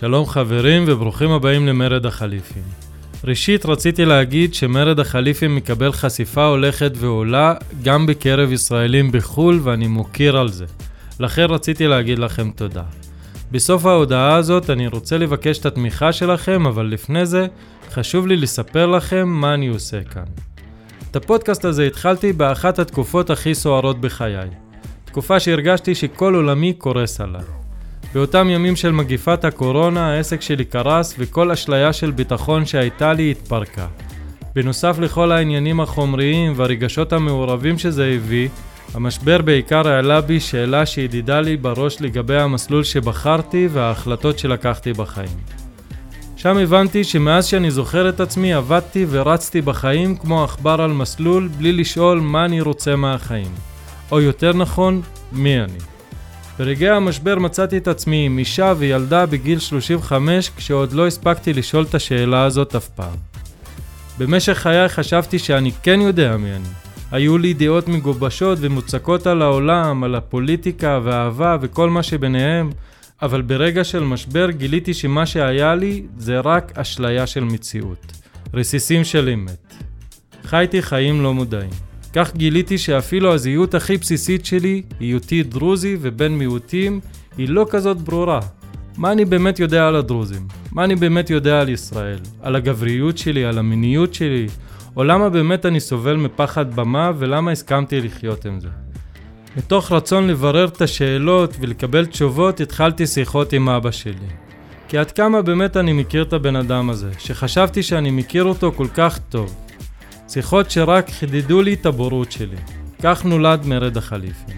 שלום חברים וברוכים הבאים למרד החליפים. ראשית רציתי להגיד שמרד החליפים מקבל חשיפה הולכת ועולה גם בקרב ישראלים בחו"ל ואני מוקיר על זה. לכן רציתי להגיד לכם תודה. בסוף ההודעה הזאת אני רוצה לבקש את התמיכה שלכם, אבל לפני זה חשוב לי לספר לכם מה אני עושה כאן. את הפודקאסט הזה התחלתי באחת התקופות הכי סוערות בחיי. תקופה שהרגשתי שכל עולמי קורס עליי. באותם ימים של מגיפת הקורונה העסק שלי קרס וכל אשליה של ביטחון שהייתה לי התפרקה. בנוסף לכל העניינים החומריים והרגשות המעורבים שזה הביא, המשבר בעיקר העלה בי שאלה שהדידה לי בראש לגבי המסלול שבחרתי וההחלטות שלקחתי בחיים. שם הבנתי שמאז שאני זוכר את עצמי עבדתי ורצתי בחיים כמו עכבר על מסלול בלי לשאול מה אני רוצה מהחיים. או יותר נכון, מי אני. ברגעי המשבר מצאתי את עצמי עם אישה וילדה בגיל 35 כשעוד לא הספקתי לשאול את השאלה הזאת אף פעם. במשך חיי חשבתי שאני כן יודע מי אני. היו לי דעות מגובשות ומוצקות על העולם, על הפוליטיקה והאהבה וכל מה שביניהם, אבל ברגע של משבר גיליתי שמה שהיה לי זה רק אשליה של מציאות. רסיסים של אמת. חייתי חיים לא מודעים. כך גיליתי שאפילו הזהות הכי בסיסית שלי, היותי דרוזי ובן מיעוטים, היא לא כזאת ברורה. מה אני באמת יודע על הדרוזים? מה אני באמת יודע על ישראל? על הגבריות שלי, על המיניות שלי? או למה באמת אני סובל מפחד במה ולמה הסכמתי לחיות עם זה? מתוך רצון לברר את השאלות ולקבל תשובות, התחלתי שיחות עם אבא שלי. כי עד כמה באמת אני מכיר את הבן אדם הזה, שחשבתי שאני מכיר אותו כל כך טוב. שיחות שרק חידדו לי את הבורות שלי. כך נולד מרד החליפים.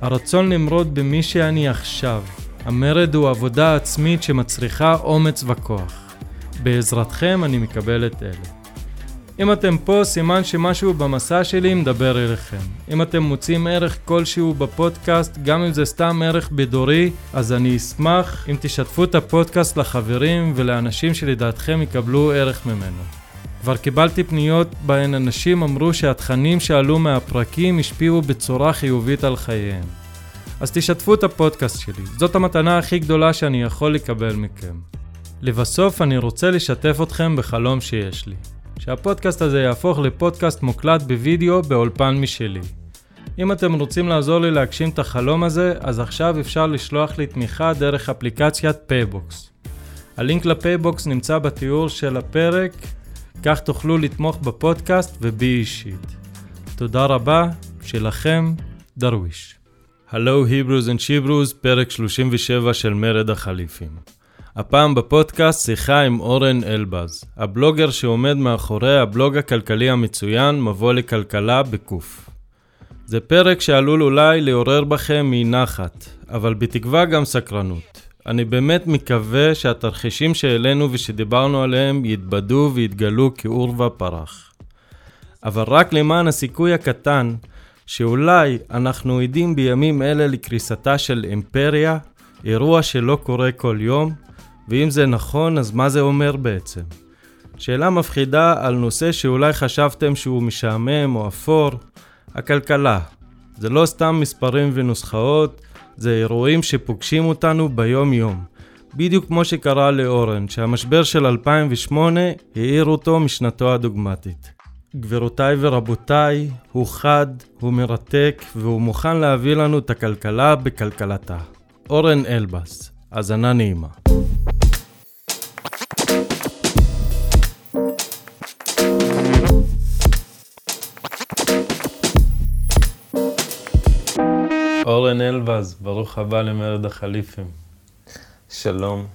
הרצון למרוד במי שאני עכשיו. המרד הוא עבודה עצמית שמצריכה אומץ וכוח. בעזרתכם אני מקבל את אלה. אם אתם פה, סימן שמשהו במסע שלי מדבר אליכם. אם אתם מוצאים ערך כלשהו בפודקאסט, גם אם זה סתם ערך בדורי, אז אני אשמח אם תשתפו את הפודקאסט לחברים ולאנשים שלדעתכם יקבלו ערך ממנו. כבר קיבלתי פניות בהן אנשים אמרו שהתכנים שעלו מהפרקים השפיעו בצורה חיובית על חייהם. אז תשתפו את הפודקאסט שלי, זאת המתנה הכי גדולה שאני יכול לקבל מכם. לבסוף אני רוצה לשתף אתכם בחלום שיש לי. שהפודקאסט הזה יהפוך לפודקאסט מוקלט בווידאו באולפן משלי. אם אתם רוצים לעזור לי להגשים את החלום הזה, אז עכשיו אפשר לשלוח לי תמיכה דרך אפליקציית פייבוקס. הלינק לפייבוקס נמצא בתיאור של הפרק, כך תוכלו לתמוך בפודקאסט ובי אישית. תודה רבה, שלכם, דרוויש. Hello he-bros and she-bros, פרק 37 של מרד החליפים. הפעם בפודקאסט שיחה עם אורן אלבז, הבלוגר שעומד מאחורי הבלוג הכלכלי המצוין מבוא לקלקלה בקוף. זה פרק שעלול אולי לעורר בכם מנחת, אבל בתקווה גם סקרנות. אני באמת מקווה שהתרחישים שהעלינו ושדיברנו עליהם יתבדו ויתגלו כעורבא פרח. אבל רק למען הסיכוי הקטן שאולי אנחנו עדים בימים אלה לקריסתה של אימפריה, אירוע שלא קורה כל יום, ואם זה נכון, אז מה זה אומר בעצם? שאלה מפחידה על נושא שאולי חשבתם שהוא משעמם או אפור, הכלכלה. זה לא סתם מספרים ונוסחאות, זה אירועים שפוגשים אותנו ביום-יום. בדיוק כמו שקרה לאורן, שהמשבר של 2008 העיר אותו משנתו הדוגמטית. גבירותיי ורבותיי, הוא חד, הוא מרתק, והוא מוכן להביא לנו את הכלכלה בכלכלתה. אורן אלבס, האזנה נעימה. אורן אלבז, ברוך הבא למרד החליפים. שלום.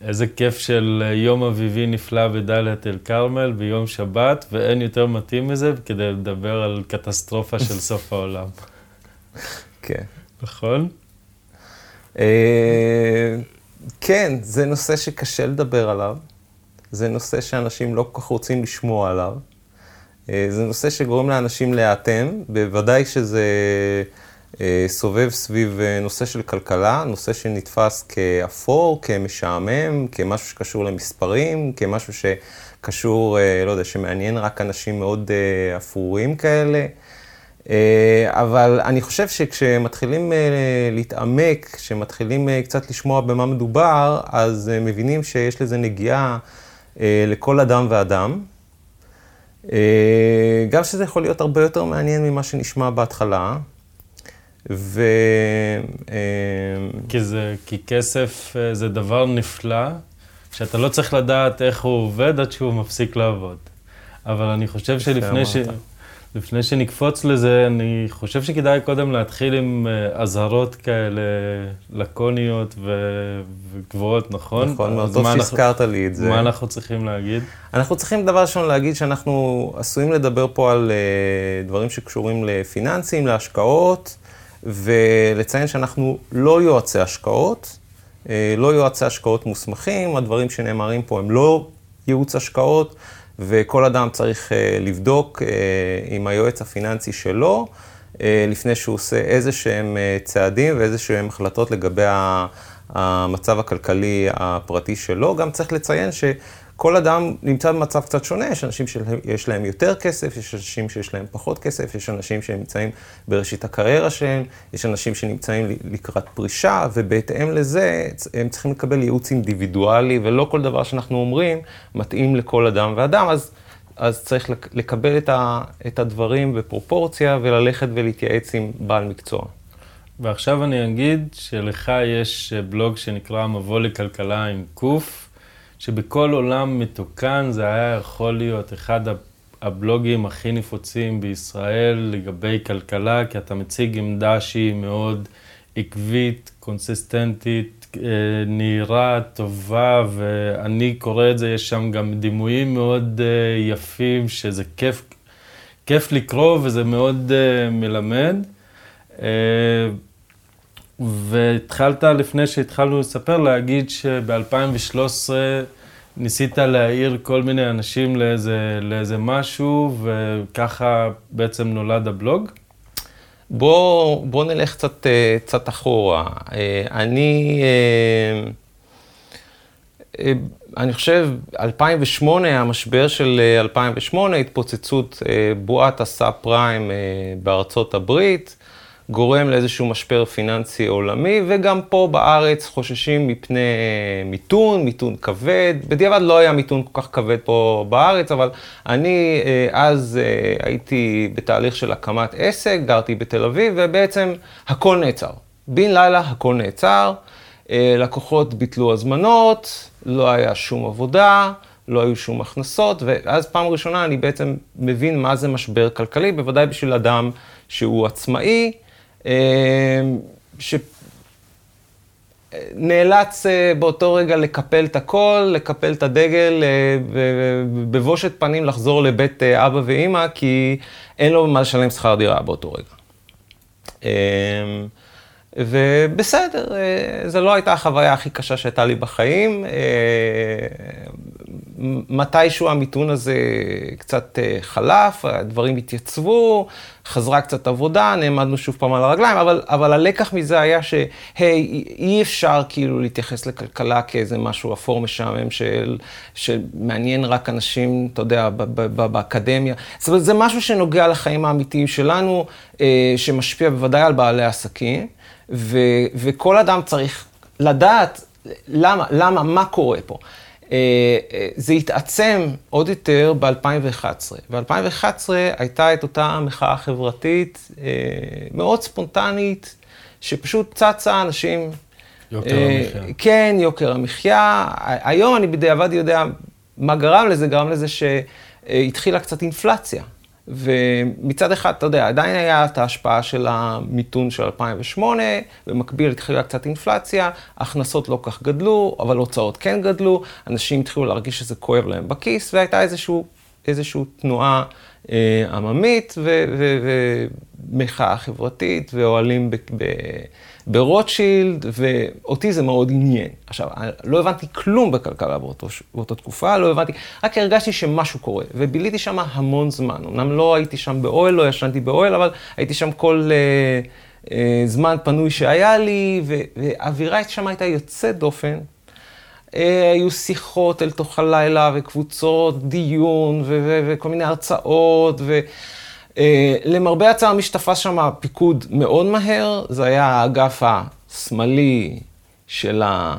איזה כיף של יום אביבי נפלא בדאלית אל כרמל ביום שבת, ואין יותר מתאים מזה כדי לדבר על קטסטרופה של סוף העולם. כן. נכון? אה, כן, זה נושא שקשה לדבר עליו. זה נושא שאנשים לא כל כך רוצים לשמוע עליו. אה, זה נושא שגורם לאנשים להיאטם, בוודאי שזה אה, סובב סביב אה, נושא של כלכלה, נושא שנתפס כאפור, כמשעמם, כמשהו שקשור למספרים, כמשהו שקשור, לא יודע, שמעניין רק אנשים מאוד אפורים כאלה. אבל אני חושב שכשמתחילים להתעמק, כשמתחילים קצת לשמוע במה מדובר, אז מבינים שיש לזה נגיעה לכל אדם ואדם. גם שזה יכול להיות הרבה יותר מעניין ממה שנשמע בהתחלה. ו... כי, זה, כי כסף זה דבר נפלא, שאתה לא צריך לדעת איך הוא עובד עד שהוא מפסיק לעבוד. אבל אני חושב שלפני ש... לפני שנקפוץ לזה, אני חושב שכדאי קודם להתחיל עם uh, אזהרות כאלה לקוניות ו- וגבוהות, נכון? נכון, מאוד טוב שהזכרת לי את זה. מה אנחנו צריכים להגיד? אנחנו צריכים דבר ראשון להגיד שאנחנו עשויים לדבר פה על uh, דברים שקשורים לפיננסים, להשקעות, ולציין שאנחנו לא יועצי השקעות, uh, לא יועצי השקעות מוסמכים, הדברים שנאמרים פה הם לא ייעוץ השקעות. וכל אדם צריך אה, לבדוק אה, עם היועץ הפיננסי שלו, אה, לפני שהוא עושה איזה שהם צעדים ואיזה שהם החלטות לגבי המצב הכלכלי הפרטי שלו. גם צריך לציין ש... כל אדם נמצא במצב קצת שונה, יש אנשים שיש להם יותר כסף, יש אנשים שיש להם פחות כסף, יש אנשים שנמצאים בראשית הקריירה שלהם, יש אנשים שנמצאים לקראת פרישה, ובהתאם לזה הם צריכים לקבל ייעוץ אינדיבידואלי, ולא כל דבר שאנחנו אומרים מתאים לכל אדם ואדם, אז, אז צריך לקבל את, ה, את הדברים בפרופורציה וללכת ולהתייעץ עם בעל מקצוע. ועכשיו אני אגיד שלך יש בלוג שנקרא מבוא לכלכלה עם קוף. שבכל עולם מתוקן זה היה יכול להיות אחד הבלוגים הכי נפוצים בישראל לגבי כלכלה, כי אתה מציג עמדה שהיא מאוד עקבית, קונסיסטנטית, אה, נהירה, טובה, ואני קורא את זה, יש שם גם דימויים מאוד אה, יפים, שזה כיף, כיף לקרוא וזה מאוד אה, מלמד. והתחלת, לפני שהתחלנו לספר, להגיד שב-2013 ניסית להעיר כל מיני אנשים לאיזה, לאיזה משהו, וככה בעצם נולד הבלוג? בוא, בוא נלך קצת, אה, קצת אחורה. אה, אני, אה, אני חושב, 2008, המשבר של 2008, התפוצצות בועת הסאב פריים בארצות הברית. גורם לאיזשהו משבר פיננסי עולמי, וגם פה בארץ חוששים מפני מיתון, מיתון כבד. בדיעבד לא היה מיתון כל כך כבד פה בארץ, אבל אני אה, אז אה, הייתי בתהליך של הקמת עסק, גרתי בתל אביב, ובעצם הכל נעצר. בן לילה הכל נעצר, אה, לקוחות ביטלו הזמנות, לא היה שום עבודה. לא היו שום הכנסות, ואז פעם ראשונה אני בעצם מבין מה זה משבר כלכלי, בוודאי בשביל אדם שהוא עצמאי, שנאלץ אה, באותו רגע לקפל את הכל, לקפל את הדגל, אה, בבושת פנים לחזור לבית אה, אבא ואימא, כי אין לו מה לשלם שכר דירה באותו רגע. אמ, ובסדר, זו לא הייתה החוויה הכי קשה שהייתה לי בחיים. מתישהו המיתון הזה קצת אה, חלף, הדברים התייצבו, חזרה קצת עבודה, נעמדנו שוב פעם על הרגליים, אבל, אבל הלקח מזה היה שהי, אי אפשר כאילו להתייחס לכלכלה כאיזה משהו אפור משעמם של, שמעניין רק אנשים, אתה יודע, באקדמיה. זאת אומרת, זה משהו שנוגע לחיים האמיתיים שלנו, אה, שמשפיע בוודאי על בעלי עסקים, ו, וכל אדם צריך לדעת למה, למה, מה קורה פה. אה, אה, זה התעצם עוד יותר ב-2011. ב-2011 הייתה את אותה מחאה חברתית אה, מאוד ספונטנית, שפשוט צצה אנשים... יוקר המחיה. כן, יוקר המחיה. היום אני בדיעבד יודע מה גרם לזה, גרם לזה שהתחילה קצת אינפלציה. ומצד אחד, אתה יודע, עדיין היה את ההשפעה של המיתון של 2008, במקביל התחילה קצת אינפלציה, הכנסות לא כך גדלו, אבל הוצאות כן גדלו, אנשים התחילו להרגיש שזה כואב להם בכיס, והייתה איזושהי איזשהו תנועה אה, עממית ומחאה חברתית, ואוהלים ב... ב ברוטשילד, ואותי זה מאוד עניין. עכשיו, לא הבנתי כלום בכלכלה באותו, באותה תקופה, לא הבנתי, רק הרגשתי שמשהו קורה, וביליתי שם המון זמן. אמנם לא הייתי שם באוהל, לא ישנתי באוהל, אבל הייתי שם כל אה, אה, זמן פנוי שהיה לי, והאווירה שם הייתה יוצאת דופן. אה, היו שיחות אל תוך הלילה, וקבוצות דיון, וכל מיני הרצאות, ו... אה, למרבה הצער, מי שתפס שם פיקוד מאוד מהר, זה היה האגף השמאלי של ה...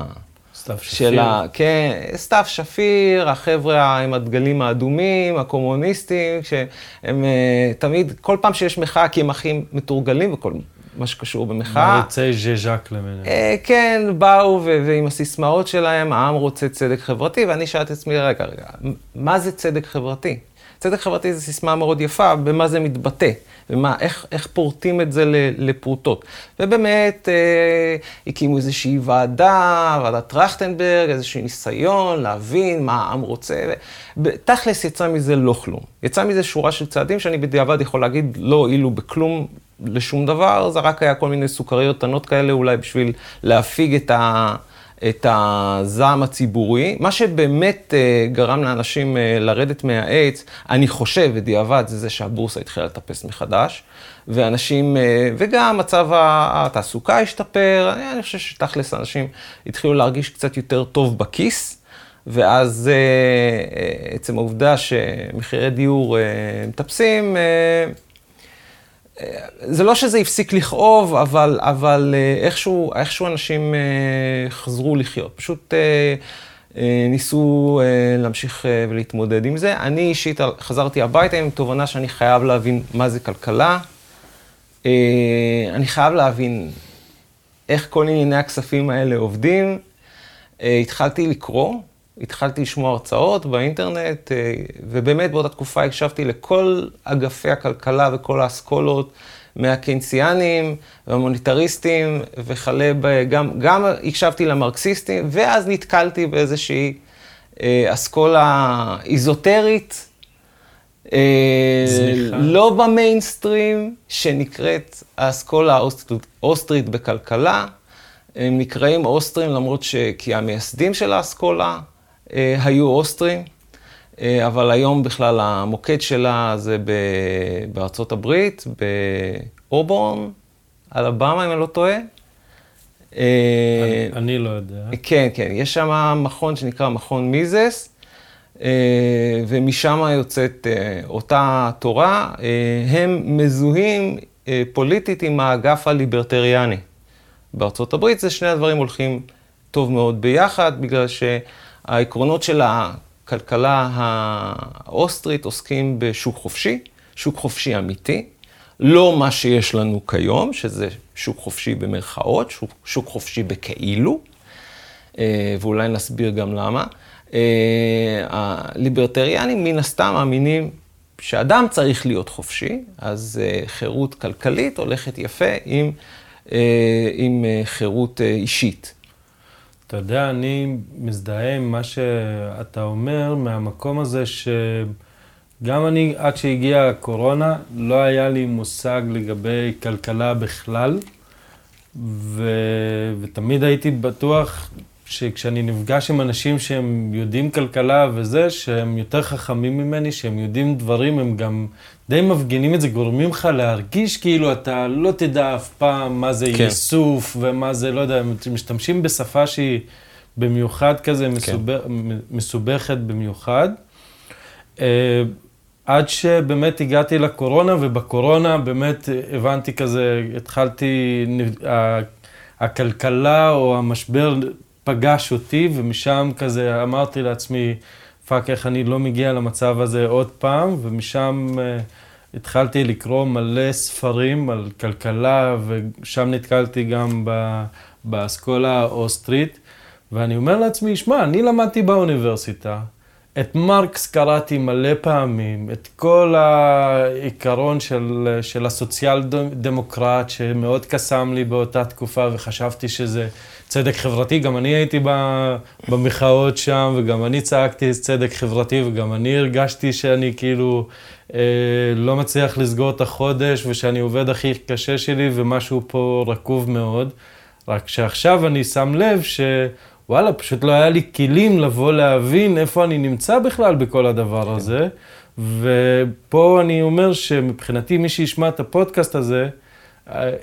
סתיו שפיר. ה... כן, סתיו שפיר, החבר'ה עם הדגלים האדומים, הקומוניסטים, שהם אה, תמיד, כל פעם שיש מחאה, כי הם הכי מתורגלים וכל מה שקשור במחאה. מעריצי ז'ז'אק למיניהם. אה, כן, באו ו- ועם הסיסמאות שלהם, העם רוצה צדק חברתי, ואני שאלתי את עצמי, רגע, רגע, מה זה צדק חברתי? צדק חברתי זו סיסמה מאוד יפה, במה זה מתבטא, ומה, איך, איך פורטים את זה לפרוטות. ובאמת, אה, הקימו איזושהי ועדה, ועדת טרכטנברג, איזשהו ניסיון להבין מה העם רוצה. תכלס יצא מזה לא כלום. יצא מזה שורה של צעדים שאני בדיעבד יכול להגיד לא הועילו בכלום לשום דבר, זה רק היה כל מיני סוכריות קטנות כאלה, אולי בשביל להפיג את ה... את הזעם הציבורי. מה שבאמת uh, גרם לאנשים uh, לרדת מהעץ, אני חושב, בדיעבד, זה זה שהבורסה התחילה לטפס מחדש, ואנשים, uh, וגם מצב התעסוקה השתפר, אני חושב שתכלס אנשים התחילו להרגיש קצת יותר טוב בכיס. ואז עצם העובדה שמחירי דיור מטפסים, זה לא שזה הפסיק לכאוב, אבל, אבל אה, איכשהו, איכשהו אנשים אה, חזרו לחיות. פשוט אה, ניסו להמשיך ולהתמודד עם זה. אני אישית חזרתי הביתה עם תובנה שאני חייב להבין מה זה כלכלה. אני חייב להבין איך כל ענייני הכספים האלה עובדים. התחלתי לקרוא. התחלתי לשמוע הרצאות באינטרנט, אה, ובאמת באותה תקופה הקשבתי לכל אגפי הכלכלה וכל האסכולות, מהקיינסיאנים והמוניטריסטים וכלה ב... גם, גם הקשבתי למרקסיסטים, ואז נתקלתי באיזושהי אה, אסכולה איזוטרית. אה, זניחה. לא במיינסטרים, שנקראת האסכולה האוסטרית בכלכלה. הם נקראים אוסטרים למרות ש... כי המייסדים של האסכולה היו אוסטרים, אה, אבל היום בכלל המוקד שלה זה בארצות הברית, באובורן, אלבמה, אם אני לא טועה. אה, אני לא יודע. כן, כן, יש שם מכון שנקרא מכון מיזס, ומשם יוצאת אותה תורה. הם מזוהים פוליטית עם האגף הליברטריאני. בארצות הברית זה שני הדברים הולכים טוב מאוד ביחד, בגלל ש... העקרונות של הכלכלה האוסטרית עוסקים בשוק חופשי, שוק חופשי אמיתי, לא מה שיש לנו כיום, שזה שוק חופשי במרכאות, שוק, שוק חופשי בכאילו, אה, ואולי נסביר גם למה. אה, הליברטריאנים מן הסתם מאמינים שאדם צריך להיות חופשי, אז אה, חירות כלכלית הולכת יפה עם, עם חירות אישית. אתה יודע, אני מזדהה עם מה שאתה אומר, מהמקום הזה שגם אני, עד שהגיעה הקורונה, לא היה לי מושג לגבי כלכלה בכלל, ו... ותמיד הייתי בטוח שכשאני נפגש עם אנשים שהם יודעים כלכלה וזה, שהם יותר חכמים ממני, שהם יודעים דברים, הם גם די מפגינים את זה, גורמים לך להרגיש כאילו אתה לא תדע אף פעם מה זה כן. איסוף ומה זה, לא יודע, משתמשים בשפה שהיא במיוחד כזה כן. מסובך, מסובכת במיוחד. Uh, עד שבאמת הגעתי לקורונה, ובקורונה באמת הבנתי כזה, התחלתי, הכלכלה או המשבר פגש אותי, ומשם כזה אמרתי לעצמי, fuck, איך אני לא מגיע למצב הזה עוד פעם, ומשם אה, התחלתי לקרוא מלא ספרים על כלכלה, ושם נתקלתי גם באסכולה האוסטרית, ואני אומר לעצמי, שמע, אני למדתי באוניברסיטה, את מרקס קראתי מלא פעמים, את כל העיקרון של, של הסוציאל דמוקרט, שמאוד קסם לי באותה תקופה, וחשבתי שזה צדק חברתי. גם אני הייתי במחאות שם, וגם אני צעקתי צדק חברתי, וגם אני הרגשתי שאני כאילו אה, לא מצליח לסגור את החודש, ושאני עובד הכי קשה שלי, ומשהו פה רקוב מאוד. רק שעכשיו אני שם לב ש... וואלה, פשוט לא היה לי כלים לבוא להבין איפה אני נמצא בכלל בכל הדבר כן. הזה. ופה אני אומר שמבחינתי, מי שישמע את הפודקאסט הזה,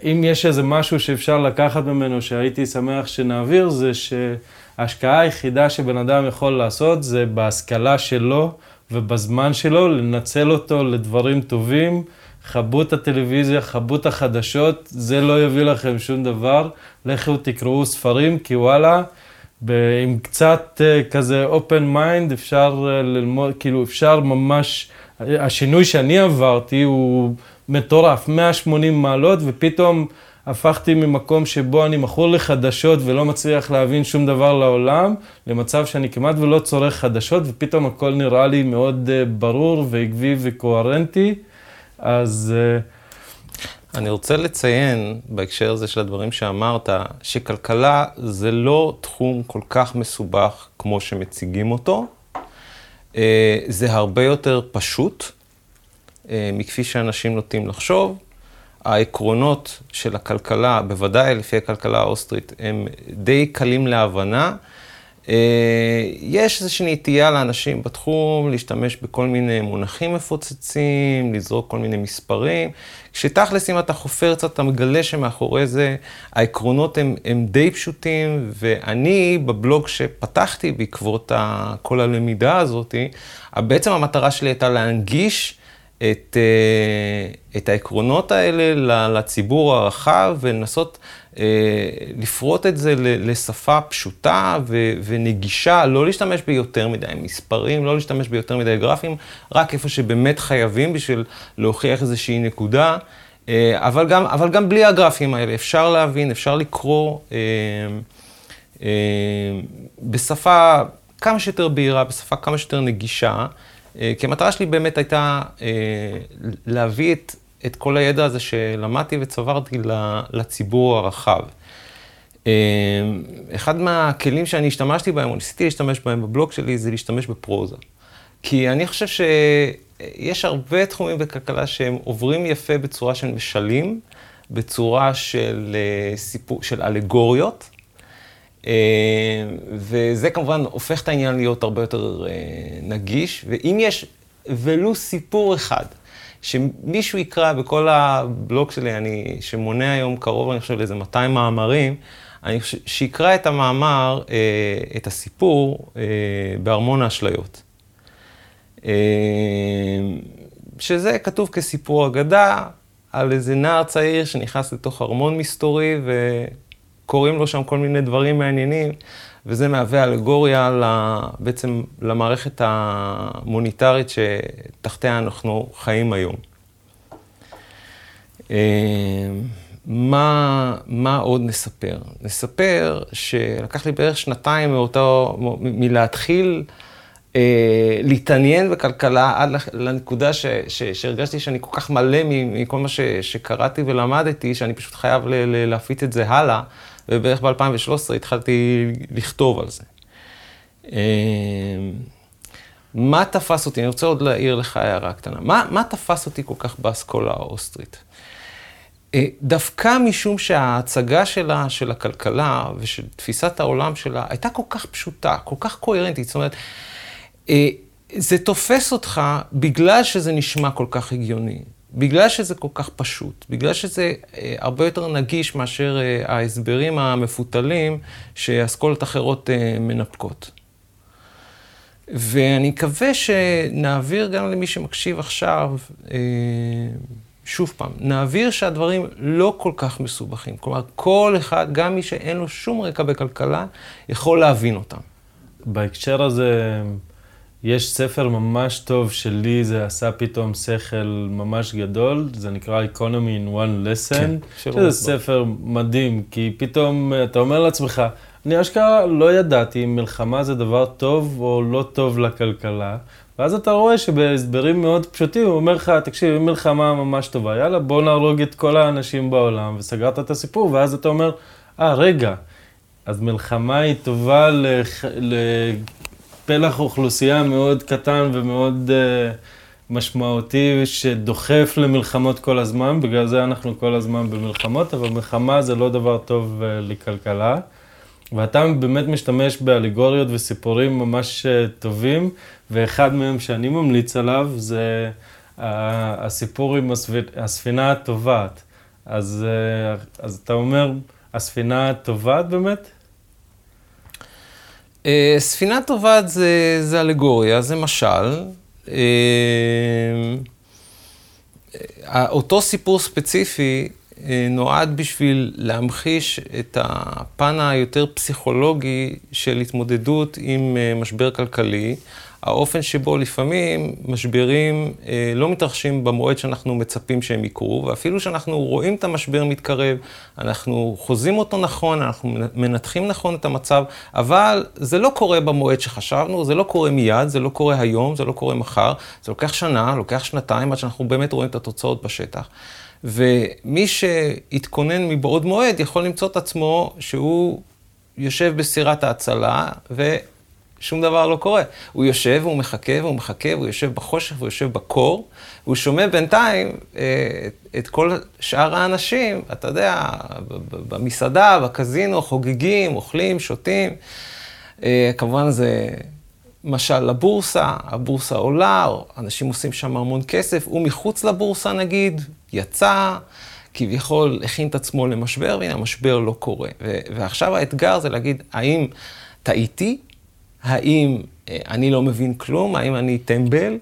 אם יש איזה משהו שאפשר לקחת ממנו שהייתי שמח שנעביר, זה שההשקעה היחידה שבן אדם יכול לעשות זה בהשכלה שלו ובזמן שלו, לנצל אותו לדברים טובים, כבו את הטלוויזיה, כבו את החדשות, זה לא יביא לכם שום דבר. לכו תקראו ספרים, כי וואלה, עם קצת uh, כזה open mind אפשר uh, ללמוד, כאילו אפשר ממש, השינוי שאני עברתי הוא מטורף, 180 מעלות, ופתאום הפכתי ממקום שבו אני מכור לחדשות ולא מצליח להבין שום דבר לעולם, למצב שאני כמעט ולא צורך חדשות, ופתאום הכל נראה לי מאוד uh, ברור ועקבי וקוהרנטי. אז... אה, אני רוצה לציין בהקשר הזה של הדברים שאמרת, שכלכלה זה לא תחום כל כך מסובך כמו שמציגים אותו. אה, זה הרבה יותר פשוט אה, מכפי שאנשים נוטים לחשוב. העקרונות של הכלכלה, בוודאי לפי הכלכלה האוסטרית, הם די קלים להבנה. אה, יש איזושהי נטייה לאנשים בתחום להשתמש בכל מיני מונחים מפוצצים, לזרוק כל מיני מספרים. כשתכלס, אם אתה חופר קצת, אתה מגלה שמאחורי זה העקרונות הם, הם די פשוטים, ואני בבלוג שפתחתי בעקבות כל הלמידה הזאת, בעצם המטרה שלי הייתה להנגיש את, אה, את העקרונות האלה לציבור הרחב ולנסות לפרוט את זה לשפה פשוטה ונגישה, לא להשתמש ביותר מדי מספרים, לא להשתמש ביותר מדי גרפים, רק איפה שבאמת חייבים בשביל להוכיח איזושהי נקודה. אה, אבל גם, אבל גם בלי הגרפים האלה, אפשר להבין, אפשר לקרוא אה, אה, בשפה כמה שיותר בהירה, בשפה כמה שיותר נגישה. אה, כי המטרה שלי באמת הייתה אה, להביא את, את כל הידע הזה שלמדתי וצברתי לציבור הרחב. אה, אחד מהכלים שאני השתמשתי בהם, או ניסיתי להשתמש בהם בבלוג שלי, זה להשתמש בפרוזה. כי אני חושב שיש הרבה תחומים בכלכלה שהם עוברים יפה בצורה של משלים, בצורה של סיפור, של אלגוריות. אה, וזה כמובן הופך את העניין להיות הרבה יותר אה, נגיש, ואם יש ולו סיפור אחד, שמישהו יקרא בכל הבלוג שלי, אני, שמונה היום קרוב, אני חושב, לאיזה 200 מאמרים, אני חושב, שיקרא את המאמר, אה, את הסיפור, בארמון האשליות. שזה כתוב כסיפור אגדה על איזה נער צעיר שנכנס לתוך ארמון מסתורי ו... קורים לו שם כל מיני דברים מעניינים, וזה מהווה אלגוריה בעצם למערכת המוניטרית שתחתיה אנחנו חיים היום. אה, מה, מה עוד נספר? נספר שלקח לי בערך שנתיים מאותו, מלהתחיל אה, להתעניין בכלכלה עד לנקודה ש, ש, שהרגשתי שאני כל כך מלא מכל מה ש, שקראתי ולמדתי, שאני פשוט חייב ל, ל, להפיץ את זה הלאה. ובערך ב-2013 התחלתי לכתוב על זה. אמ, מה תפס אותי? אני רוצה עוד להעיר לך הערה קטנה. מה, מה תפס אותי כל כך באסכולה האוסטרית? אה, דווקא משום שההצגה שלה, של הכלכלה ושל תפיסת העולם שלה הייתה כל כך פשוטה, כל כך קוהרנטית. זאת אומרת, אה, זה תופס אותך בגלל שזה נשמע כל כך הגיוני. בגלל שזה כל כך פשוט, בגלל שזה אה, הרבה יותר נגיש מאשר אה, ההסברים המפותלים שאסכולות אחרות אה, מנפקות. ואני מקווה שנעביר גם למי שמקשיב עכשיו, שוב פעם, נעביר שהדברים לא כל כך מסובכים. כלומר, כל אחד, גם מי שאין לו שום רקע בכלכלה, יכול להבין אותם. בהקשר הזה, יש ספר ממש טוב שלי, זה עשה פתאום שכל ממש גדול, זה נקרא Economy in One Lesson. כן, שזה ספר מדהים, כי פתאום אתה אומר לעצמך, אני אשכרה לא ידעתי אם מלחמה זה דבר טוב או לא טוב לכלכלה, ואז אתה רואה שבהסברים מאוד פשוטים הוא אומר לך, תקשיב, אם מלחמה ממש טובה, יאללה, בוא נהרוג את כל האנשים בעולם, וסגרת את הסיפור, ואז אתה אומר, אה, ah, רגע, אז מלחמה היא טובה לח... פלח אוכלוסייה מאוד קטן ומאוד uh, משמעותי שדוחף למלחמות כל הזמן, בגלל זה אנחנו כל הזמן במלחמות, אבל מלחמה זה לא דבר טוב uh, לכלכלה. ואתה באמת משתמש באליגוריות וסיפורים ממש uh, טובים, ואחד מהם שאני ממליץ עליו זה uh, הסיפור עם הספינה הטובעת. אז, uh, אז אתה אומר, הספינה הטובעת באמת? אה, ספינה טובעת זה, זה אלגוריה, זה משל. אה, אותו סיפור ספציפי נועד בשביל להמחיש את הפן היותר פסיכולוגי של התמודדות עם משבר כלכלי. האופן שבו לפעמים משברים אה, לא מתרחשים במועד שאנחנו מצפים שהם יקרו, ואפילו שאנחנו רואים את המשבר מתקרב, אנחנו חוזים אותו נכון, אנחנו מנתחים נכון את המצב, אבל זה לא קורה במועד שחשבנו, זה לא קורה מיד, זה לא קורה היום, זה לא קורה מחר, זה לוקח שנה, לוקח שנתיים עד שאנחנו באמת רואים את התוצאות בשטח. ומי שהתכונן מבעוד מועד יכול למצוא את עצמו שהוא יושב בסירת ההצלה, ו... שום דבר לא קורה. הוא יושב, הוא מחכה, והוא מחכה, והוא יושב בחושך, והוא יושב בקור, והוא שומע בינתיים אה, את כל שאר האנשים, אתה יודע, במסעדה, בקזינו, חוגגים, אוכלים, שותים. אה, כמובן זה משל לבורסה, הבורסה עולה, אנשים עושים שם המון כסף, הוא מחוץ לבורסה נגיד, יצא, כביכול הכין את עצמו למשבר, והנה המשבר לא קורה. ועכשיו האתגר זה להגיד, האם טעיתי? האם אה, אני לא מבין כלום, האם אני טמבל,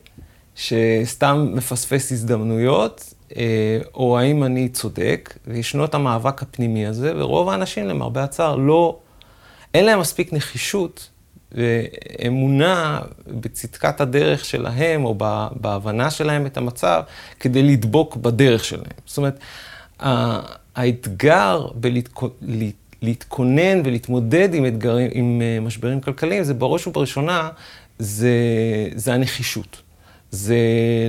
שסתם מפספס הזדמנויות, אה, או האם אני צודק, וישנו את המאבק הפנימי הזה, ורוב האנשים, למרבה הצער, לא, אין להם מספיק נחישות ואמונה בצדקת הדרך שלהם, או בהבנה שלהם את המצב, כדי לדבוק בדרך שלהם. זאת אומרת, האתגר בלהתכונן, להתכונן ולהתמודד עם אתגרים, עם אה, משברים כלכליים, זה בראש ובראשונה, זה, זה הנחישות. זה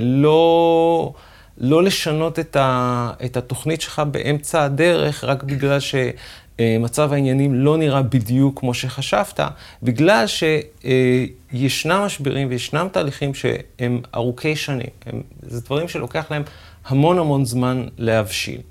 לא, לא לשנות את, ה, את התוכנית שלך באמצע הדרך, רק בגלל שמצב העניינים לא נראה בדיוק כמו שחשבת, בגלל שישנם משברים וישנם תהליכים שהם ארוכי שנים. הם, זה דברים שלוקח להם המון המון זמן להבשיל.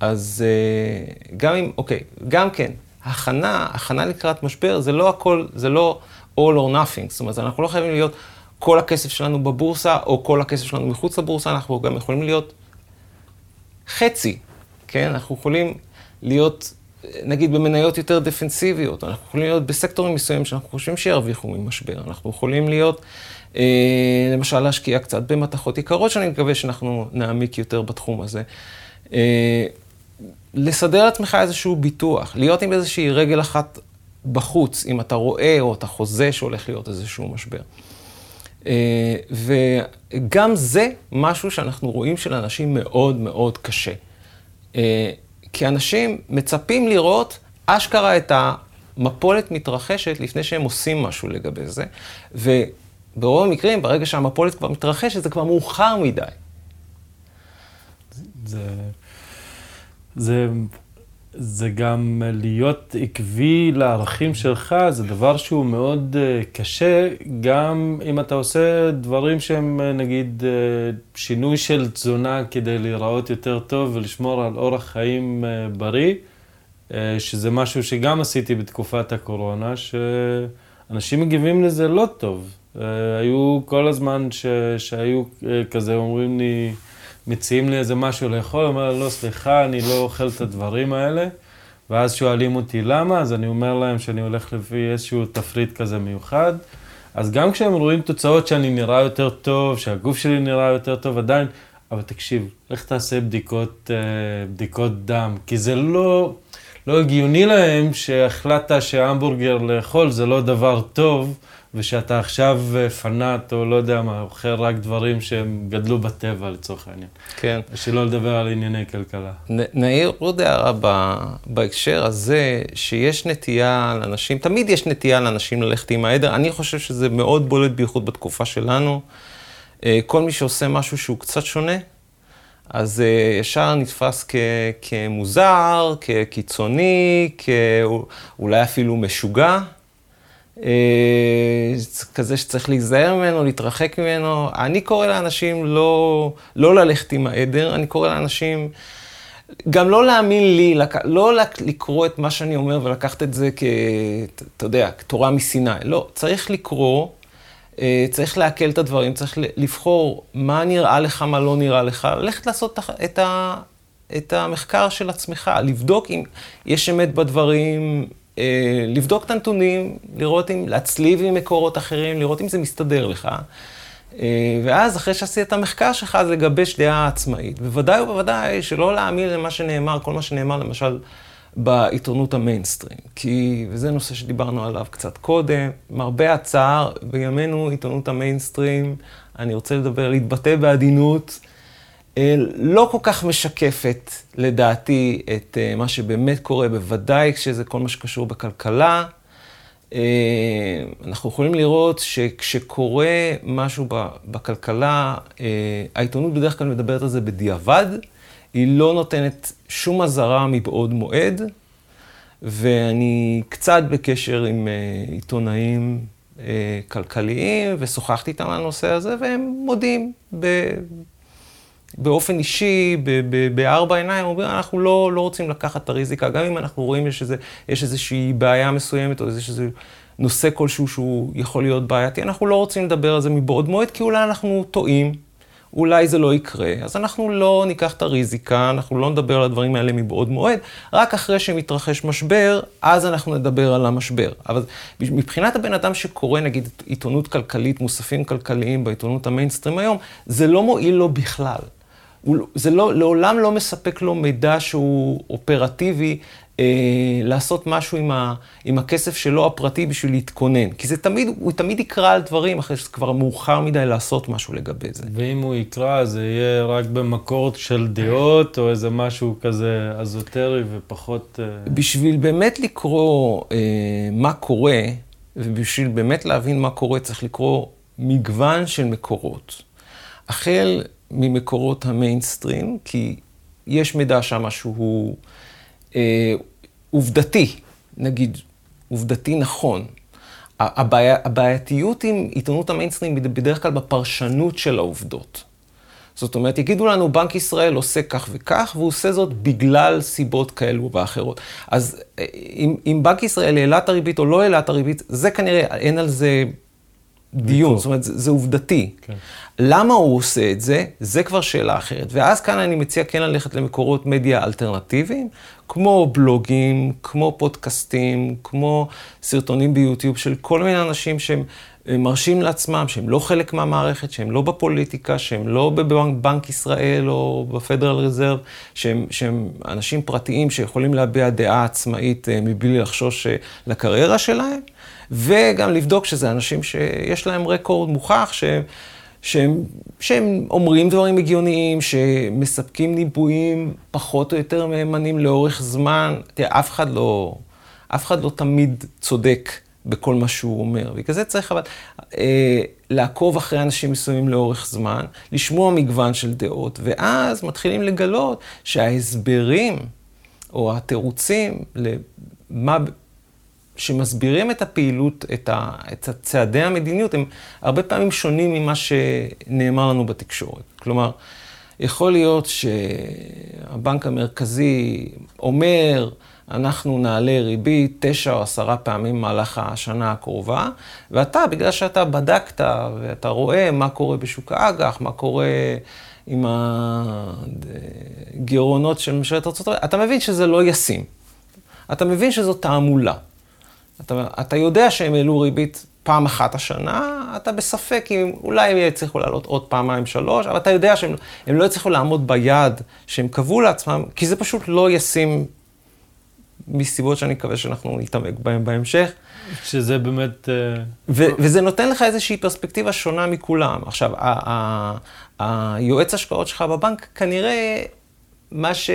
אז אה, גם אם, אוקיי, גם כן, הכנה, הכנה לקראת משבר, זה לא הכל, זה לא all or nothing. זאת אומרת, אנחנו לא חייבים להיות כל הכסף שלנו בבורסה, או כל הכסף שלנו מחוץ לבורסה, אנחנו גם יכולים להיות חצי, כן? אנחנו יכולים להיות, נגיד, במניות יותר דפנסיביות, אנחנו יכולים להיות בסקטורים מסוימים שאנחנו חושבים שירוויחו ממשבר, אנחנו יכולים להיות, אה, למשל, להשקיע קצת במתכות יקרות, שאני מקווה שאנחנו נעמיק יותר בתחום הזה. אה, לסדר לעצמך איזשהו ביטוח, להיות עם איזושהי רגל אחת בחוץ, אם אתה רואה או אתה חוזה שהולך להיות איזשהו משבר. אה, וגם זה משהו שאנחנו רואים שלאנשים מאוד מאוד קשה. אה, כי אנשים מצפים לראות אשכרה את המפולת מתרחשת לפני שהם עושים משהו לגבי זה, וברוב המקרים, ברגע שהמפולת כבר מתרחשת, זה כבר מאוחר מדי. זה... זה, זה גם להיות עקבי לערכים שלך, זה דבר שהוא מאוד uh, קשה, גם אם אתה עושה דברים שהם uh, נגיד uh, שינוי של תזונה כדי להיראות יותר טוב ולשמור על אורח חיים בריא, שזה משהו שגם עשיתי בתקופת הקורונה, שאנשים מגיבים לזה לא טוב. היו כל הזמן ש, שהיו כזה אומרים לי, מציעים לי איזה משהו לאכול, אומר, לא, סליחה, אני לא אוכל את הדברים האלה. ואז שואלים אותי למה, אז אני אומר להם שאני הולך לפי איזשהו תפריט כזה מיוחד. אז גם כשהם רואים תוצאות שאני נראה יותר טוב, שהגוף שלי נראה יותר טוב, עדיין, אבל תקשיב, לך תעשה בדיקות, אה, בדיקות דם, כי זה לא, לא הגיוני להם שהחלטת שהמבורגר לאכול זה לא דבר טוב. ושאתה עכשיו אה, פנאט, או לא יודע מה, אוכל רק דברים שהם גדלו בטבע לצורך העניין. כן. ושלא לדבר על ענייני כלכלה. נעיר עוד הערה בהקשר הזה, שיש נטייה לאנשים, תמיד יש נטייה לאנשים ללכת עם העדר. אני חושב שזה מאוד בולט, בייחוד בתקופה שלנו. אה, כל מי שעושה משהו שהוא קצת שונה, אז אה, ישר נתפס כ, כמוזר, כקיצוני, כאולי אפילו משוגע. אה, כזה שצריך להיזהר ממנו, להתרחק ממנו. אני קורא לאנשים לא, לא ללכת עם העדר, אני קורא לאנשים גם לא להאמין לי, לא לקרוא את מה שאני אומר ולקחת את זה כ... אתה יודע, כתורה מסיני. לא, צריך לקרוא, צריך לעכל את הדברים, צריך לבחור מה נראה לך, מה לא נראה לך, ללכת לעשות את ה... את המחקר של עצמך, לבדוק אם יש אמת בדברים, אה, לבדוק את הנתונים, לראות אם, להצליב עם מקורות אחרים, לראות אם זה מסתדר לך. ואז אחרי שעשית את המחקר שלך, אז לגבש דעה עצמאית. בוודאי ובוודאי שלא להאמין למה שנאמר, כל מה שנאמר למשל בעיתונות המיינסטרים. כי, וזה נושא שדיברנו עליו קצת קודם, מרבה הצער, בימינו עיתונות המיינסטרים, אני רוצה לדבר, להתבטא בעדינות, אה, לא כל כך משקפת, לדעתי, את אה, מה שבאמת קורה, בוודאי כשזה כל מה שקשור בכלכלה. אה, אנחנו יכולים לראות שכשקורה משהו בכלכלה, העיתונות בדרך כלל מדברת על זה בדיעבד. היא לא נותנת שום אזהרה מבעוד מועד, ואני קצת בקשר עם uh, עיתונאים uh, כלכליים, ושוחחתי איתם על הנושא הזה, והם מודים ב... באופן אישי, בארבע עיניים, אומרים, אנחנו לא, לא רוצים לקחת את הריזיקה, גם אם אנחנו רואים שיש, איזה, יש איזושהי בעיה מסוימת, או יש איזה נושא כלשהו שהוא יכול להיות בעייתי, אנחנו לא רוצים לדבר על זה מבעוד מועד, כי אולי אנחנו טועים. אולי זה לא יקרה, אז אנחנו לא ניקח את הריזיקה, אנחנו לא נדבר על הדברים האלה מבעוד מועד, רק אחרי שמתרחש משבר, אז אנחנו נדבר על המשבר. אבל מבחינת הבן אדם שקורא, נגיד, עיתונות כלכלית, מוספים כלכליים בעיתונות המיינסטרים היום, זה לא מועיל לו בכלל. זה לא, לעולם לא מספק לו מידע שהוא אופרטיבי לעשות משהו עם, ה, עם הכסף שלו הפרטי בשביל להתכונן. כי זה תמיד, הוא תמיד יקרא על דברים אחרי שזה כבר מאוחר מדי לעשות משהו לגבי זה. ואם הוא יקרא, זה יהיה רק במקור של דעות, או איזה משהו כזה אזוטרי ופחות... אה... בשביל באמת לקרוא אה, מה קורה, ובשביל באמת להבין מה קורה, צריך לקרוא מגוון של מקורות. החל ממקורות המיינסטרים, כי יש מידע שם שהוא... אה, עובדתי, נגיד, עובדתי נכון. הבעיה, הבעייתיות עם עיתונות המיינסטרים היא בדרך כלל בפרשנות של העובדות. זאת אומרת, יגידו לנו, בנק ישראל עושה כך וכך, והוא עושה זאת בגלל סיבות כאלו ואחרות. אז אה, אם, אם בנק ישראל העלה את הריבית או לא העלה את הריבית, זה כנראה, אין על זה דיון, זאת אומרת, זה, זה עובדתי. כן. למה הוא עושה את זה? זה כבר שאלה אחרת. ואז כאן אני מציע כן ללכת למקורות מדיה אלטרנטיביים, כמו בלוגים, כמו פודקאסטים, כמו סרטונים ביוטיוב של כל מיני אנשים שהם מרשים לעצמם, שהם לא חלק מהמערכת, שהם לא בפוליטיקה, שהם לא בבנק ישראל או בפדרל רזרב, שהם, שהם אנשים פרטיים שיכולים להביע דעה עצמאית אה, מבלי לחשוש אה, לקריירה שלהם. וגם לבדוק שזה אנשים שיש להם רקורד מוכח, שהם, שהם, שהם אומרים דברים הגיוניים, שמספקים ניבויים פחות או יותר מהימנים לאורך זמן. תראה, אף אחד לא, אף אחד לא תמיד צודק בכל מה שהוא אומר. בגלל זה צריך אבל אה, לעקוב אחרי אנשים מסוימים לאורך זמן, לשמוע מגוון של דעות, ואז מתחילים לגלות שההסברים או התירוצים למה... שמסבירים את הפעילות, את, ה, את צעדי המדיניות, הם הרבה פעמים שונים ממה שנאמר לנו בתקשורת. כלומר, יכול להיות שהבנק המרכזי אומר, אנחנו נעלה ריבית תשע או עשרה פעמים במהלך השנה הקרובה, ואתה, בגלל שאתה בדקת ואתה רואה מה קורה בשוק האג"ח, מה קורה עם הגירעונות של ממשלת ארה"ב, אתה מבין שזה לא ישים. אתה מבין שזו תעמולה. אתה, אתה יודע שהם העלו ריבית פעם אחת השנה, אתה בספק אם אולי הם יצליחו לעלות עוד פעמיים שלוש, אבל אתה יודע שהם לא יצליחו לעמוד ביעד שהם קבעו לעצמם, כי זה פשוט לא ישים מסיבות שאני מקווה שאנחנו נתעמק בהן בהמשך. שזה באמת... אה, ו- וזה נותן לך איזושהי פרספקטיבה שונה מכולם. עכשיו, היועץ השקעות שלך בבנק, כנראה מה ש...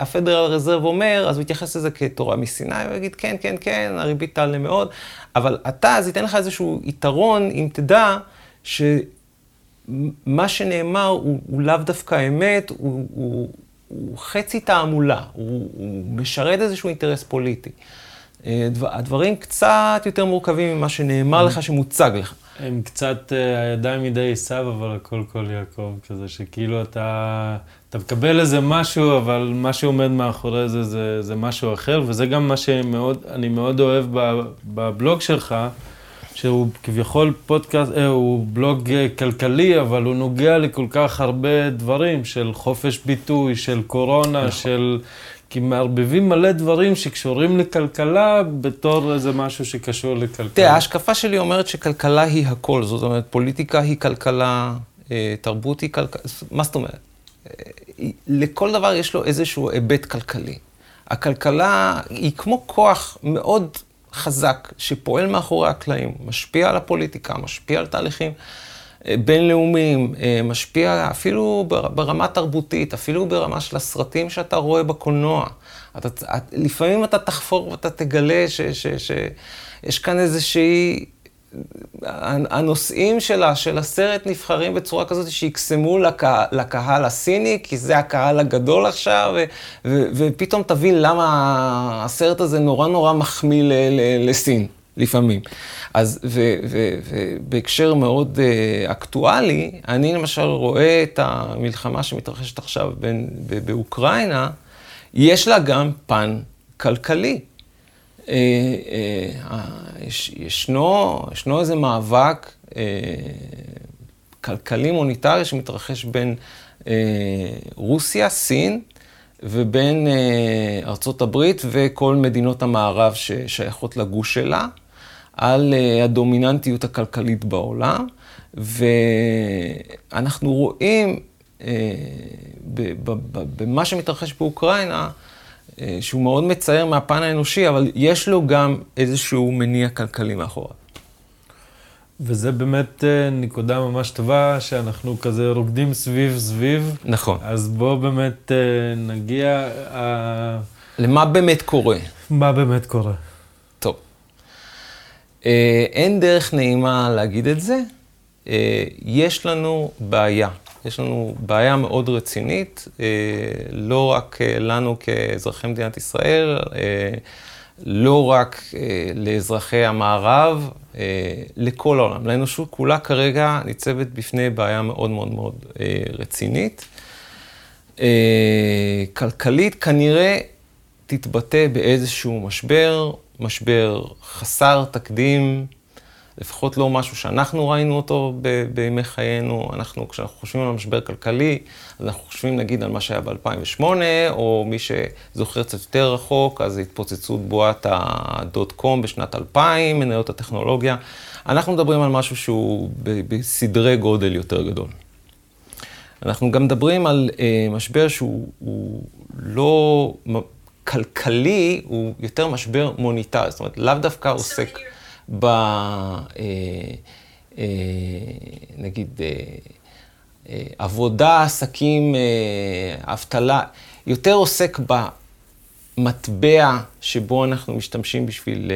הפדרל רזרב אומר, אז הוא יתייחס לזה כתורה מסיני, הוא יגיד, כן, כן, כן, הריבית תעלה מאוד, אבל אתה, זה ייתן לך איזשהו יתרון אם תדע שמה שנאמר הוא, הוא לאו דווקא אמת, הוא, הוא, הוא חצי תעמולה, הוא, הוא משרת איזשהו אינטרס פוליטי. אה, הדברים קצת יותר מורכבים ממה שנאמר לך, שמוצג לך. הם קצת אה, הידיים מדי עשיו, אבל הכל כל יעקב, כזה שכאילו אתה, אתה מקבל איזה משהו, אבל מה שעומד מאחורי זה, זה, זה משהו אחר, וזה גם מה שאני מאוד אוהב בבלוג שלך, שהוא כביכול פודקאסט, אה, הוא בלוג אה, כלכלי, אבל הוא נוגע לכל כך הרבה דברים של חופש ביטוי, של קורונה, נכון. של כי מערבבים מלא דברים שקשורים לכלכלה בתור איזה משהו שקשור לכלכלה. תראה, ההשקפה שלי אומרת שכלכלה היא הכל, זאת אומרת, פוליטיקה היא כלכלה, אה, תרבות היא כלכלה, מה זאת אומרת? לכל דבר יש לו איזשהו היבט כלכלי. הכלכלה היא כמו כוח מאוד חזק שפועל מאחורי הקלעים, משפיע על הפוליטיקה, משפיע על תהליכים אה, בינלאומיים, אה, משפיע אפילו ברמה תרבותית, אפילו ברמה של הסרטים שאתה רואה בקולנוע. אתה, לפעמים אתה תחפור ואתה תגלה שיש כאן איזושהי... הנושאים שלה, של הסרט נבחרים בצורה כזאת שיקסמו לקה, לקהל הסיני, כי זה הקהל הגדול עכשיו, ו, ו, ופתאום תבין למה הסרט הזה נורא נורא מחמיא ל, ל, לסין, לפעמים. אז, ובהקשר מאוד uh, אקטואלי, אני למשל רואה את המלחמה שמתרחשת עכשיו בין, באוקראינה, יש לה גם פן כלכלי. אה, אה, יש, ישנו, ישנו איזה מאבק אה, כלכלי מוניטרי שמתרחש בין רוסיה, סין, ובין ארצות הברית וכל מדינות המערב ששייכות לגוש שלה, על הדומיננטיות הכלכלית בעולם, ואנחנו רואים במה שמתרחש באוקראינה, אה, שהוא מאוד מצער מהפן האנושי, אבל יש לו גם איזשהו מניע כלכלי מאחוריו. וזה באמת אה, נקודה ממש טובה, שאנחנו כזה רוקדים סביב סביב. נכון. אז בואו באמת אה, נגיע... למה באמת קורה? מה באמת קורה? טוב. אין דרך נעימה להגיד את זה. יש לנו בעיה. יש לנו בעיה מאוד רצינית, אה, לא רק אה, לנו כאזרחי מדינת ישראל, אה, לא רק לאזרחי המערב, לכל העולם. לאנושות כולה כרגע ניצבת בפני בעיה מאוד מאוד מאוד רצינית. כלכלית כנראה תתבטא באיזשהו משבר, משבר חסר תקדים, לפחות לא משהו שאנחנו ראינו אותו בימי חיינו. אנחנו, כשאנחנו חושבים על משבר כלכלי, אז אנחנו חושבים נגיד על מה שהיה ב-2008, או מי שזוכר קצת יותר רחוק, אז התפוצצות בועת הדוט קום בשנת 2000, מניות הטכנולוגיה. אנחנו מדברים על משהו שהוא בסדרי גודל יותר גדול. אנחנו גם מדברים על אה, משבר שהוא לא כלכלי, הוא יותר משבר מוניטרי, זאת אומרת, לאו דווקא עוסק... ב... אה, אה, נגיד, אה, עבודה, עסקים, אבטלה, יותר עוסק במטבע שבו אנחנו משתמשים בשביל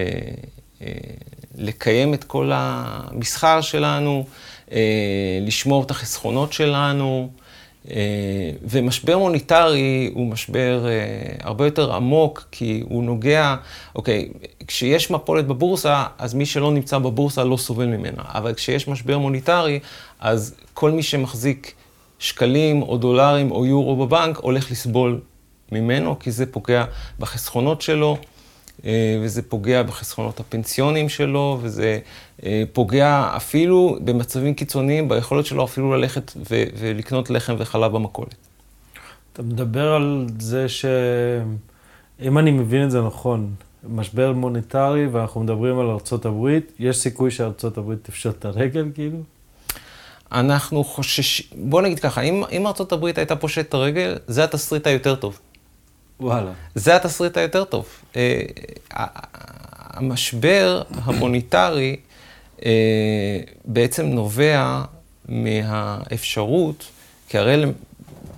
לקיים את כל המסחר שלנו, לשמור את החסכונות שלנו. אה, ומשבר מוניטרי הוא משבר אה, הרבה יותר עמוק, כי הוא נוגע, אוקיי, כשיש מפולת בבורסה, אז מי שלא נמצא בבורסה לא סובל ממנה. אבל כשיש משבר מוניטרי, אז כל מי שמחזיק שקלים או דולרים או יורו בבנק הולך לסבול ממנו, כי זה פוגע בחסכונות שלו. אה, וזה פוגע בחסכונות הפנסיונים שלו, וזה אה, פוגע אפילו במצבים קיצוניים ביכולת שלו אפילו ללכת ו- ולקנות לחם וחלב במכולת. אתה מדבר על זה שאם אני מבין את זה נכון, משבר מוניטרי ואנחנו מדברים על ארה"ב, יש סיכוי שארה"ב תפשוט את הרגל כאילו? אנחנו חוששים, בוא נגיד ככה, אם, אם ארה"ב הייתה פושט את הרגל, זה התסריט היותר טוב. וואלה. זה התסריט היותר טוב. אה, המשבר המוניטרי אה, בעצם נובע מהאפשרות, כי הרי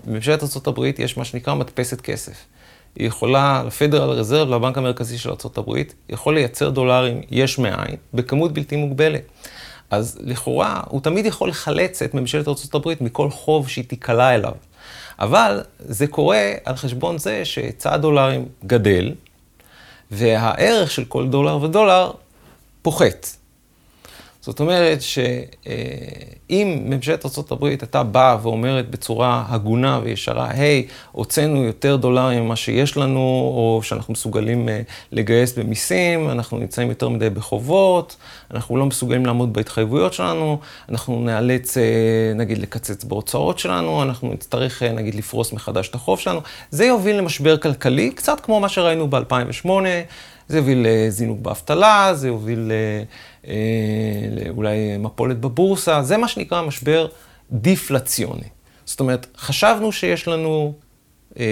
לממשלת ארה"ב יש מה שנקרא מדפסת כסף. היא יכולה, לפדרל רזרב, לבנק המרכזי של ארה"ב, יכול לייצר דולרים יש מאין, בכמות בלתי מוגבלת. אז לכאורה, הוא תמיד יכול לחלץ את ממשלת ארה"ב מכל חוב שהיא תיקלע אליו. אבל זה קורה על חשבון זה שהיצע הדולרים גדל, והערך של כל דולר ודולר פוחת. זאת אומרת שאם ממשלת ארה"ב הייתה באה ואומרת בצורה הגונה וישרה, היי, הוצאנו יותר דולרים ממה שיש לנו, או שאנחנו מסוגלים אה, לגייס במיסים, אנחנו נמצאים יותר מדי בחובות, אנחנו לא מסוגלים לעמוד בהתחייבויות שלנו, אנחנו נאלץ, אה, נגיד, לקצץ בהוצאות שלנו, אנחנו נצטרך, אה, נגיד, לפרוס מחדש את החוב שלנו. זה יוביל למשבר כלכלי, קצת כמו מה שראינו ב-2008. זה יוביל לזינוק באבטלה, זה יוביל לאולי מפולת בבורסה, זה מה שנקרא משבר דיפלציוני. זאת אומרת, חשבנו שיש לנו אה,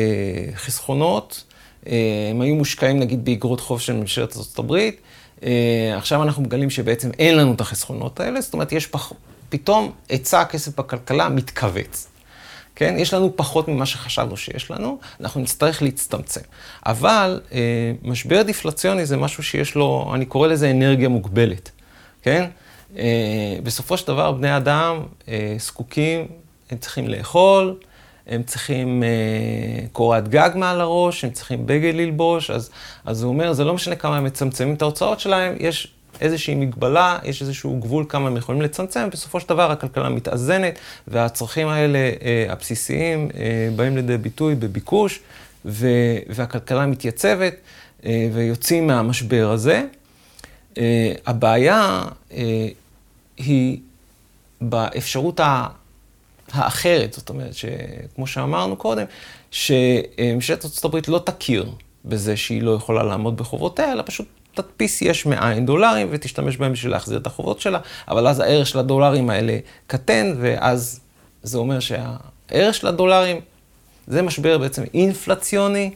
חסכונות, אה, הם היו מושקעים נגיד באגרות חוב של ממשלת ארה"ב, אה, עכשיו אנחנו מגלים שבעצם אין לנו את החסכונות האלה, זאת אומרת, יש פח, פתאום היצע הכסף בכלכלה מתכווץ. כן? יש לנו פחות ממה שחשבנו שיש לנו, אנחנו נצטרך להצטמצם. אבל אה, משבר דיפלציוני זה משהו שיש לו, אני קורא לזה אנרגיה מוגבלת, כן? אה, בסופו של דבר, בני אדם אה, זקוקים, הם צריכים לאכול, הם צריכים אה, קורת גג מעל הראש, הם צריכים בגד ללבוש, אז, אז הוא אומר, זה לא משנה כמה הם מצמצמים את ההוצאות שלהם, יש איזושהי מגבלה, יש איזשהו גבול כמה הם יכולים לצמצם, בסופו של דבר הכלכלה מתאזנת, והצרכים האלה אה, הבסיסיים אה, באים לידי ביטוי בביקוש, והכלכלה מתייצבת אה, ויוצאים מהמשבר הזה. הבעיה היא באפשרות האחרת, זאת אומרת, שכמו שאמרנו קודם, שממשלת ארה"ב לא תכיר בזה שהיא לא יכולה לעמוד בחובותיה, אלא פשוט תדפיס יש מאין דולרים ותשתמש בהם בשביל להחזיר את החובות שלה, אבל אז הערך של הדולרים האלה קטן, ואז זה אומר שהערך של הדולרים, זה משבר בעצם אינפלציוני,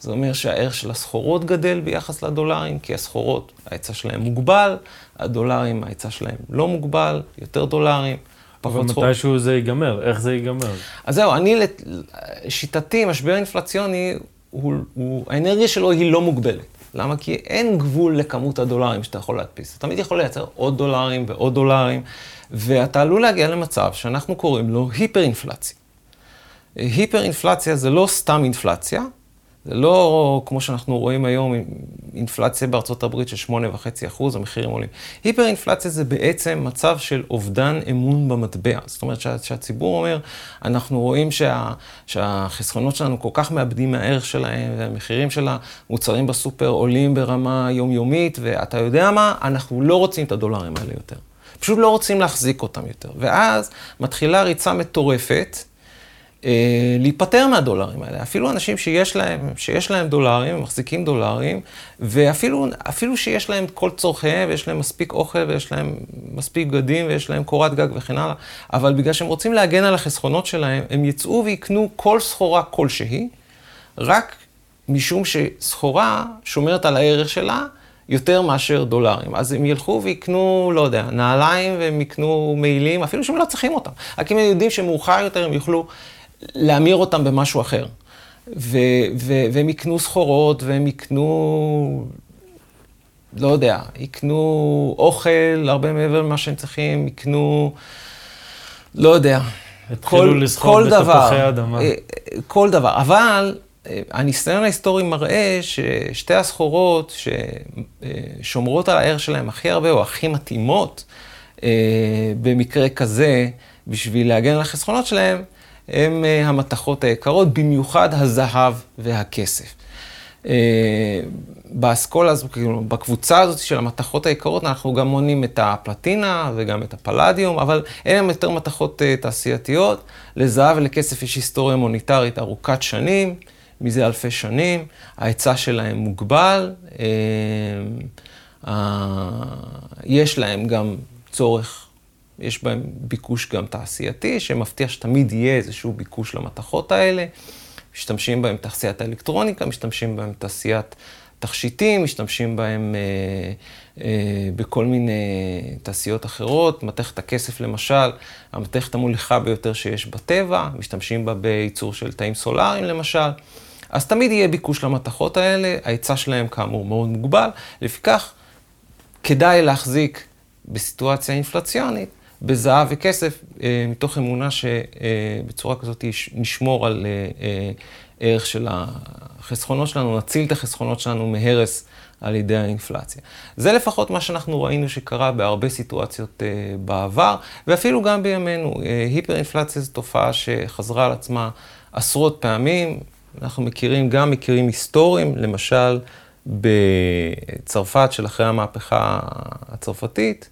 זה אומר שהערך של הסחורות גדל ביחס לדולרים, כי הסחורות, ההיצע שלהם מוגבל, הדולרים, ההיצע שלהם לא מוגבל, יותר דולרים. אבל מתישהו זה ייגמר, איך זה ייגמר? אז זהו, אני, לשיטתי, משבר אינפלציוני, הוא, הוא, האנרגיה שלו היא לא מוגבלת. למה? כי אין גבול לכמות הדולרים שאתה יכול להדפיס. אתה תמיד יכול לייצר עוד דולרים ועוד דולרים, ואתה עלול להגיע למצב שאנחנו קוראים לו היפר-אינפלציה. היפר-אינפלציה זה לא סתם אינפלציה, זה לא כמו שאנחנו רואים היום, אינפלציה בארצות הברית של 8.5 אחוז, המחירים עולים. היפר-אינפלציה זה בעצם מצב של אובדן אמון במטבע. זאת אומרת שה, שהציבור אומר, אנחנו רואים שה, שהחסכונות שלנו כל כך מאבדים מהערך שלהם, והמחירים של המוצרים בסופר עולים ברמה יומיומית, ואתה יודע מה? אנחנו לא רוצים את הדולרים האלה יותר. פשוט לא רוצים להחזיק אותם יותר. ואז מתחילה ריצה מטורפת. אה, להיפטר מהדולרים האלה. אפילו אנשים שיש להם, שיש להם דולרים, מחזיקים דולרים, ואפילו שיש להם כל צורכיהם, ויש להם מספיק אוכל, ויש להם מספיק בגדים, ויש להם קורת גג וכן הלאה, אבל בגלל שהם רוצים להגן על החסכונות שלהם, הם יצאו ויקנו כל סחורה כלשהי, רק משום שסחורה שומרת על הערך שלה, יותר מאשר דולרים. אז הם ילכו ויקנו, לא יודע, נעליים והם יקנו מעילים, אפילו שהם לא צריכים אותם. רק אם הם יודעים שמאוחר יותר הם יוכלו להמיר אותם במשהו אחר. ו- ו- והם יקנו סחורות, והם יקנו, לא יודע, יקנו אוכל הרבה מעבר למה שהם צריכים, יקנו, לא יודע. התחילו לסחור בתפוחי אדמה. אה, כל דבר. אבל אה, הניסיון ההיסטורי מראה ששתי הסחורות ששומרות על הערך שלהם הכי הרבה, או הכי מתאימות, אה, במקרה כזה, בשביל להגן על החסכונות שלהם, הם אה, המתכות היקרות, במיוחד הזהב והכסף. אה, באסכולה הזאת, כאילו, בקבוצה הזאת של המתכות היקרות, אנחנו גם מונים את הפלטינה וגם את הפלדיום, אבל אלה הם יותר מתכות אה, תעשייתיות. לזהב ולכסף יש היסטוריה מוניטרית ארוכת שנים, מזה אלפי שנים. ההיצע שלהם מוגבל. יש להם גם צורך יש בהם ביקוש גם תעשייתי, שמבטיח שתמיד יהיה איזשהו ביקוש למתכות האלה. משתמשים בהם תעשיית האלקטרוניקה, משתמשים בהם תעשיית תכשיטים, משתמשים בהם אה, אה, בכל מיני תעשיות אחרות. מתכת הכסף למשל, המתכת המוליכה ביותר שיש בטבע, משתמשים בה בייצור של תאים סולאריים למשל. אז תמיד יהיה ביקוש למתכות האלה, ההיצע שלהם כאמור מאוד מוגבל, לפיכך כדאי להחזיק בסיטואציה אינפלציונית בזהב וכסף, אה, מתוך אמונה שבצורה כזאת נשמור על אה, אה, ערך של החסכונות שלנו, נציל את החסכונות שלנו מהרס על ידי האינפלציה. זה לפחות מה שאנחנו ראינו שקרה בהרבה סיטואציות בעבר, ואפילו גם בימינו. היפר-אינפלציה זו תופעה שחזרה על עצמה עשרות פעמים. אנחנו מכירים גם מקרים היסטוריים, למשל בצרפת של אחרי המהפכה הצרפתית,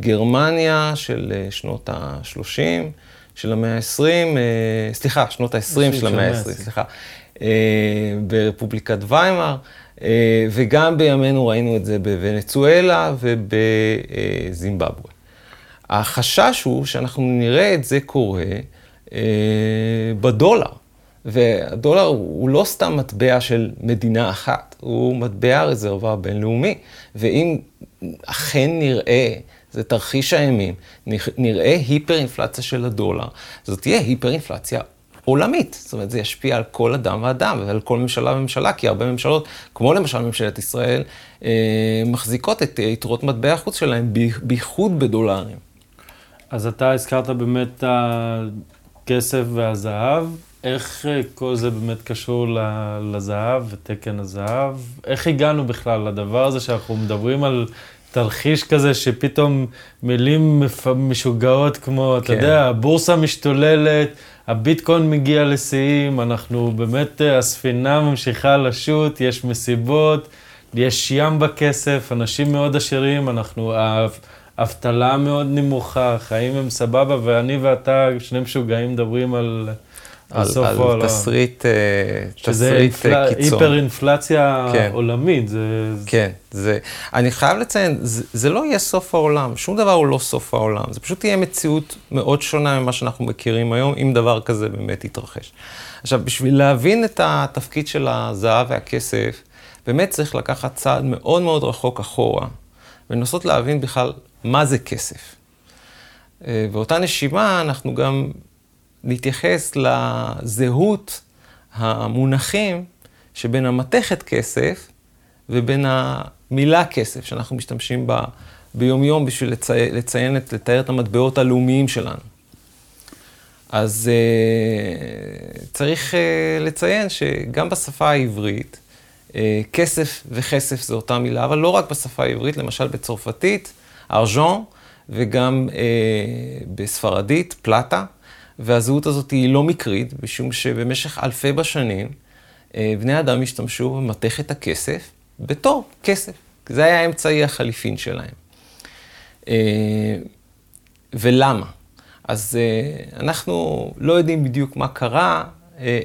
גרמניה של uh, שנות ה-30, של המאה ה-20, uh, סליחה, שנות ה-20 של המאה ה-20, סליחה, ברפובליקת ויימאר. אה, וגם בימינו ראינו את זה בוונצואלה ובזימבבואה. החשש הוא שאנחנו נראה את זה קורה אה, בדולר. והדולר הוא לא סתם מטבע של מדינה אחת, הוא מטבע רזרבה בינלאומי. ואם אכן נראה, זה תרחיש הימים, נראה היפר-אינפלציה של הדולר, זאת תהיה היפר-אינפלציה עולמית. זאת אומרת, זה ישפיע על כל אדם ואדם ועל כל ממשלה וממשלה, כי הרבה ממשלות, כמו למשל ממשלת ישראל, אה, מחזיקות את יתרות מטבע החוץ שלהם, בייחוד בדולרים. אז אתה הזכרת באמת את הכסף והזהב. איך אה, כל זה באמת קשור לזהב ותקן הזהב? איך הגענו בכלל לדבר הזה שאנחנו מדברים על תרחיש כזה שפתאום מילים משוגעות כמו, כן. אתה יודע, הבורסה משתוללת, הביטקוין מגיע לשיאים, אנחנו באמת, אה, הספינה ממשיכה לשוט, יש מסיבות, יש ים בכסף, אנשים מאוד עשירים, אנחנו, האבטלה מאוד נמוכה, החיים הם סבבה, ואני ואתה, שני משוגעים, מדברים על... על, על תסריט, אה, שזה תסריט אה, קיצון. שזה היפר-אינפלציה כן. עולמית. זה... כן, זה, אני חייב לציין, זה, זה לא יהיה סוף העולם, שום דבר הוא לא סוף העולם, זה פשוט תהיה מציאות מאוד שונה ממה שאנחנו מכירים היום, אם דבר כזה באמת יתרחש. עכשיו, בשביל להבין את התפקיד של הזהב והכסף, באמת צריך לקחת צעד מאוד מאוד רחוק אחורה, ולנסות להבין בכלל מה זה כסף. אה, באותה נשימה, אנחנו גם להתייחס לזהות המונחים שבין המתכת כסף ובין המילה כסף, שאנחנו משתמשים בה ביומיום בשביל לצי... לציין, את, לתאר את המטבעות הלאומיים שלנו. אז uh, צריך uh, לציין שגם בשפה העברית, uh, כסף וכסף זה אותה מילה, אבל לא רק בשפה העברית, למשל בצרפתית, ארג'ון, וגם uh, בספרדית, פלטה. והזהות הזאת היא לא מקרית, משום שבמשך אלפי בשנים, אה, בני אדם השתמשו במתכת הכסף בתור כסף. זה היה האמצעי החליפין שלהם. אה, ולמה? אז אה, אנחנו לא יודעים בדיוק מה קרה,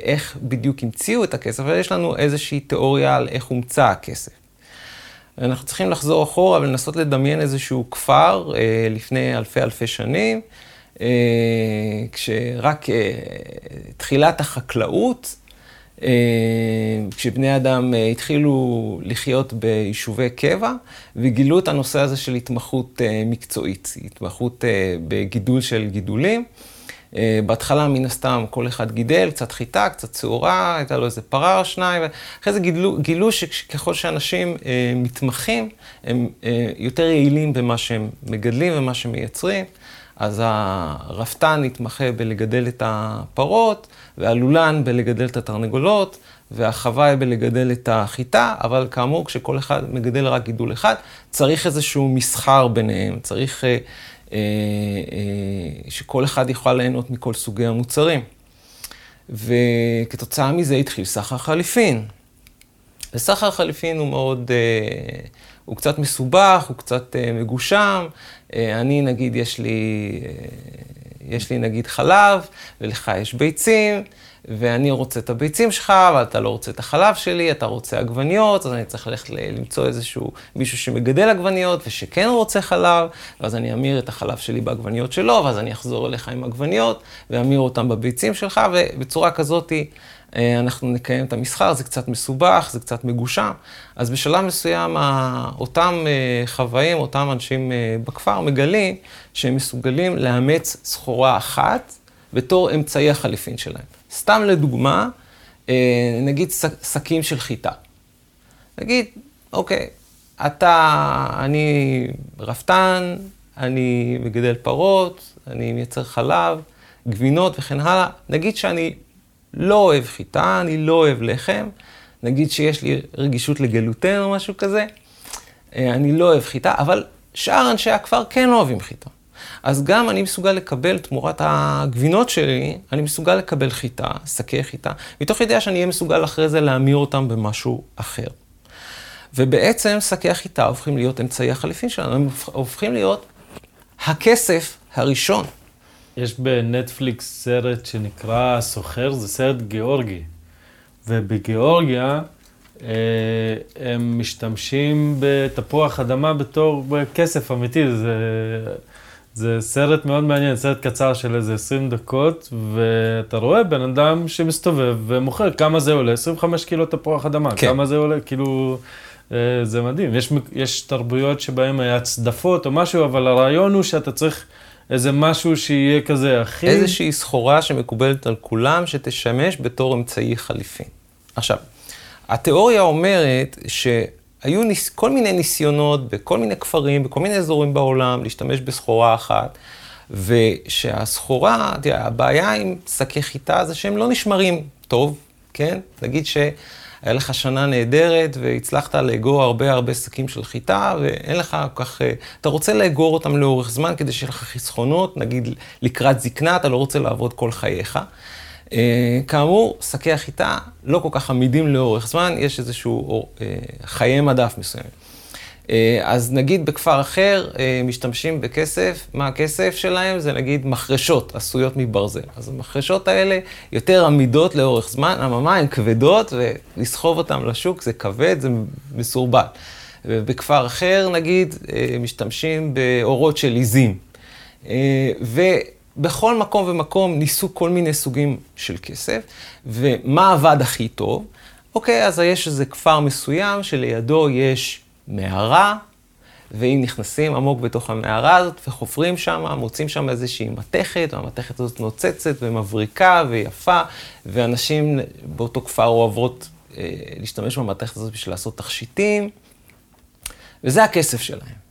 איך בדיוק המציאו את הכסף, אבל יש לנו איזושהי תיאוריה על איך הומצא הכסף. אנחנו צריכים לחזור אחורה ולנסות לדמיין איזשהו כפר לפני אלפי אלפי שנים, כשרק אה, תחילת החקלאות, אה, כשבני אדם התחילו לחיות ביישובי קבע, וגילו את הנושא הזה של התמחות מקצועית, התמחות בגידול של גידולים. בהתחלה, מן הסתם, כל אחד גידל, קצת חיטה, קצת צהורה, הייתה לו איזה פרה או שניים, ואחרי זה גילו, גילו שככל שאנשים מתמחים, הם יותר יעילים במה שהם מגדלים ומה שהם מייצרים. אז הרפתן יתמחה בלגדל את הפרות, והלולן בלגדל את התרנגולות, והחוואי בלגדל את החיטה, אבל כאמור, כשכל אחד מגדל רק גידול אחד, צריך איזשהו מסחר ביניהם, צריך אה, אה, אה, שכל אחד יוכל ליהנות מכל סוגי המוצרים. וכתוצאה מזה התחיל סחר חליפין. וסחר חליפין הוא מאוד, אה, הוא קצת מסובך, הוא קצת אה, מגושם. אה, אני, נגיד, יש לי, יש לי נגיד חלב, ולך יש ביצים, ואני רוצה את הביצים שלך, אבל אתה לא רוצה את החלב שלי, אתה רוצה עגבניות, אז אני צריך ללכת למצוא איזשהו מישהו שמגדל עגבניות ושכן רוצה חלב, ואז אני אמיר את החלב שלי בעגבניות שלו, ואז אני אחזור אליך עם עגבניות, ואמיר אותם בביצים שלך, ובצורה כזאתי אה, אנחנו נקיים את המסחר, זה קצת מסובך, זה קצת מגושם. אז בשלב מסוים, אותם אה, חוואים, אותם אנשים אה, בכפר, מגלים שהם מסוגלים לאמץ סחורה אחת בתור אמצעי החליפין שלהם. סתם לדוגמה, נגיד שקים של חיטה. נגיד, אוקיי, אתה, אני רפתן, אני מגדל פרות, אני מייצר חלב, גבינות וכן הלאה. נגיד שאני לא אוהב חיטה, אני לא אוהב לחם, נגיד שיש לי רגישות לגלוטן או משהו כזה, אה, אני לא אוהב חיטה, אבל שאר אנשי הכפר כן אוהבים חיטה. אז גם אני מסוגל לקבל תמורת הגבינות שלי, אני מסוגל לקבל חיטה, שקי חיטה, מתוך ידיעה שאני אהיה מסוגל אחרי זה להמיר אותם במשהו אחר. ובעצם שקי החיטה הופכים להיות אמצעי החליפין שלנו, הם הופכים להיות הכסף הראשון. יש בנטפליקס סרט שנקרא סוחר, זה סרט גיאורגי. ובגיאורגיה אה, הם משתמשים בתפוח אדמה בתור כסף אמיתי. זה, זה סרט מאוד מעניין, סרט קצר של איזה 20 דקות, ואתה רואה בן אדם שמסתובב ומוכר כמה זה עולה, 25 קילו תפוח אדמה, כן. כמה זה עולה, כאילו... אה, זה מדהים. יש, יש תרבויות שבהן היה צדפות או משהו, אבל הרעיון הוא שאתה צריך איזה משהו שיהיה כזה אחיד. איזושהי סחורה שמקובלת על כולם, שתשמש בתור אמצעי חליפין. עכשיו, התיאוריה אומרת שהיו ניס, כל מיני ניסיונות בכל מיני כפרים, בכל מיני אזורים בעולם, להשתמש בסחורה אחת, ושהסחורה, תראה, הבעיה עם שקי חיטה זה שהם לא נשמרים טוב, כן? נגיד ש... היה לך שנה נהדרת והצלחת לאגור הרבה הרבה שקים של חיטה, ואין לך כל כך, אה, אתה רוצה לאגור אותם לאורך זמן כדי שיהיה לך חסכונות, נגיד לקראת זקנה, אתה לא רוצה לעבוד כל חייך. אה, כאמור, שקי החיטה לא כל כך עמידים לאורך זמן, יש איזשהו אה, חיי מדף מסוימים. אה, אז נגיד בכפר אחר משתמשים בכסף, מה הכסף שלהם? זה נגיד מחרשות עשויות מברזל. אז המחרשות האלה יותר עמידות לאורך זמן, אממה הן כבדות ולסחוב אותן לשוק זה כבד, זה מסורבל. ובכפר אחר נגיד משתמשים באורות של עיזים. ו... בכל מקום ומקום ניסו כל מיני סוגים של כסף, ומה עבד הכי טוב? אוקיי, אז יש איזה כפר מסוים שלידו יש מערה, ואם נכנסים עמוק בתוך המערה הזאת וחופרים שם, מוצאים שם איזושהי מתכת, והמתכת הזאת נוצצת ומבריקה ויפה, ואנשים באותו כפר אוהבות אה, להשתמש במתכת הזאת בשביל לעשות תכשיטים, וזה הכסף שלהם.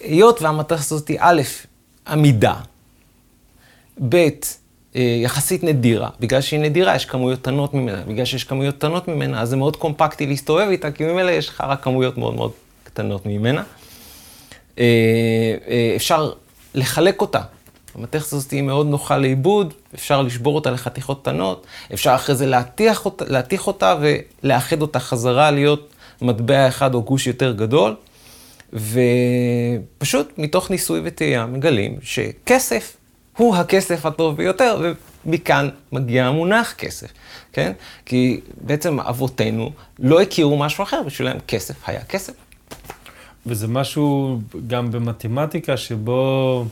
היות והמטרה הזאת היא א', עמידה, ב', יחסית נדירה, בגלל שהיא נדירה יש כמויות קטנות ממנה, בגלל שיש כמויות קטנות ממנה, אז זה מאוד קומפקטי להסתובב איתה, כי ממילא יש לך רק כמויות מאוד מאוד קטנות ממנה. אה, אה, אפשר לחלק אותה. המתכת הזאת היא מאוד נוחה לעיבוד, אפשר לשבור אותה לחתיכות קטנות, אפשר אחרי זה להתיך אותה, להתיך אותה ולאחד אותה חזרה להיות מטבע אחד או גוש יותר גדול. ופשוט מתוך ניסוי וטעייה מגלים שכסף הוא הכסף הטוב ביותר, ומכאן מגיע המונח כסף, כן? כי בעצם אבותינו לא הכירו משהו אחר, בשבילם כסף היה כסף. וזה משהו גם במתמטיקה שבו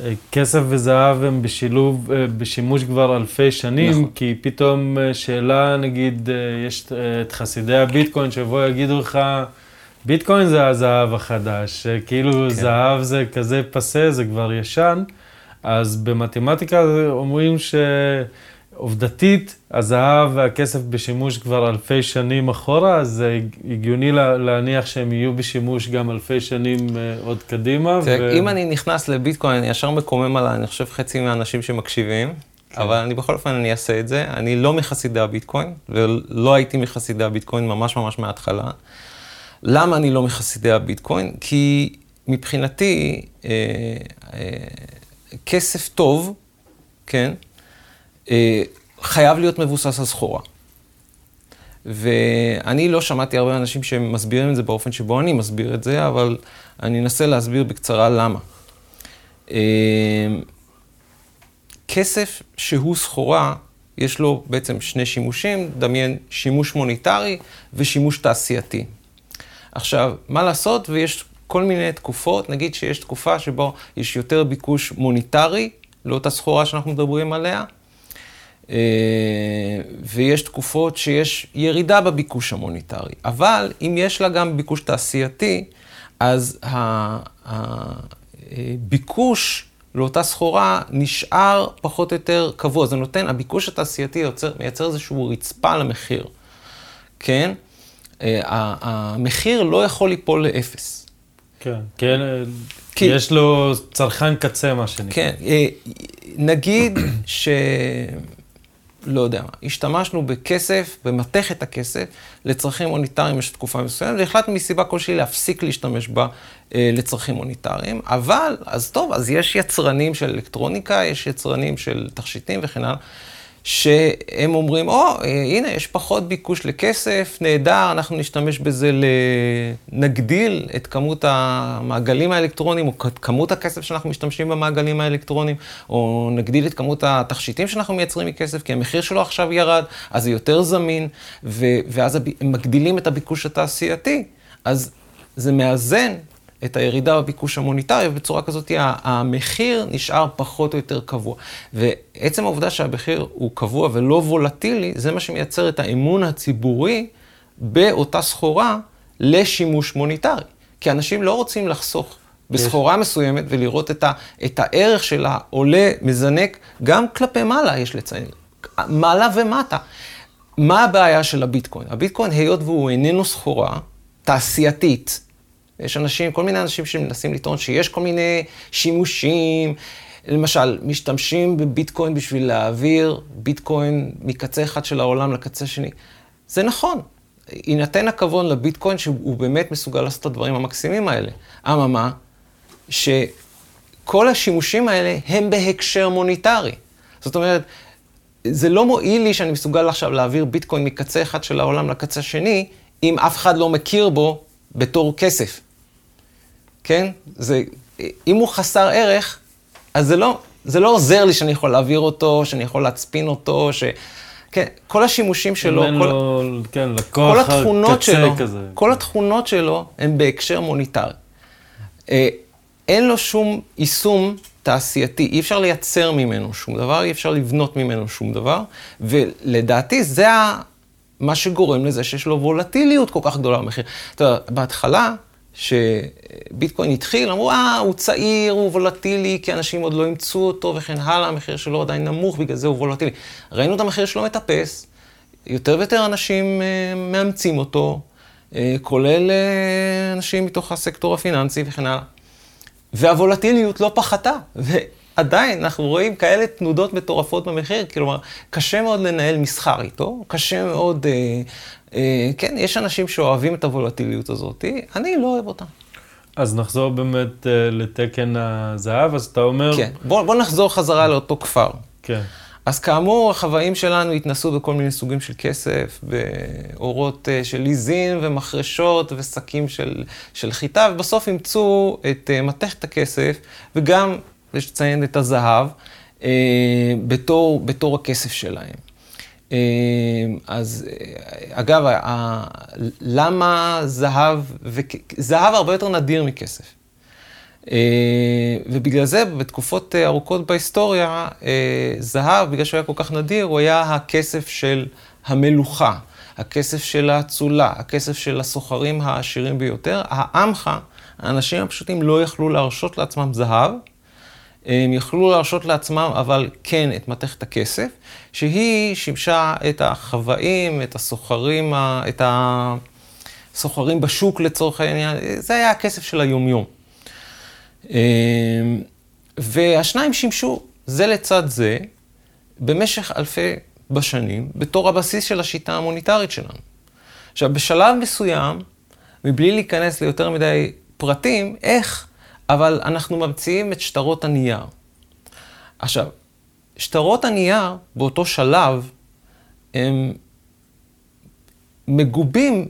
אה, כסף וזהב הם בשילוב, אה, בשימוש כבר אלפי שנים, נכון. כי פתאום אה, שאלה, נגיד, יש את חסידי הביטקוין שיבואו יגידו לך, ביטקוין זה הזהב החדש, כאילו כן. זהב זה כזה פסה, זה כבר ישן, אז במתמטיקה אומרים שעובדתית הזהב והכסף בשימוש כבר אלפי שנים אחורה, אז זה הגיוני להניח שהם יהיו בשימוש גם אלפי שנים אה, עוד קדימה. ו... אם אני נכנס לביטקוין, אני ישר מקומם עליי, אני חושב חצי מהאנשים שמקשיבים. כן. אבל אני בכל אופן, אני אעשה את זה. אני לא מחסידי הביטקוין, ולא הייתי מחסידי הביטקוין ממש ממש מההתחלה. למה אני לא מחסידי הביטקוין? כי מבחינתי, אה, אה, כסף טוב, כן, אה, חייב להיות מבוסס על סחורה. ואני לא שמעתי הרבה אנשים שמסבירים את זה באופן שבו אני מסביר את זה, אבל אני אנסה להסביר בקצרה למה. אה, כסף שהוא סחורה, יש לו בעצם שני שימושים, דמיין שימוש מוניטרי ושימוש תעשייתי. עכשיו, מה לעשות? ויש כל מיני תקופות, נגיד שיש תקופה שבו יש יותר ביקוש מוניטרי לאותה סחורה שאנחנו מדברים עליה, אה, ויש תקופות שיש ירידה בביקוש המוניטרי. אבל אם יש לה גם ביקוש תעשייתי, אז הביקוש לאותה סחורה נשאר פחות או יותר קבוע. זה נותן, הביקוש התעשייתי יוצר, מייצר איזשהו רצפה למחיר, כן? אה, המחיר לא יכול ליפול לאפס. כן, כן, כי יש לו צרכן קצה, מה שנקרא. כן, אה, נגיד ש... לא יודע מה, השתמשנו בכסף, במתכת הכסף, לצרכים מוניטריים במשך תקופה מסוימת, והחלטנו מסיבה כלשהי להפסיק להשתמש בה אה, לצרכים מוניטריים, אבל, אז טוב, אז יש יצרנים של אלקטרוניקה, יש יצרנים של תכשיטים וכן הלאה. שהם אומרים, או, oh, הנה, יש פחות ביקוש לכסף, נהדר, אנחנו נשתמש בזה, נגדיל את כמות המעגלים האלקטרוניים, או כמות הכסף שאנחנו משתמשים במעגלים האלקטרוניים, או נגדיל את כמות התכשיטים שאנחנו מייצרים מכסף, כי המחיר שלו עכשיו ירד, אז זה יותר זמין, ואז הם מגדילים את הביקוש התעשייתי. אז זה מאזן את הירידה בביקוש המוניטרי, ובצורה כזאת המחיר נשאר פחות או יותר קבוע. ועצם העובדה שהמחיר הוא קבוע ולא וולטילי, זה מה שמייצר את האמון הציבורי באותה סחורה לשימוש מוניטרי. כי אנשים לא רוצים לחסוך בסחורה יש. מסוימת ולראות את, ה, את הערך שלה עולה, מזנק, גם כלפי מעלה, יש לציין. מעלה ומטה. מה הבעיה של הביטקוין? הביטקוין, היות והוא איננו סחורה תעשייתית, יש אנשים, כל מיני אנשים שמנסים לטעון שיש כל מיני שימושים. למשל, משתמשים בביטקוין בשביל להעביר ביטקוין מקצה אחד של העולם לקצה שני. זה נכון, יינתן הכבוד לביטקוין שהוא באמת מסוגל לעשות את הדברים המקסימים האלה. אממה, שכל השימושים האלה הם בהקשר מוניטרי. זאת אומרת, זה לא מועיל לי שאני מסוגל עכשיו להעביר ביטקוין מקצה אחד של העולם לקצה שני, אם אף אחד לא מכיר בו בתור כסף. כן? זה, אם הוא חסר ערך, אז זה לא, זה לא עוזר לי שאני יכול להעביר אותו, שאני יכול להצפין אותו, ש... כן, כל השימושים שלו, כל, לו, כן, כל התכונות שלו, כזה. כל התכונות שלו הם בהקשר מוניטרי. אה, אין לו שום יישום תעשייתי, אי אפשר לייצר ממנו שום דבר, אי אפשר לבנות ממנו שום דבר, ולדעתי זה מה שגורם לזה שיש לו וולטיליות כל כך גדולה במחיר. אתה יודע, בהתחלה, שביטקוין התחיל, אמרו, אה, הוא צעיר, הוא וולטילי, כי אנשים עוד לא אימצו אותו וכן הלאה, המחיר שלו עדיין נמוך, בגלל זה הוא וולטילי. ראינו את המחיר שלו מטפס, יותר ויותר אנשים אה, מאמצים אותו, אה, כולל אה, אנשים מתוך הסקטור הפיננסי וכן הלאה. והוולטיליות לא פחתה, ועדיין אנחנו רואים כאלה תנודות מטורפות במחיר, כלומר, קשה מאוד לנהל מסחר איתו, קשה מאוד... אה, כן, יש אנשים שאוהבים את הוולטיליות הזאת, אני לא אוהב אותה. אז נחזור באמת אה, לתקן הזהב, אז אתה אומר... כן, בוא, בוא נחזור חזרה לאותו כפר. כן. אז כאמור, החוואים שלנו התנסו בכל מיני סוגים של כסף, באורות אה, של עיזים ומחרשות ושקים של, של חיטה, ובסוף אימצו את מתכת הכסף, וגם, יש לציין, את הזהב, בתור, בתור הכסף שלהם. אמ, אז אגב, למה זהב, זהב הרבה יותר נדיר מכסף. אמ, ובגלל זה בתקופות ארוכות בהיסטוריה, אה, זהב, בגלל שהוא היה כל כך נדיר, הוא היה הכסף של המלוכה, הכסף של האצולה, הכסף של הסוחרים העשירים ביותר. העמך, האנשים הפשוטים לא יכלו להרשות לעצמם זהב. הם יכלו להרשות לעצמם, אבל כן, את מתכת הכסף, שהיא שימשה את החוואים, את הסוחרים, את הסוחרים בשוק לצורך העניין, זה היה הכסף של היומיום. אמ, והשניים שימשו זה לצד זה במשך אלפי בשנים בתור הבסיס של השיטה המוניטרית שלנו. עכשיו, בשלב מסוים, מבלי להיכנס ליותר מדי פרטים, איך אבל אנחנו ממציאים את שטרות הנייר. עכשיו, שטרות הנייר באותו שלב הם מגובים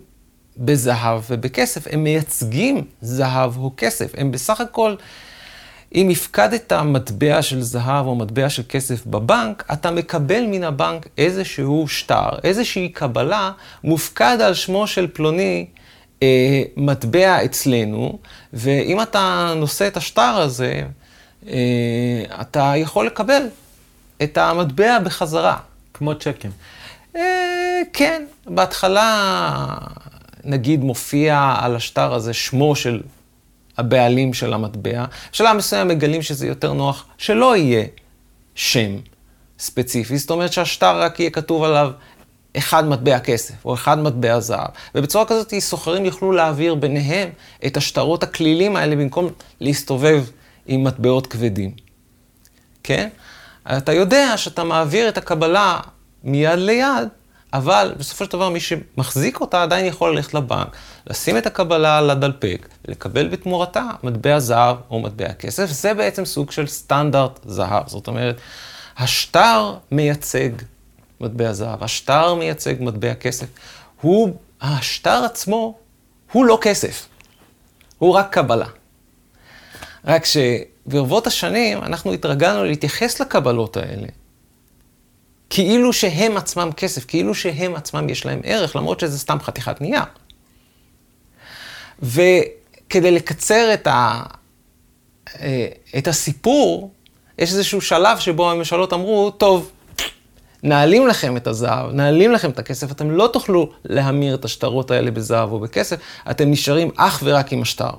בזהב ובכסף, הם מייצגים זהב או כסף. הם בסך הכל, אם הפקדת מטבע של זהב או מטבע של כסף בבנק, אתה מקבל מן הבנק איזשהו שטר, איזושהי קבלה מופקד על שמו של פלוני אה, מטבע אצלנו, ואם אתה נושא את השטר הזה, אה, אתה יכול לקבל את המטבע בחזרה. כמו צ'קים. אה, כן, בהתחלה נגיד מופיע על השטר הזה שמו של הבעלים של המטבע. בשלב מסוים מגלים שזה יותר נוח שלא יהיה שם ספציפי, זאת אומרת שהשטר רק יהיה כתוב עליו אחד מטבע כסף או אחד מטבע זהב. ובצורה כזאת סוחרים יוכלו להעביר ביניהם את השטרות הכלילים האלה במקום להסתובב עם מטבעות כבדים. כן? אתה יודע שאתה מעביר את הקבלה מיד ליד, אבל בסופו של דבר מי שמחזיק אותה עדיין יכול ללכת לבנק, לשים את הקבלה על הדלפק, ולקבל בתמורתה מטבע זהב או מטבע כסף. זה בעצם סוג של סטנדרט זהב. זאת אומרת, השטר מייצג מטבע זהב, השטר מייצג מטבע כסף. הוא, השטר עצמו הוא לא כסף, הוא רק קבלה. רק שברבות השנים אנחנו התרגלנו להתייחס לקבלות האלה כאילו שהם עצמם כסף, כאילו שהם עצמם יש להם ערך, למרות שזה סתם חתיכת נייר. וכדי לקצר את, ה, אה, את הסיפור, יש איזשהו שלב שבו הממשלות אמרו, טוב, נעלים לכם את הזהב, נעלים לכם את הכסף, אתם לא תוכלו להמיר את השטרות האלה בזהב או בכסף, אתם נשארים אך ורק עם השטר.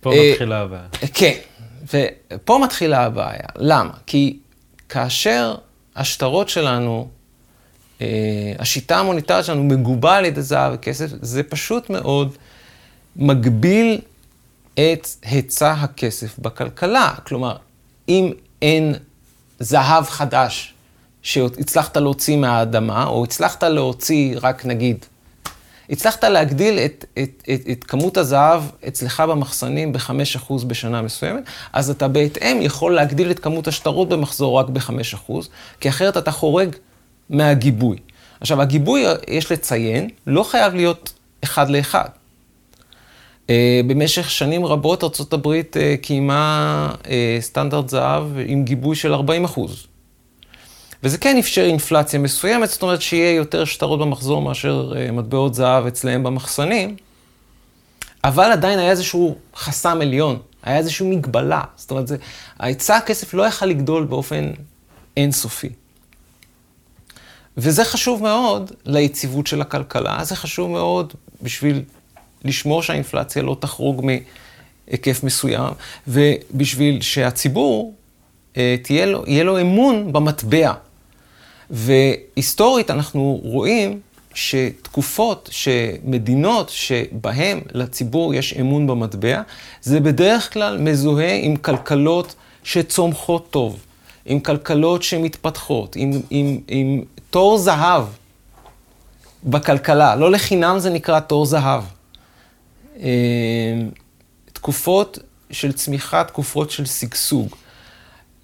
פה אה, מתחילה הבעיה. כן, ופה מתחילה הבעיה. למה? כי כאשר השטרות שלנו, אה, השיטה המוניטרית שלנו מגובה על ידי זהב וכסף, זה פשוט מאוד מגביל את היצע הכסף בכלכלה. כלומר, אם אין זהב חדש שהצלחת להוציא מהאדמה, או הצלחת להוציא רק נגיד הצלחת להגדיל את, את, את, את כמות הזהב אצלך במחסנים ב-5% בשנה מסוימת, אז אתה בהתאם יכול להגדיל את כמות השטרות במחזור רק ב-5%, כי אחרת אתה חורג מהגיבוי. עכשיו, הגיבוי, יש לציין, לא חייב להיות אחד לאחד. Uh, במשך שנים רבות ארה"ב uh, קיימה uh, סטנדרט זהב עם גיבוי של 40 אחוז. וזה כן אפשר אינפלציה מסוימת, זאת אומרת שיהיה יותר שטרות במחזור מאשר uh, מטבעות זהב אצלם במחסנים, אבל עדיין היה איזשהו חסם עליון, היה איזושהי מגבלה. זאת אומרת, זה, ההיצע הכסף לא יכל לגדול באופן אינסופי. וזה חשוב מאוד ליציבות של הכלכלה, זה חשוב מאוד בשביל לשמור שהאינפלציה לא תחרוג מהיקף מסוים, ובשביל שהציבור, אה, תהיה לו, יהיה לו אמון במטבע. והיסטורית אנחנו רואים שתקופות, שמדינות שבהן לציבור יש אמון במטבע, זה בדרך כלל מזוהה עם כלכלות שצומחות טוב, עם כלכלות שמתפתחות, עם, עם, עם תור זהב בכלכלה. לא לחינם זה נקרא תור זהב. אה, תקופות של צמיחה, תקופות של שגשוג.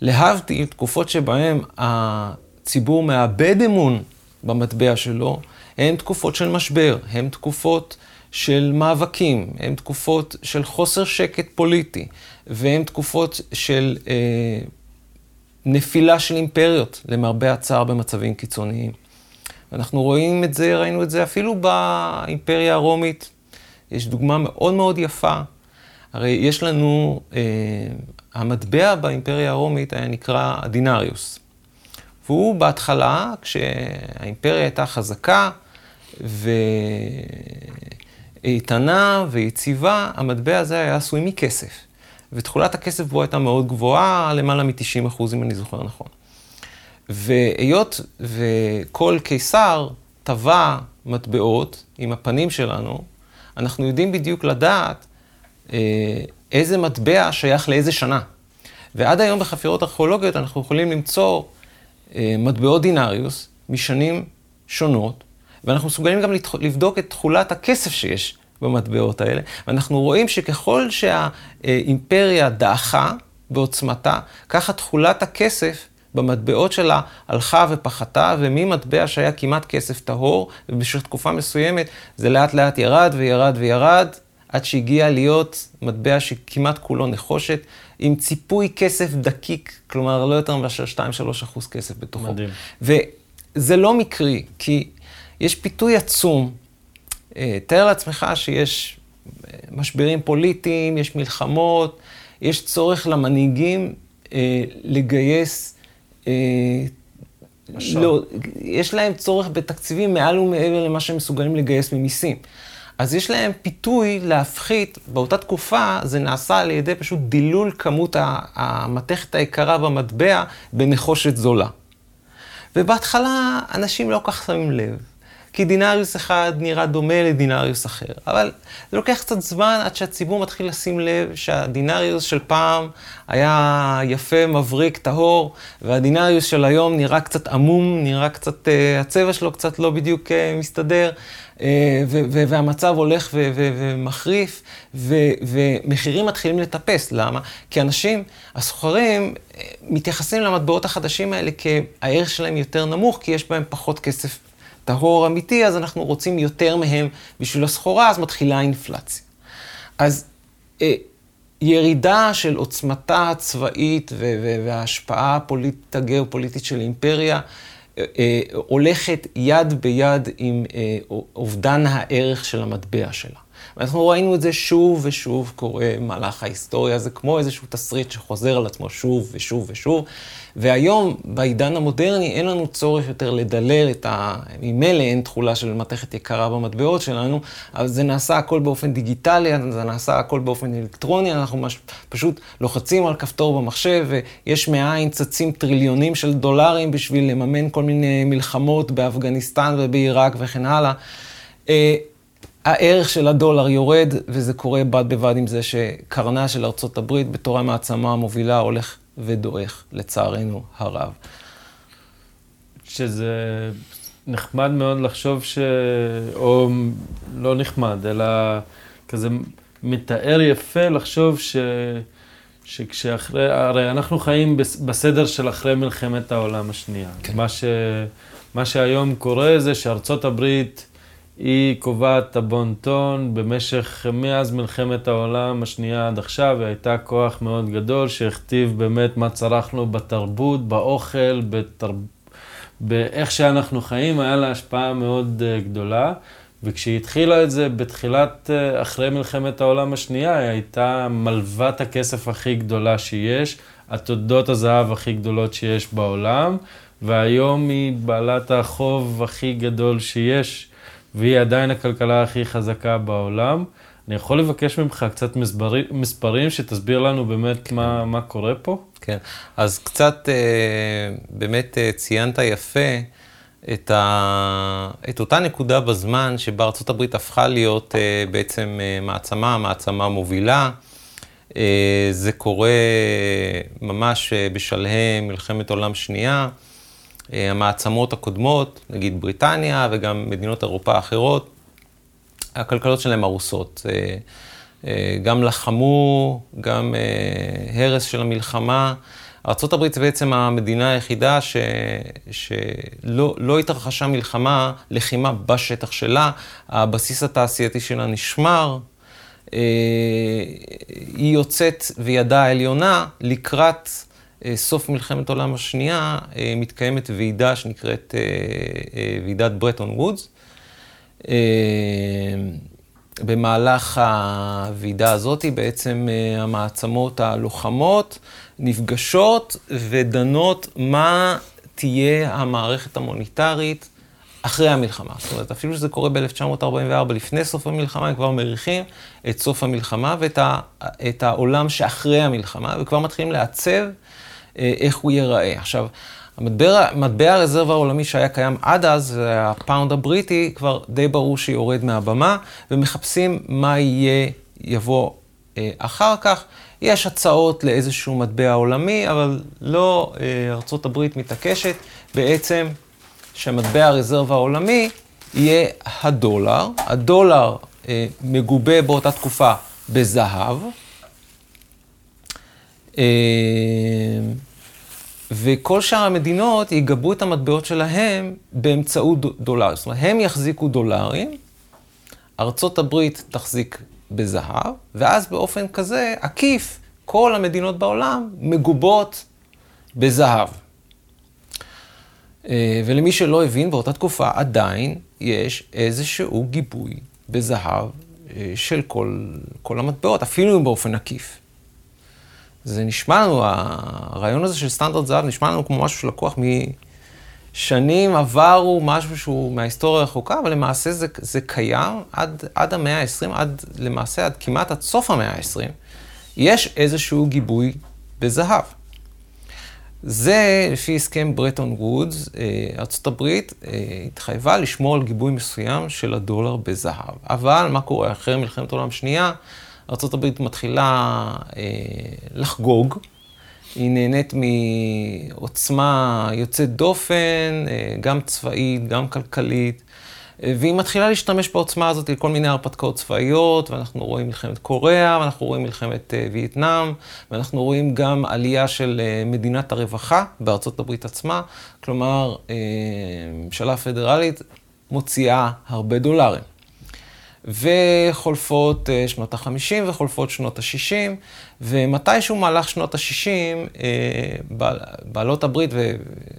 להבדיל, תקופות שבהן הציבור מאבד אמון במטבע שלו, הן תקופות של משבר, הן תקופות של מאבקים, הן תקופות של חוסר שקט פוליטי, והן תקופות של אה, נפילה של אימפריות, למרבה הצער במצבים קיצוניים. אנחנו רואים את זה, ראינו את זה אפילו באימפריה הרומית. יש דוגמה מאוד מאוד יפה. הרי יש לנו, אה, המטבע באימפריה הרומית היה נקרא הדינריוס. והוא בהתחלה, כשהאימפריה הייתה חזקה ואיתנה ויציבה, המטבע הזה היה עשוי מכסף. ותכולת הכסף בו הייתה מאוד גבוהה, למעלה מ-90 אחוז, אם אני זוכר נכון. והיות וכל קיסר טבע מטבעות עם הפנים שלנו, אנחנו יודעים בדיוק לדעת אה, איזה מטבע שייך לאיזה שנה. ועד היום בחפירות ארכיאולוגיות אנחנו יכולים למצוא אה, מטבעות דינריוס משנים שונות, ואנחנו מסוגלים גם לבדוק את תכולת הכסף שיש במטבעות האלה, ואנחנו רואים שככל שהאימפריה דעכה בעוצמתה, ככה תכולת הכסף במטבעות שלה הלכה ופחתה, וממטבע שהיה כמעט כסף טהור, ובמשך תקופה מסוימת זה לאט לאט ירד וירד וירד, עד שהגיע להיות מטבע שכמעט כולו נחושת, עם ציפוי כסף דקיק, כלומר לא יותר מאשר 2-3 אחוז כסף בתוכו. מדהים. וזה לא מקרי, כי יש פיתוי עצום. אה, תאר לעצמך שיש אה, משברים פוליטיים, יש מלחמות, יש צורך למנהיגים אה, לגייס, אה, לא, יש להם צורך בתקציבים מעל ומעבר למה שהם מסוגלים לגייס ממיסים. אז יש להם פיתוי להפחית, באותה תקופה זה נעשה על ידי פשוט דילול כמות המתכת היקרה במטבע בנחושת זולה. ובהתחלה אנשים לא כל כך שמים לב, כי דינריוס אחד נראה דומה לדינריוס אחר. אבל זה לוקח קצת זמן עד שהציבור מתחיל לשים לב שהדינריוס של פעם היה יפה, מבריק, טהור, והדינריוס של היום נראה קצת עמום, נראה קצת, uh, הצבע שלו קצת לא בדיוק uh, מסתדר. אה, והמצב הולך ומחריף, ומחירים מתחילים לטפס. למה? כי אנשים, הסוחרים, מתייחסים למטבעות החדשים האלה כהערך שלהם יותר נמוך, כי יש בהם פחות כסף טהור אמיתי, אז אנחנו רוצים יותר מהם בשביל הסחורה, אז מתחילה האינפלציה. אז אה, ירידה של עוצמתה הצבאית וההשפעה הפוליטית, הגיאופוליטית של אימפריה, אה, אה, הולכת יד ביד עם אה, אובדן הערך של המטבע שלה. ואנחנו ראינו את זה שוב ושוב קורה במהלך ההיסטוריה, זה כמו איזשהו תסריט שחוזר על עצמו שוב ושוב ושוב. והיום, בעידן המודרני, אין לנו צורך יותר לדלל את ה... ממילא אין תכולה של מתכת יקרה במטבעות שלנו, אבל זה נעשה הכל באופן דיגיטלי, זה נעשה הכל באופן אלקטרוני, אנחנו מש... פשוט לוחצים על כפתור במחשב, ויש מאין צצים טריליונים של דולרים בשביל לממן כל מיני מלחמות באפגניסטן ובעיראק וכן הלאה. אה, הערך של הדולר יורד, וזה קורה בד בבד עם זה שקרנה של ארצות הברית בתור המעצמה המובילה הולך ודועך, לצערנו הרב. שזה נחמד מאוד לחשוב ש... או לא נחמד, אלא כזה מתאר יפה לחשוב ש... שכשאחרי, הרי אנחנו חיים בסדר של אחרי מלחמת העולם השנייה. כן. מה, ש... מה שהיום קורה זה שארצות הברית... היא קובעת הבונטון במשך, מאז מלחמת העולם השנייה עד עכשיו, היא הייתה כוח מאוד גדול שהכתיב באמת מה צרכנו בתרבות, באוכל, בתר... באיך שאנחנו חיים, היה לה השפעה מאוד uh, גדולה. וכשהיא התחילה את זה בתחילת, uh, אחרי מלחמת העולם השנייה, היא הייתה מלוות הכסף הכי גדולה שיש, עתודות הזהב הכי גדולות שיש בעולם, והיום היא בעלת החוב הכי גדול שיש. והיא עדיין הכלכלה הכי חזקה בעולם. אני יכול לבקש ממך קצת מספרים, מספרים שתסביר לנו באמת כן. מה, מה קורה פה? כן, אז קצת אה, באמת אה, ציינת יפה את, ה, את אותה נקודה בזמן שבה ארה"ב הפכה להיות אה, בעצם מעצמה, מעצמה מובילה. זה קורה ממש בשלהי מלחמת עולם שנייה. אה, המעצמות הקודמות, נגיד בריטניה וגם מדינות אירופה האחרות, הכלכלות שלהם הרוסות. אה, אה, גם לחמו, גם הרס של המלחמה. ארה"ב זה בעצם המדינה היחידה ש... שלא לא התרחשה מלחמה, לחימה בשטח שלה, הבסיס התעשייתי שלה נשמר, היא יוצאת וידה העליונה לקראת סוף מלחמת העולם השנייה אה, מתקיימת ועידה שנקראת אה, ועידת ברטון וודס. במהלך הוועידה הזאת בעצם המעצמות הלוחמות נפגשות ודנות מה תהיה המערכת המוניטרית אחרי המלחמה. זאת אומרת, אפילו שזה קורה ב-1944, לפני סוף המלחמה, הם כבר מריחים את סוף המלחמה ואת העולם שאחרי המלחמה, וכבר מתחילים לעצב אה, איך הוא ייראה. עכשיו, המטבע, מטבע הרזרבה העולמי שהיה קיים עד אז, הפאונד הבריטי, כבר די ברור שיורד מהבמה, ומחפשים מה יהיה, יבוא אה, אחר כך. יש הצעות לאיזשהו מטבע עולמי, אבל לא אה, הברית מתעקשת בעצם שמטבע הרזרבה העולמי יהיה הדולר. הדולר אה, מגובה באותה תקופה בזהב. אה, וכל שאר המדינות יגבו את המטבעות שלהם באמצעות דולרים. זאת אומרת, הם יחזיקו דולרים, ארצות הברית תחזיק בזהב, ואז באופן כזה, עקיף, כל המדינות בעולם מגובות בזהב. אה, ולמי שלא הבין, באותה תקופה עדיין יש איזשהו גיבוי בזהב אה, של כל, כל המטבעות, אפילו באופן עקיף. זה נשמע לנו, הרעיון הזה של סטנדרט זהב נשמע לנו כמו משהו שלקוח משנים עברו, משהו שהוא מההיסטוריה הרחוקה, אבל למעשה זה, זה קיים עד, עד המאה ה-20, עד למעשה עד כמעט עד סוף המאה ה-20, יש איזשהו גיבוי בזהב. זה לפי הסכם ברטון וודס, ארה"ב התחייבה לשמור על גיבוי מסוים של הדולר בזהב. אבל מה קורה אחרי מלחמת העולם השנייה? ארה"ב מתחילה לחגוג. היא נהנית מעוצמה יוצאת דופן, גם צבאית, גם כלכלית. והיא מתחילה להשתמש בעוצמה הזאת לכל מיני הרפתקאות צבאיות, ואנחנו רואים מלחמת קוריאה, ואנחנו רואים מלחמת uh, וייטנאם, ואנחנו רואים גם עלייה של uh, מדינת הרווחה בארצות הברית עצמה, כלומר, ממשלה פדרלית מוציאה הרבה דולרים. וחולפות uh, שנות ה-50 וחולפות שנות ה-60, ומתישהו מהלך שנות ה-60, uh, בעלות הברית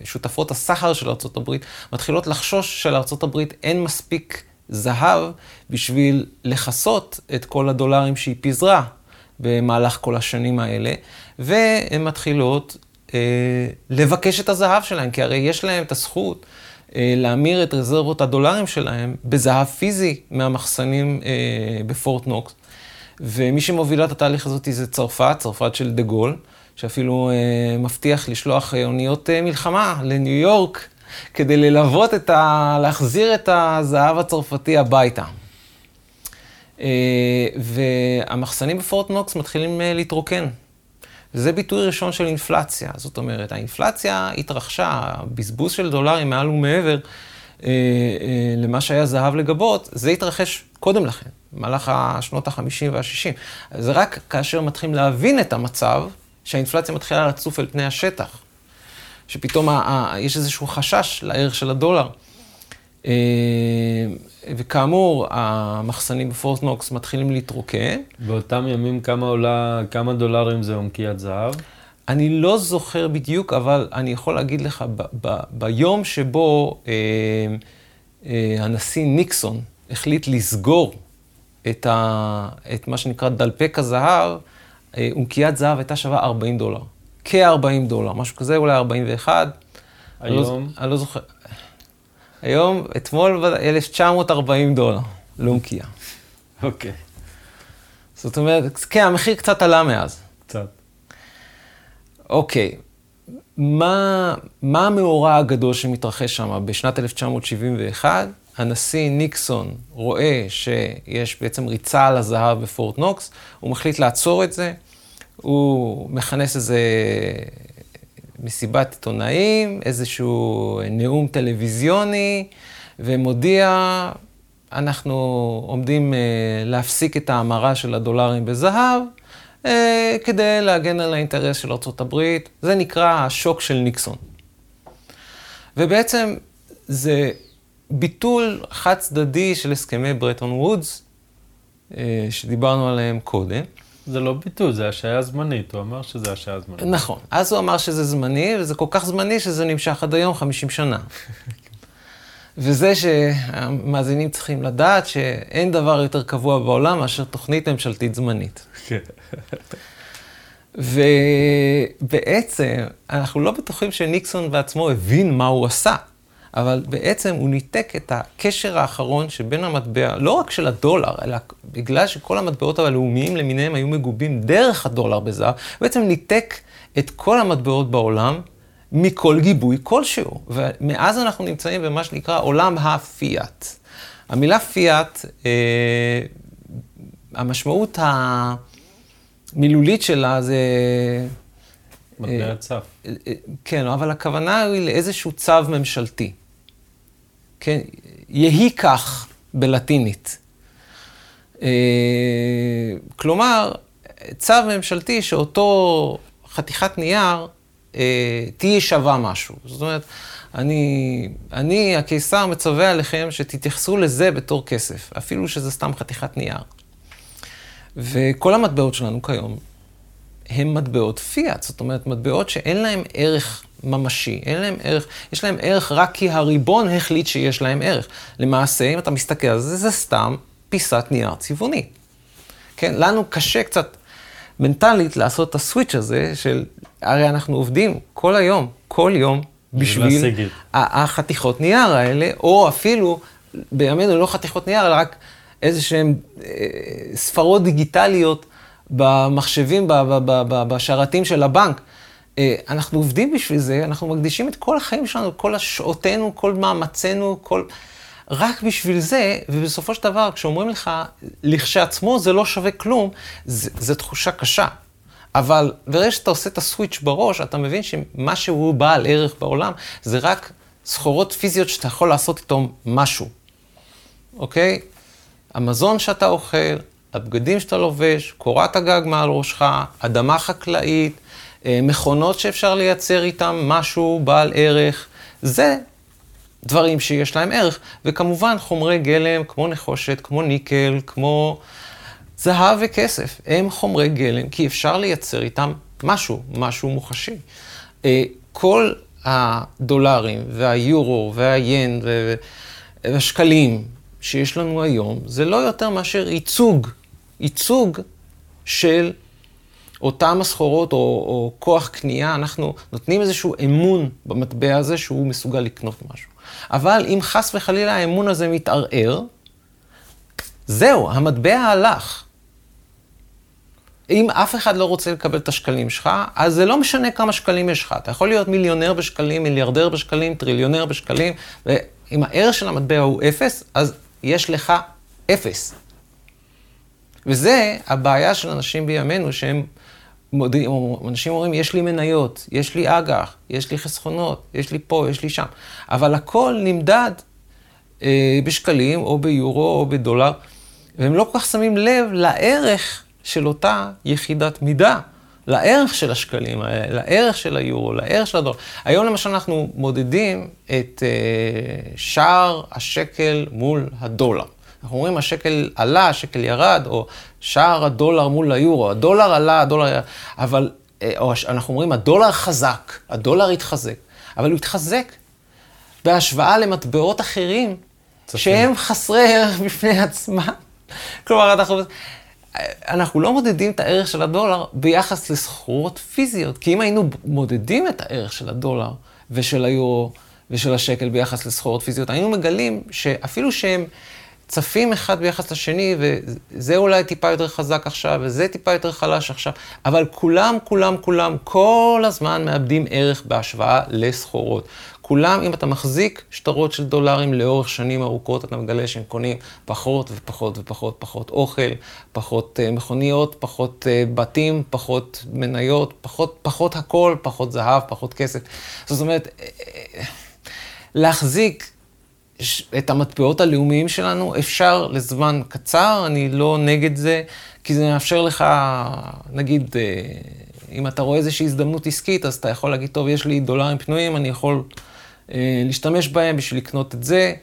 ושותפות הסחר של ארה"ב מתחילות לחשוש שלארה"ב אין מספיק זהב בשביל לכסות את כל הדולרים שהיא פיזרה במהלך כל השנים האלה, והן מתחילות uh, לבקש את הזהב שלהן, כי הרי יש להן את הזכות. אה, להמיר את רזרבות הדולרים שלהם בזהב פיזי מהמחסנים אה, בפורט נוקס. ומי שמובילה את התהליך הזאת זה צרפת, צרפת של דה גול, שאפילו אה, מבטיח לשלוח אוניות מלחמה לניו יורק, כדי ללוות את ה... להחזיר את הזהב הצרפתי הביתה. והמחסנים בפורט נוקס מתחילים להתרוקן. זה ביטוי ראשון של אינפלציה. זאת אומרת, האינפלציה התרחשה, הבזבוז של דולרים מעל ומעבר אה, אה, למה שהיה זהב לגבות, זה התרחש קודם לכן, במהלך השנות ה-50 וה-60. זה רק כאשר מתחילים להבין את המצב, שהאינפלציה מתחילה לצוף אל פני השטח. שפתאום יש איזשהו חשש לערך של הדולר. אה, וכאמור, המחסנים בפורט נוקס מתחילים להתרוקן. באותם ימים כמה עולה, כמה דולרים זה עומקיית זהב? אני לא זוכר בדיוק, אבל אני יכול להגיד לך, ב- ב- ביום שבו אה, אה, הנשיא ניקסון החליט לסגור את, ה- את מה שנקרא דלפק הזהב, אה, עומקיית זהב הייתה שווה 40 דולר. כ-40 דולר, משהו כזה, אולי 41. היום? אני לא, אני לא זוכר. היום, אתמול, 1,940 דולר, לומקיה. אוקיי. זאת אומרת, כן, המחיר קצת עלה מאז. קצת. אוקיי, מה, מה המאורע הגדול שמתרחש שם בשנת 1971? הנשיא ניקסון רואה שיש בעצם ריצה על הזהב בפורט נוקס, הוא מחליט לעצור את זה, הוא מכנס איזה מסיבת עיתונאים, איזשהו נאום טלוויזיוני, ומודיע, אנחנו עומדים uh, להפסיק את ההמרה של הדולרים בזהב, uh, כדי להגן על האינטרס של ארה"ב. זה נקרא השוק של ניקסון. ובעצם זה ביטול חד צדדי של הסכמי ברטון וודס, uh, שדיברנו עליהם קודם. זה לא ביטול, זה השעיה זמנית, הוא אמר שזה השעיה זמנית. נכון, אז הוא אמר שזה זמני, וזה כל כך זמני שזה נמשך עד היום 50 שנה. וזה שהמאזינים צריכים לדעת שאין דבר יותר קבוע בעולם מאשר תוכנית ממשלתית זמנית. כן. ובעצם, אנחנו לא בטוחים שניקסון בעצמו הבין מה הוא עשה. אבל בעצם הוא ניתק את הקשר האחרון שבין המטבע, לא רק של הדולר, אלא בגלל שכל המטבעות הלאומיים למיניהם היו מגובים דרך הדולר בזהב, בעצם ניתק את כל המטבעות בעולם מכל גיבוי כלשהו. ומאז אנחנו נמצאים במה שנקרא עולם הפיאט. המילה פיאט, אה, המשמעות המילולית שלה זה... מטבע צו. אה, אה, כן, אבל הכוונה היא לאיזשהו צו ממשלתי. כן, יהי כך בלטינית. אה, כלומר, צו ממשלתי שאותו חתיכת נייר אה, תהיה שווה משהו. זאת אומרת, אני, אני, הקיסר, מצווה עליכם שתתייחסו לזה בתור כסף, אפילו שזה סתם חתיכת נייר. וכל המטבעות שלנו כיום הם מטבעות פיאט, זאת אומרת, מטבעות שאין להם ערך ממשי, אין להם ערך, יש להם ערך רק כי הריבון החליט שיש להם ערך. למעשה, אם אתה מסתכל על זה, זה סתם פיסת נייר צבעוני. כן, לנו קשה קצת מנטלית לעשות את הסוויץ' הזה של, הרי אנחנו עובדים כל היום, כל יום, בשביל החתיכות נייר האלה, או אפילו, בימינו לא חתיכות נייר, אלא רק איזה שהן אה, ספרות דיגיטליות במחשבים, בשרתים של הבנק. אה, אנחנו עובדים בשביל זה, אנחנו מקדישים את כל החיים שלנו, כל השעותינו, כל מאמצינו, כל... רק בשביל זה, ובסופו של דבר, כשאומרים לך, לכשעצמו זה לא שווה כלום, זו תחושה קשה. אבל ברגע שאתה עושה את הסוויץ' בראש, אתה מבין שמה שהוא בעל ערך בעולם, זה רק סחורות פיזיות שאתה יכול לעשות איתו משהו, אוקיי? המזון שאתה אוכל, הבגדים שאתה לובש, קורת הגג מעל ראשך, אדמה חקלאית, מכונות שאפשר לייצר איתן משהו בעל ערך, זה דברים שיש להם ערך. וכמובן חומרי גלם כמו נחושת, כמו ניקל, כמו זהב וכסף, הם חומרי גלם, כי אפשר לייצר איתם משהו, משהו מוחשי. אה, כל הדולרים והיורו והיין והשקלים שיש לנו היום, זה לא יותר מאשר ייצוג, ייצוג של אותם הסחורות או, או כוח קנייה, אנחנו נותנים איזשהו אמון במטבע הזה שהוא מסוגל לקנות משהו. אבל אם חס וחלילה האמון הזה מתערער, זהו, המטבע הלך. אם אף אחד לא רוצה לקבל את השקלים שלך, אז זה לא משנה כמה שקלים יש לך. אתה יכול להיות מיליונר בשקלים, מיליארדר בשקלים, טריליונר בשקלים, ואם הערך של המטבע הוא אפס, אז יש לך אפס. וזה הבעיה של אנשים בימינו, שהם אנשים אומרים, יש לי מניות, יש לי אג"ח, יש לי חסכונות, יש לי פה, יש לי שם. אבל הכל נמדד אה, בשקלים, או ביורו, או בדולר, והם לא כל כך שמים לב לערך של אותה יחידת מידה, לערך של השקלים האלה, לערך של היורו, לערך של הדולר. היום למשל אנחנו מודדים את אה, שער השקל מול הדולר. אנחנו אומרים השקל עלה, השקל ירד, או שער הדולר מול היורו, הדולר עלה, הדולר ירד, אבל, אה, או אנחנו אומרים הדולר חזק, הדולר התחזק, אבל הוא התחזק בהשוואה למטבעות אחרים, צפים. שהם חסרי ערך בפני עצמם. כלומר, אנחנו... אנחנו לא מודדים את הערך של הדולר ביחס לסחורות פיזיות, כי אם היינו מודדים את הערך של הדולר ושל היורו ושל השקל ביחס לסחורות פיזיות, היינו מגלים שאפילו שהם צפים אחד ביחס לשני, וזה אולי טיפה יותר חזק עכשיו, וזה טיפה יותר חלש עכשיו, אבל כולם, כולם, כולם, כל הזמן מאבדים ערך בהשוואה לסחורות. כולם, אם אתה מחזיק שטרות של דולרים לאורך שנים ארוכות, אתה מגלה שהם קונים פחות ופחות ופחות פחות אוכל, פחות uh, מכוניות, פחות uh, בתים, פחות מניות, פחות, פחות הכל, פחות זהב, פחות כסף. זאת אומרת, אה, להחזיק את המטבעות הלאומיים שלנו אפשר לזמן קצר, אני לא נגד זה, כי זה מאפשר לך, נגיד, אם אתה רואה איזושהי הזדמנות עסקית, אז אתה יכול להגיד, טוב, יש לי דולרים פנויים, אני יכול אה, להשתמש בהם בשביל לקנות את זה,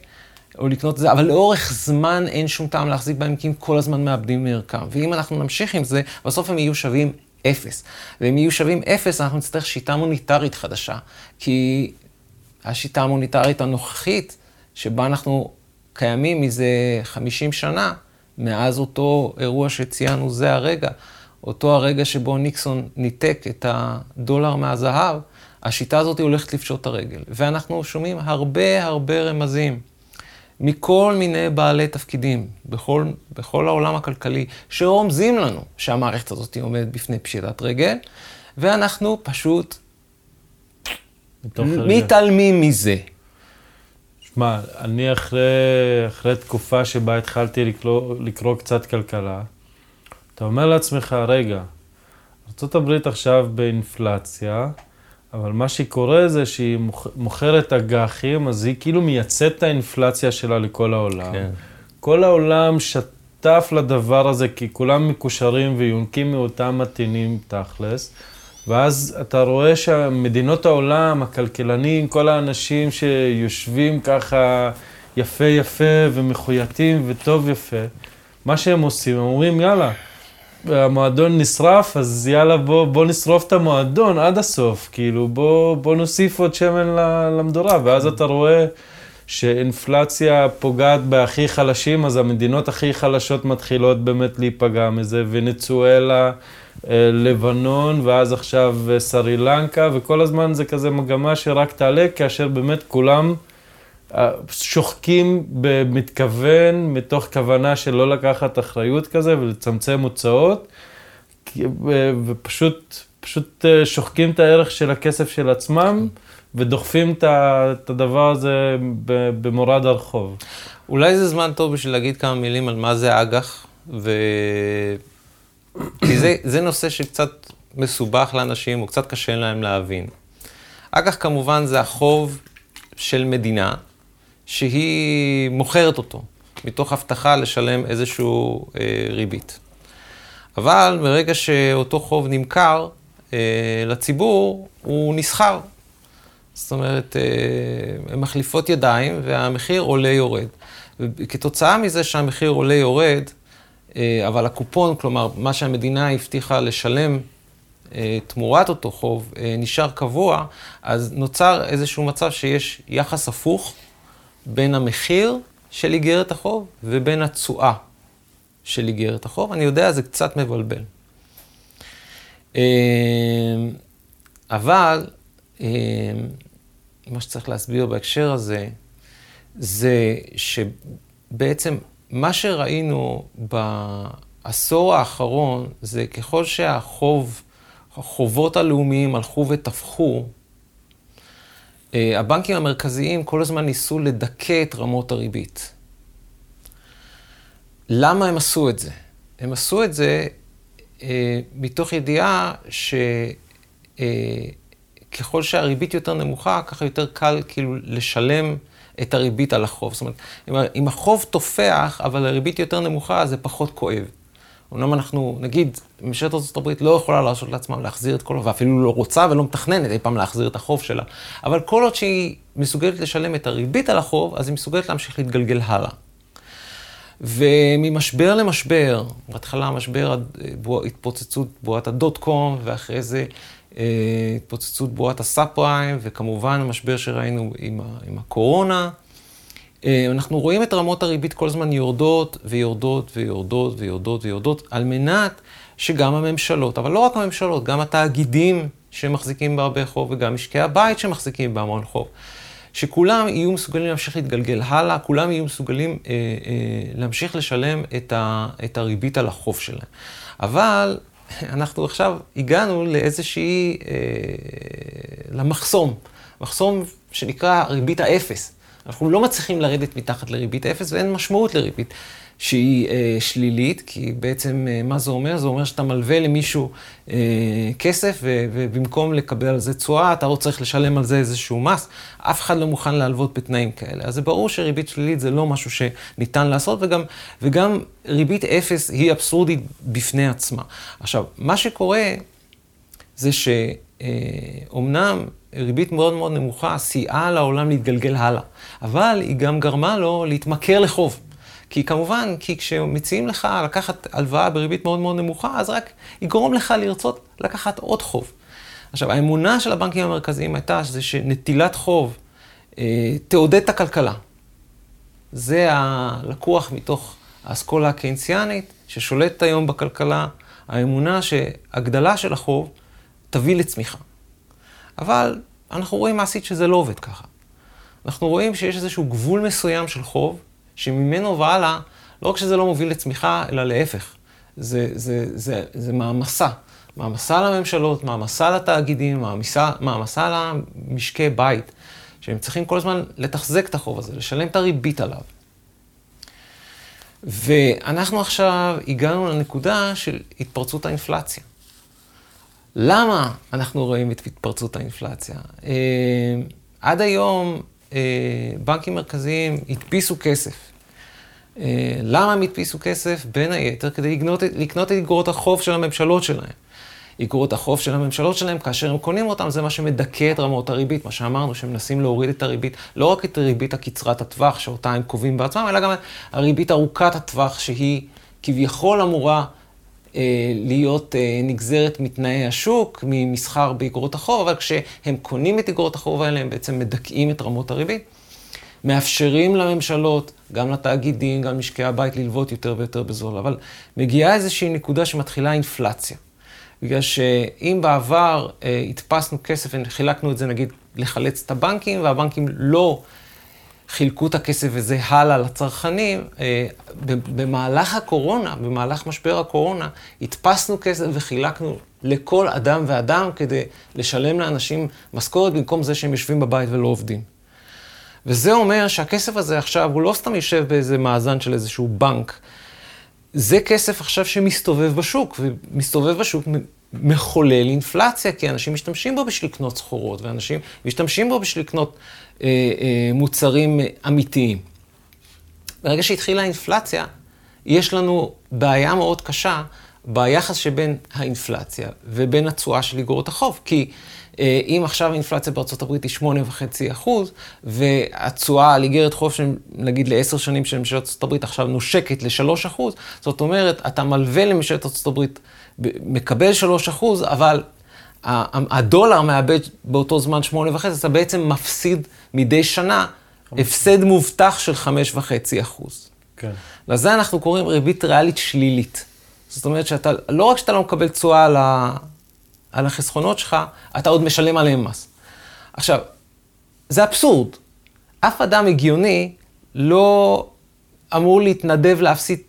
או לקנות את זה, אבל לאורך זמן אין שום טעם להחזיק בהם, כי הם כל הזמן מאבדים מערכם. ואם אנחנו נמשיך עם זה, בסוף הם יהיו שווים אפס. ואם יהיו שווים אפס, אנחנו נצטרך שיטה מוניטרית חדשה. כי השיטה המוניטרית הנוכחית, שבה אנחנו קיימים מזה 50 שנה, מאז אותו אירוע שציינו זה הרגע, אותו הרגע שבו ניקסון ניתק את הדולר מהזהב, השיטה הזאת הולכת לפשוט את הרגל. ואנחנו שומעים הרבה הרבה רמזים מכל מיני בעלי תפקידים בכל, בכל העולם הכלכלי, שרומזים לנו שהמערכת הזאת עומדת בפני פשיטת רגל, ואנחנו פשוט מתעלמים מזה. שמע, אני אחרי, אחרי תקופה שבה התחלתי לקרוא, לקרוא קצת כלכלה, אתה אומר לעצמך, רגע, ארה"ב עכשיו באינפלציה, אבל מה שקורה זה שהיא מוכרת אג"חים, אז היא כאילו מייצאת את האינפלציה שלה לכל העולם. כן. כל העולם שטף לדבר הזה, כי כולם מקושרים ויונקים מאותם מתינים תכלס. ואז אתה רואה שמדינות העולם, הכלכלנים, כל האנשים שיושבים ככה יפה יפה ומחויטים וטוב יפה, מה שהם עושים, הם אומרים, יאללה, המועדון נשרף, אז יאללה, בוא, בוא נשרוף את המועדון עד הסוף, כאילו, בוא, בוא נוסיף עוד שמן למדורה, ואז אתה רואה שאינפלציה פוגעת בהכי חלשים, אז המדינות הכי חלשות מתחילות באמת להיפגע מזה, ונצואלה, לבנון, ואז עכשיו אה, סרי לנקה, וכל הזמן זה כזה מגמה שרק תעלה, כאשר באמת כולם... שוחקים במתכוון, מתוך כוונה של לא לקחת אחריות כזה ולצמצם הוצאות, ופשוט פשוט אה, שוחקים את הערך של הכסף של עצמם, ודוחפים את הדבר הזה במורד הרחוב. אולי זה זמן טוב בשביל להגיד כמה מילים על מה זה אג"ח, ו... כי זה, זה נושא שקצת מסובך לאנשים, הוא קצת קשה להם להבין. אג"ח כמובן זה החוב של מדינה, שהיא מוכרת אותו, מתוך הבטחה לשלם איזושהי אה, ריבית. אבל מרגע שאותו חוב נמכר אה, לציבור, הוא נסחר. זאת אומרת, אה, מחליפות ידיים והמחיר עולה-יורד. וכתוצאה מזה שהמחיר עולה-יורד, אה, אבל הקופון, כלומר, מה שהמדינה הבטיחה לשלם אה, תמורת אותו חוב, אה, נשאר קבוע, אז נוצר איזשהו מצב שיש יחס הפוך בין המחיר של איגרת החוב ובין התשואה של איגרת החוב. אני יודע, זה קצת מבלבל. אבל מה שצריך להסביר בהקשר הזה, זה שבעצם מה שראינו בעשור האחרון, זה ככל שהחוב, החובות הלאומיים הלכו ותפחו, אה, הבנקים המרכזיים כל הזמן ניסו לדכא את רמות הריבית. למה הם עשו את זה? הם עשו את זה אה, מתוך ידיעה שככל אה, שהריבית יותר נמוכה, ככה יותר קל כאילו לשלם את הריבית על החוב. זאת אומרת, אם החוב תופח, אבל הריבית יותר נמוכה, זה פחות כואב. אמנם אנחנו, נגיד, ממשלת ארה"ב לא יכולה להרשות לעצמה להחזיר את כל, ואפילו לא רוצה ולא מתכננת אי פעם להחזיר את החוב שלה, אבל כל עוד שהיא מסוגלת לשלם את הריבית על החוב, אז היא מסוגלת להמשיך להתגלגל הלאה. וממשבר למשבר, בהתחלה המשבר, התפוצצות בועת הדוט קום, ואחרי זה אה, התפוצצות בועת הסאב פריים, וכמובן המשבר שראינו עם, עם הקורונה. אה, אנחנו רואים את רמות הריבית כל הזמן יורדות ויורדות ויורדות ויורדות ויורדות, על מנת שגם הממשלות, אבל לא רק הממשלות, גם התאגידים שמחזיקים בהרבה חוב וגם משקי הבית שמחזיקים בהמון חוב, שכולם יהיו מסוגלים להמשיך להתגלגל הלאה, כולם יהיו מסוגלים אה, אה, להמשיך לשלם את, ה, את הריבית על החוב שלהם. אבל אנחנו עכשיו הגענו לאיזושהי, אה, למחסום, מחסום שנקרא ריבית האפס. אנחנו לא מצליחים לרדת מתחת לריבית אפס ואין משמעות לריבית שהיא אה, שלילית, כי בעצם אה, מה זה אומר? זה אומר שאתה מלווה למישהו אה, כסף ו, ובמקום לקבל על זה תשואה, אתה עוד צריך לשלם על זה איזשהו מס. אף אחד לא מוכן להלוות בתנאים כאלה. אז זה ברור שריבית שלילית זה לא משהו שניתן לעשות, וגם, וגם ריבית אפס היא אבסורדית בפני עצמה. עכשיו, מה שקורה זה שאומנם ריבית מאוד מאוד נמוכה סייעה לעולם להתגלגל הלאה, אבל היא גם גרמה לו להתמכר לחוב. כי כמובן, כי כשמציעים לך לקחת הלוואה בריבית מאוד מאוד נמוכה, אז רק יגרום לך לרצות לקחת עוד חוב. עכשיו, האמונה של הבנקים המרכזיים הייתה שזה שנטילת חוב אה, תעודד את הכלכלה. זה הלקוח מתוך האסכולה הקיינסיאנית, ששולטת היום בכלכלה, האמונה שהגדלה של החוב תביא לצמיחה. אבל אנחנו רואים מעשית שזה לא עובד ככה. אנחנו רואים שיש איזשהו גבול מסוים של חוב, שממנו והלאה, לא רק שזה לא מוביל לצמיחה, אלא להפך. זה, זה, זה, זה מעמסה. מעמסה לממשלות, מעמסה לתאגידים, מעמסה, מעמסה למשקי בית, שהם צריכים כל הזמן לתחזק את החוב הזה, לשלם את הריבית עליו. ואנחנו עכשיו הגענו לנקודה של התפרצות האינפלציה. למה אנחנו רואים את התפרצות האינפלציה? אה, עד היום בנקים מרכזיים הדפיסו כסף. אה, למה הם הדפיסו כסף? בין היתר כדי לקנות, לקנות את אגרות החוב של הממשלות שלהם. אגרות החוב של הממשלות שלהם, כאשר הם קונים אותם, זה מה שמדכא את רמות הריבית, מה שאמרנו, שהם מנסים להוריד את הריבית, לא רק את הריבית הקצרת הטווח, שאותה הם קובעים בעצמם, אלא גם הריבית ארוכת הטווח, שהיא כביכול אמורה אה, להיות אה, נגזרת מתנאי השוק, ממסחר באגרות החוב, אבל כשהם קונים את אגרות החוב האלה, הם בעצם מדכאים את רמות הריבית. מאפשרים לממשלות, גם לתאגידים, גם למשקי הבית, ללוות יותר ויותר בזול. אבל מגיעה איזושהי נקודה שמתחילה אינפלציה. בגלל שאם בעבר אה, הדפסנו כסף וחילקנו את זה, נגיד, לחלץ את הבנקים, והבנקים לא חילקו את הכסף וזה הלאה לצרכנים, אה, במהלך הקורונה, במהלך משבר הקורונה, הדפסנו כסף וחילקנו לכל אדם ואדם כדי לשלם לאנשים משכורת במקום זה שהם יושבים בבית ולא עובדים. וזה אומר שהכסף הזה עכשיו, הוא לא סתם יושב באיזה מאזן של איזשהו בנק. זה כסף עכשיו שמסתובב בשוק, ומסתובב בשוק מחולל אינפלציה, כי אנשים משתמשים בו בשביל לקנות סחורות, ואנשים משתמשים בו בשביל לקנות מוצרים אמיתיים. ברגע שהתחילה האינפלציה, יש לנו בעיה מאוד קשה ביחס שבין האינפלציה ובין התשואה של אגרות החוב. כי אה, אם עכשיו האינפלציה בארצות הברית היא 8.5 אחוז, והתשואה על איגרת חוב, נגיד לעשר שנים של ממשלת ארצות הברית עכשיו נושקת ל-3 אחוז, זאת אומרת, אתה מלווה לממשלת ארצות הברית, מקבל 3 אחוז, אבל הדולר מאבד באותו זמן 8.5, אתה בעצם מפסיד מדי שנה הפסד מובטח של 5.5 אחוז. כן. לזה אנחנו קוראים ריבית ריאלית שלילית. זאת אומרת שאתה, לא רק שאתה לא מקבל תשואה על, ה, על החסכונות שלך, אתה עוד משלם עליהם מס. עכשיו, זה אבסורד. אף אדם הגיוני לא אמור להתנדב להפסיד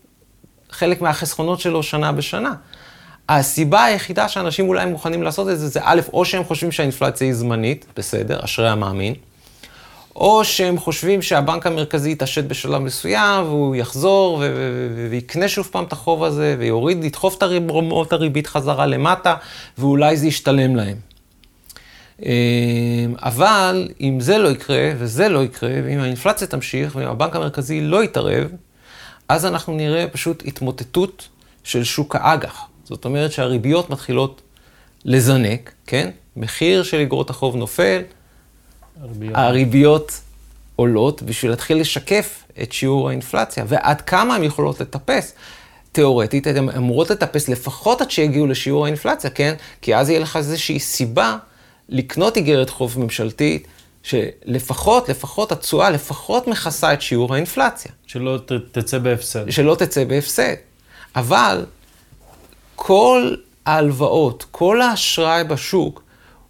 חלק מהחסכונות שלו שנה בשנה. הסיבה היחידה שאנשים אולי מוכנים לעשות את זה, זה א', או שהם חושבים שהאינפלציה היא זמנית, בסדר, אשרי המאמין, או שהם חושבים שהבנק המרכזי יתעשת בשלב מסוים, והוא יחזור ויקנה שוב פעם את החוב הזה, ויוריד, ידחוף את רמות הריבית חזרה למטה, ואולי זה ישתלם להם. אמ, אבל אם זה לא יקרה, וזה לא יקרה, ואם האינפלציה תמשיך, ואם הבנק המרכזי לא יתערב, אז אנחנו נראה פשוט התמוטטות של שוק האג"ח. זאת אומרת שהריביות מתחילות לזנק, כן? מחיר של אגרות החוב נופל, הריביות. הריביות עולות בשביל להתחיל לשקף את שיעור האינפלציה, ועד כמה הן יכולות לטפס. תיאורטית, הן אמורות לטפס לפחות עד שיגיעו לשיעור האינפלציה, כן? כי אז יהיה לך איזושהי סיבה לקנות איגרת חוב ממשלתית, שלפחות, לפחות התשואה, לפחות מכסה את שיעור האינפלציה. שלא ת, תצא בהפסד. שלא תצא בהפסד. אבל כל ההלוואות, כל האשראי בשוק,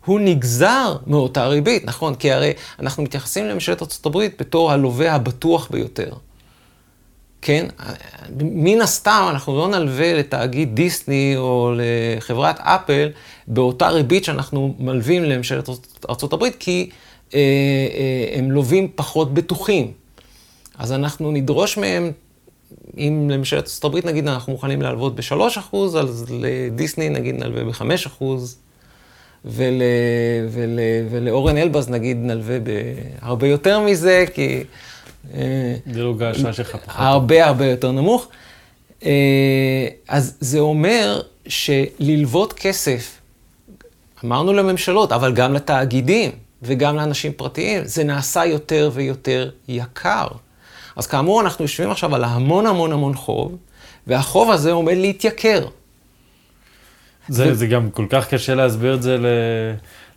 הוא נגזר מאותה ריבית, נכון? כי הרי אנחנו מתייחסים לממשלת הברית בתור הלווה הבטוח ביותר. כן? מן הסתם אנחנו לא נלווה לתאגיד דיסני או לחברת אפל באותה ריבית שאנחנו מלווים לממשלת הברית, כי אה, אה, הם לווים פחות בטוחים. אז אנחנו נדרוש מהם, אם לממשלת ארצות הברית נגיד אנחנו מוכנים להלוות ב-3%, אז לדיסני נגיד נלווה ב-5%. ול, ול, ולאורן אלבז נגיד נלווה בהרבה יותר מזה, כי... אה, דירוג האשראי שלך פחות. הרבה הרבה יותר נמוך. אה, אז זה אומר שללוות כסף, אמרנו לממשלות, אבל גם לתאגידים וגם לאנשים פרטיים, זה נעשה יותר ויותר יקר. אז כאמור, אנחנו יושבים עכשיו על המון המון המון חוב, והחוב הזה עומד להתייקר. זה, ו... זה גם כל כך קשה להסביר את זה ל...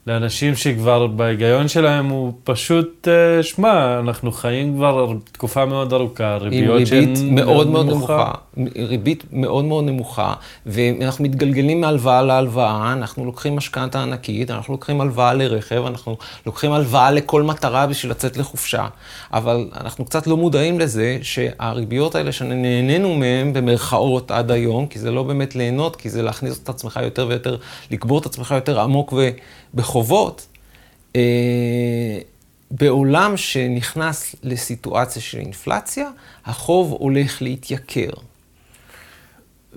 לאנשים שכבר בהיגיון שלהם הוא פשוט, אה, שמע, אנחנו חיים כבר תקופה מאוד ארוכה, ריביות שהן מאוד מאוד מאוד נמוכה. ריבית מאוד מאוד נמוכה, ואנחנו מתגלגלים מהלוואה להלוואה, אנחנו לוקחים משכנתה ענקית, אנחנו לוקחים הלוואה לרכב, אנחנו לוקחים הלוואה לכל מטרה בשביל לצאת לחופשה, אבל אנחנו קצת לא מודעים לזה שהריביות האלה שנהנינו מהן במרכאות עד היום, כי זה לא באמת ליהנות, כי זה להכניס את עצמך יותר ויותר, לקבור את עצמך יותר עמוק ו... בחובות, אה, בעולם שנכנס לסיטואציה של אינפלציה, החוב הולך להתייקר.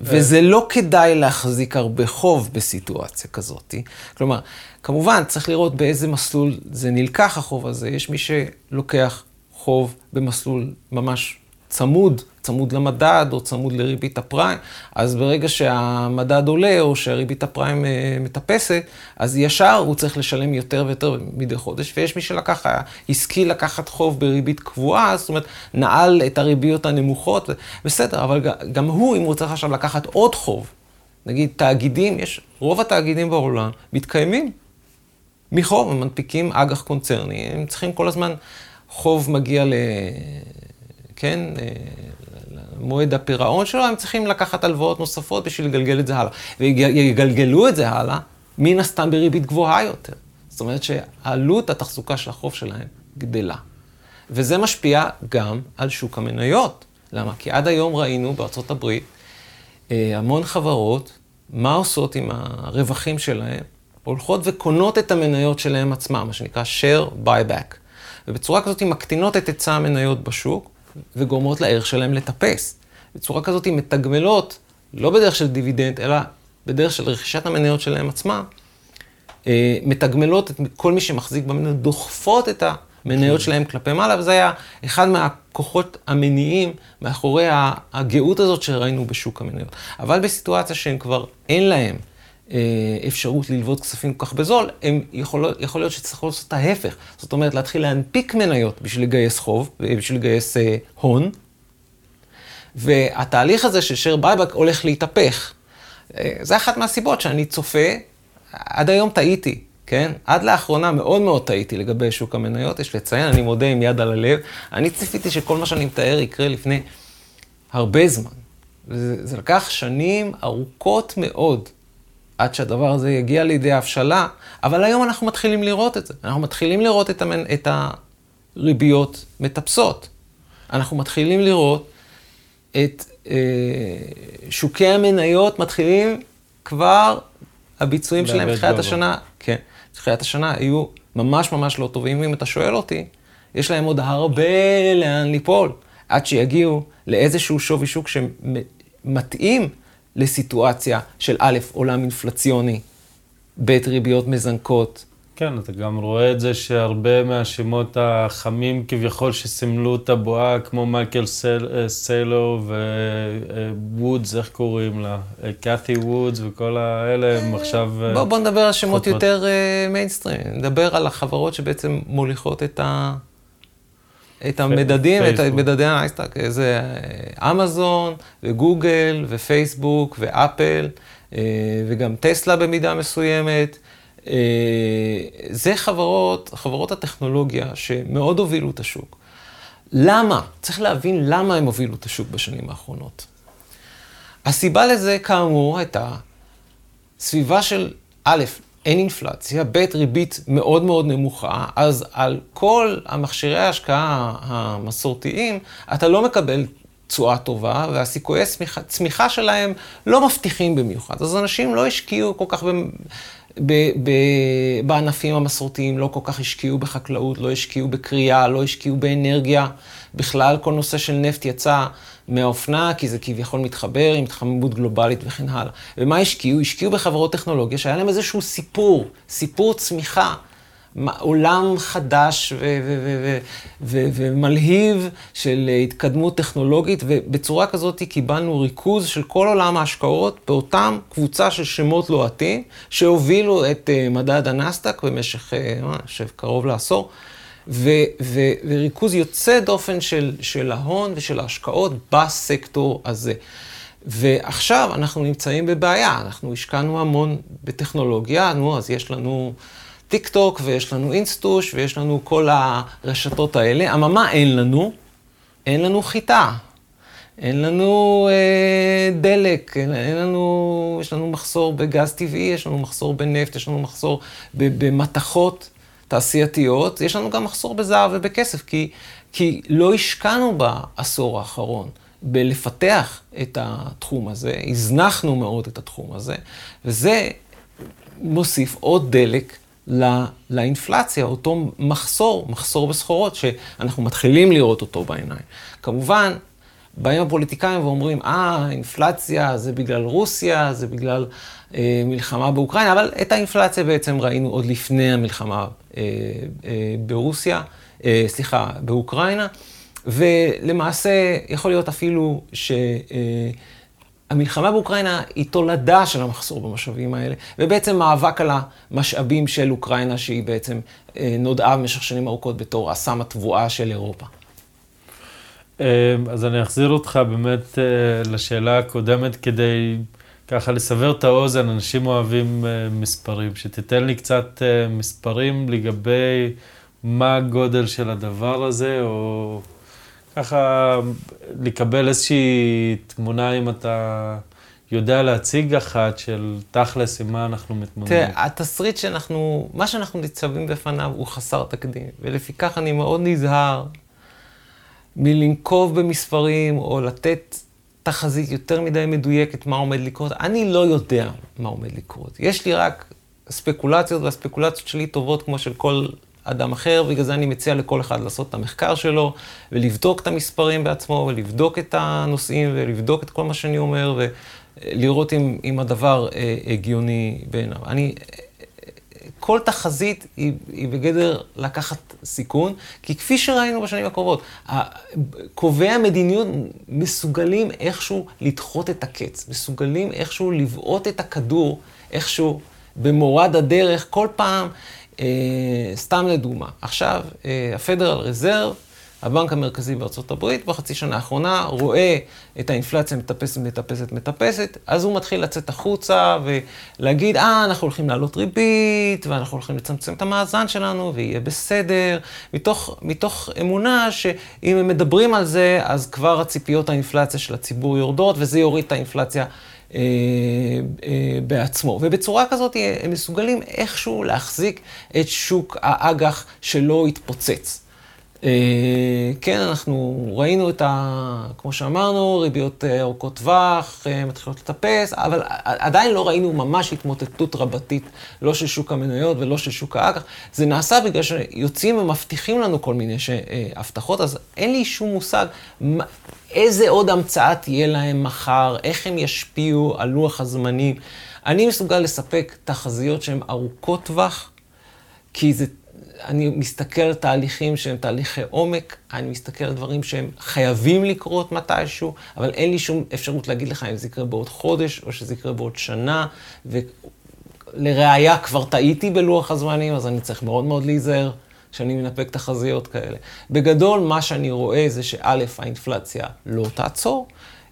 וזה לא כדאי להחזיק הרבה חוב בסיטואציה כזאת. כלומר, כמובן, צריך לראות באיזה מסלול זה נלקח החוב הזה. יש מי שלוקח חוב במסלול ממש צמוד צמוד למדד או צמוד לריבית הפריים, אז ברגע שהמדד עולה או שהריבית הפריים אה, מטפסת, אז ישר הוא צריך לשלם יותר ויותר מדי חודש, ויש מי שלקח, השכיל לקחת חוב בריבית קבועה, זאת אומרת, נעל את הריביות הנמוכות, בסדר, אבל גם הוא, אם הוא צריך עכשיו לקחת עוד חוב, נגיד תאגידים, יש, רוב התאגידים בעולם מתקיימים מחוב, הם מנפיקים אג"ח קונצרני, הם צריכים כל הזמן, חוב מגיע ל... כן, אה, מועד הפירעון שלו, הם צריכים לקחת הלוואות נוספות בשביל לגלגל את זה הלאה. ויגלגלו את זה הלאה, מן הסתם בריבית גבוהה יותר. זאת אומרת שעלות התחזוקה של החוב שלהם גדלה. וזה משפיע גם על שוק המניות. למה? כי עד היום ראינו בארצות הברית אה, המון חברות, מה עושות עם הרווחים שלהם? הולכות וקונות את המניות שלהם עצמם, מה שנקרא share buyback. ובצורה כזאת הן מקטינות את היצע המניות בשוק וגורמות לערך שלהם לטפס. בצורה כזאת הן מתגמלות, לא בדרך של דיבידנד, אלא בדרך של רכישת המניות שלהם עצמם, אה, מתגמלות את כל מי שמחזיק במניות, דוחפות את המניות שלהם כלפי מעלה, וזה היה אחד מהכוחות המניעים מאחורי הגאות הזאת שראינו בשוק המניות. אבל בסיטואציה שהם כבר אין להם אפשרות ללוות כספים כל כך בזול, הם יכול, יכול להיות שצריכו לעשות את ההפך. זאת אומרת, להתחיל להנפיק מניות בשביל לגייס חוב, בשביל לגייס אה, הון, והתהליך הזה של share buyback הולך להתהפך. אה, זה אחת מהסיבות שאני צופה, עד היום טעיתי, כן? עד לאחרונה מאוד מאוד טעיתי לגבי שוק המניות, יש לציין, אני מודה עם יד על הלב. אני ציפיתי שכל מה שאני מתאר יקרה לפני הרבה זמן. וזה, זה לקח שנים ארוכות מאוד עד שהדבר הזה יגיע לידי הבשלה, אבל היום אנחנו מתחילים לראות את זה. אנחנו מתחילים לראות את, המנ... את הריביות מטפסות. אנחנו מתחילים לראות את אה, שוקי המניות מתחילים כבר, הביצועים שלהם בתחילת השנה, כן, בתחילת השנה היו ממש ממש לא טובים, ואם אתה שואל אותי, יש להם עוד הרבה לאן ליפול, עד שיגיעו לאיזשהו שווי שוק שמתאים לסיטואציה של א', עולם אינפלציוני, ב', ריביות מזנקות. כן, אתה גם רואה את זה שהרבה מהשמות החמים כביכול שסימלו את הבועה, כמו מייקל סל, אה, סיילו ווודס, איך קוראים לה? קאתי וודס וכל האלה, הם עכשיו... אה, בוא, בוא נדבר על שמות יותר מיינסטרים. נדבר על החברות שבעצם מוליכות את ה... את המדדים, פייסבוק. את מדדי ההייטק, זה אמזון וגוגל ופייסבוק ואפל וגם טסלה במידה מסוימת. זה חברות, חברות הטכנולוגיה שמאוד הובילו את השוק. למה? צריך להבין למה הם הובילו את השוק בשנים האחרונות. הסיבה לזה, כאמור, הייתה סביבה של, א', אין אינפלציה, ב', ריבית מאוד מאוד נמוכה, אז על כל המכשירי ההשקעה המסורתיים, אתה לא מקבל תשואה טובה, והסיכויי צמיחה, שלהם לא מבטיחים במיוחד. אז אנשים לא השקיעו כל כך ב, ב, ב, בענפים המסורתיים, לא כל כך השקיעו בחקלאות, לא השקיעו בקריאה, לא השקיעו באנרגיה. בכלל, כל נושא של נפט יצא מהאופנה, כי זה כביכול מתחבר עם התחממות גלובלית וכן הלאה. ומה השקיעו? השקיעו בחברות טכנולוגיה שהיה להם איזשהו סיפור, סיפור צמיחה. עולם חדש ומלהיב של התקדמות טכנולוגית, ובצורה כזאת קיבלנו ריכוז של כל עולם ההשקעות באותם קבוצה של שמות לוהטים, שהובילו את אה, מדד הנסדק במשך, אה, קרוב לעשור. ו, ו, וריכוז יוצא דופן של, של ההון ושל ההשקעות בסקטור הזה. ועכשיו אנחנו נמצאים בבעיה, אנחנו השקענו המון בטכנולוגיה, נו, אז יש לנו טיק טוק ויש לנו אינסטוש ויש לנו כל הרשתות האלה. אממה, אין לנו, אין לנו חיטה. אין לנו אה, דלק, אין, אין לנו, יש לנו מחסור בגז טבעי, יש לנו מחסור בנפט, יש לנו מחסור במתכות. תעשייתיות, יש לנו גם מחסור בזהב ובכסף, כי, כי לא השקענו בעשור האחרון בלפתח את התחום הזה, הזנחנו מאוד את התחום הזה, וזה מוסיף עוד דלק לא, לאינפלציה, אותו מחסור, מחסור בסחורות, שאנחנו מתחילים לראות אותו בעיניים. כמובן, באים הפוליטיקאים ואומרים, אה, אינפלציה זה בגלל רוסיה, זה בגלל אה, מלחמה באוקראינה, אבל את האינפלציה בעצם ראינו עוד לפני המלחמה ברוסיה, אה, סליחה, באוקראינה, ולמעשה יכול להיות אפילו שהמלחמה באוקראינה היא תולדה של המחסור במשאבים האלה, ובעצם מאבק על המשאבים של אוקראינה, שהיא בעצם נודעה במשך שנים ארוכות בתור אסם התבואה של אירופה. אז אני אחזיר אותך באמת לשאלה הקודמת כדי ככה לסבר את האוזן, אנשים אוהבים uh, מספרים. שתיתן לי קצת uh, מספרים לגבי מה הגודל של הדבר הזה, או ככה לקבל איזושהי תמונה אם אתה יודע להציג אחת של תכלס עם מה אנחנו מתמודדים. תראה, התסריט שאנחנו, מה שאנחנו ניצבים בפניו הוא חסר תקדים, ולפיכך אני מאוד נזהר מלנקוב במספרים או לתת תחזית יותר מדי מדויקת מה עומד לקרות. אני לא יודע מה עומד לקרות. יש לי רק ספקולציות, והספקולציות שלי טובות כמו של כל אדם אחר, בגלל זה אני מציע לכל אחד לעשות את המחקר שלו, ולבדוק את המספרים בעצמו, ולבדוק את הנושאים, ולבדוק את כל מה שאני אומר, ולראות אם, אם הדבר אה, הגיוני בעיניו. אני, כל תחזית היא, היא בגדר לקחת סיכון, כי כפי שראינו בשנים הקרובות, קובעי המדיניות מסוגלים איכשהו לדחות את הקץ, מסוגלים איכשהו לבעוט את הכדור, איכשהו במורד הדרך, כל פעם, אה, סתם לדוגמה. עכשיו, אה, הפדרל רזרב, הבנק המרכזי בארצות הברית בחצי שנה האחרונה רואה את האינפלציה מטפסת, מטפסת, מטפסת, אז הוא מתחיל לצאת החוצה ולהגיד, אה, אנחנו הולכים לעלות ריבית, ואנחנו הולכים לצמצם את המאזן שלנו, ויהיה בסדר, מתוך, מתוך אמונה שאם הם מדברים על זה, אז כבר הציפיות האינפלציה של הציבור יורדות, וזה יוריד את האינפלציה. אה, אה, בעצמו. ובצורה כזאת הם מסוגלים איכשהו להחזיק את שוק האג"ח שלא יתפוצץ. אה, כן, אנחנו ראינו את ה... כמו שאמרנו, ריביות אה, ארוכות טווח אה, מתחילות לטפס, אבל עדיין לא ראינו ממש התמוטטות רבתית, לא של שוק המניות ולא של שוק האג"ח. זה נעשה בגלל שיוצאים ומבטיחים לנו כל מיני הבטחות, אז אין לי שום מושג איזה עוד המצאה תהיה להם מחר, איך הם ישפיעו על לוח הזמנים. אני מסוגל לספק תחזיות שהן ארוכות טווח, כי זה אני מסתכל על תהליכים שהם תהליכי עומק, אני מסתכל על דברים שהם חייבים לקרות מתישהו, אבל אין לי שום אפשרות להגיד לך אם זה יקרה בעוד חודש או שזה יקרה בעוד שנה, ולראיה כבר טעיתי בלוח הזמנים, אז אני צריך מאוד מאוד להיזהר שאני מנפק תחזיות כאלה. בגדול, מה שאני רואה זה שא', האינפלציה לא תעצור,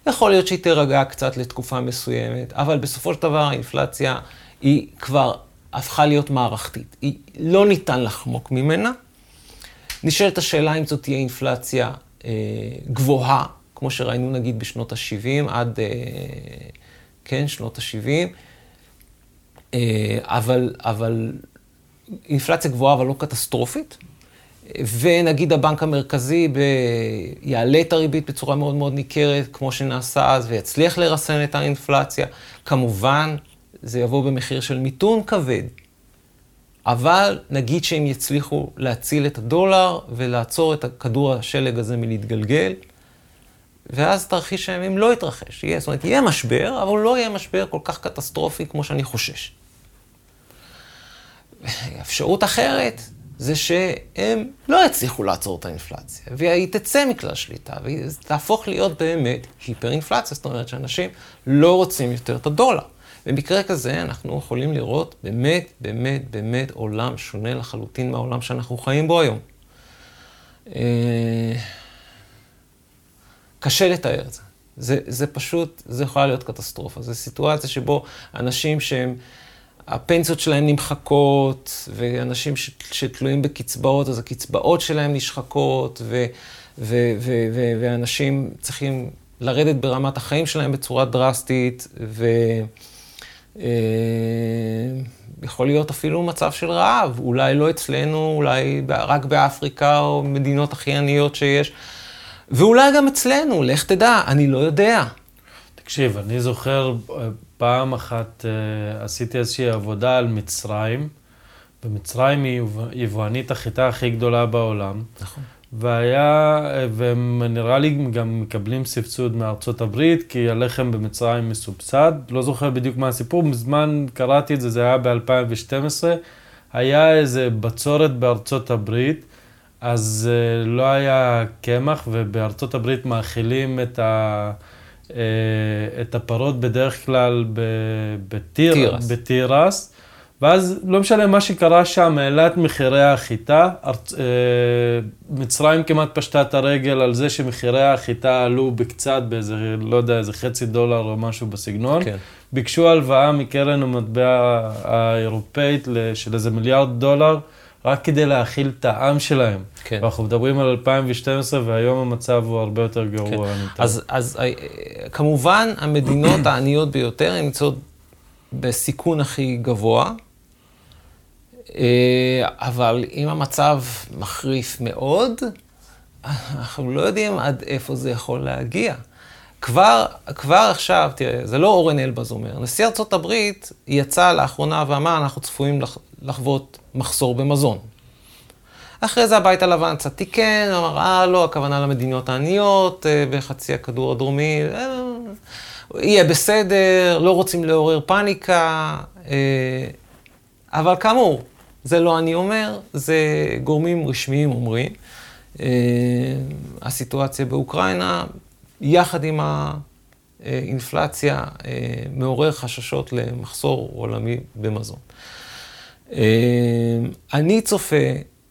יכול להיות שהיא תירגע קצת לתקופה מסוימת, אבל בסופו של דבר האינפלציה היא כבר הפכה להיות מערכתית. היא לא ניתן לחמוק ממנה. נשאלת השאלה אם זאת תהיה אינפלציה אה, גבוהה, כמו שראינו נגיד בשנות ה-70 עד, אה, כן, שנות ה-70, אה, אבל, אבל אינפלציה גבוהה אבל לא קטסטרופית. ונגיד הבנק המרכזי ב... יעלה את הריבית בצורה מאוד מאוד ניכרת, כמו שנעשה אז, ויצליח לרסן את האינפלציה. כמובן, זה יבוא במחיר של מיתון כבד. אבל נגיד שהם יצליחו להציל את הדולר ולעצור את כדור השלג הזה מלהתגלגל, ואז תרחיש הימים לא יתרחש. יהיה, זאת אומרת, יהיה משבר, אבל לא יהיה משבר כל כך קטסטרופי כמו שאני חושש. אפשרות אחרת זה שהם לא יצליחו לעצור את האינפלציה, והיא תצא מכלל שליטה, והיא תהפוך להיות באמת היפר-אינפלציה, זאת אומרת שאנשים לא רוצים יותר את הדולר. במקרה כזה אנחנו יכולים לראות באמת, באמת, באמת עולם שונה לחלוטין מהעולם שאנחנו חיים בו היום. אה, קשה לתאר את זה. זה, זה פשוט, זה יכולה להיות קטסטרופה. זו סיטואציה שבו אנשים שהם, הפנסיות שלהם נמחקות, ואנשים ש, שתלויים בקצבאות, אז הקצבאות שלהם נשחקות, ו, ו, ו, ו, ואנשים צריכים לרדת ברמת החיים שלהם בצורה דרסטית, ו... אה, יכול להיות אפילו מצב של רעב, אולי לא אצלנו, אולי רק באפריקה או מדינות הכי עניות שיש, ואולי גם אצלנו, לך תדע, אני לא יודע. תקשיב, אני זוכר אה, פעם אחת אה, עשיתי איזושהי עבודה על מצרים, ומצרים היא יבואנית החיטה הכי גדולה בעולם. נכון. והיה, והם נראה לי גם מקבלים סבסוד מארצות הברית, כי הלחם במצרים מסובסד. לא זוכר בדיוק מה הסיפור, מזמן קראתי את זה, זה היה ב-2012. היה איזה בצורת בארצות הברית, אז uh, לא היה קמח, ובארצות הברית מאכילים את, ה, uh, את הפרות בדרך כלל בתיר, בתירס. ואז לא משנה מה שקרה שם, העלה את מחירי החיטה. ארצ... אה, מצרים כמעט פשטה את הרגל על זה שמחירי החיטה עלו בקצת, באיזה, לא יודע, איזה חצי דולר או משהו בסגנון. כן. ביקשו הלוואה מקרן המטבע האירופאית של איזה מיליארד דולר, רק כדי להאכיל את העם שלהם. כן. ואנחנו מדברים על 2012, והיום המצב הוא הרבה יותר גרוע. כן. אז, אז אה, כמובן, המדינות העניות ביותר נמצאות בסיכון הכי גבוה. אה, אבל אם המצב מחריף מאוד, אנחנו לא יודעים עד איפה זה יכול להגיע. כבר, כבר עכשיו, תראה, זה לא אורן אלבז אומר, נשיא ארצות הברית יצא לאחרונה ואמר, אנחנו צפויים לחוות מחסור במזון. אחרי זה הבית הלבן קצת תיקן, אמר, אה, לא, הכוונה למדינות העניות אה, בחצי הכדור הדרומי, אה, יהיה בסדר, לא רוצים לעורר פאניקה, אה, אבל כאמור, זה לא אני אומר, זה גורמים רשמיים אומרים. הסיטואציה באוקראינה, יחד עם האינפלציה, מעורר חששות למחסור עולמי במזון. אני צופה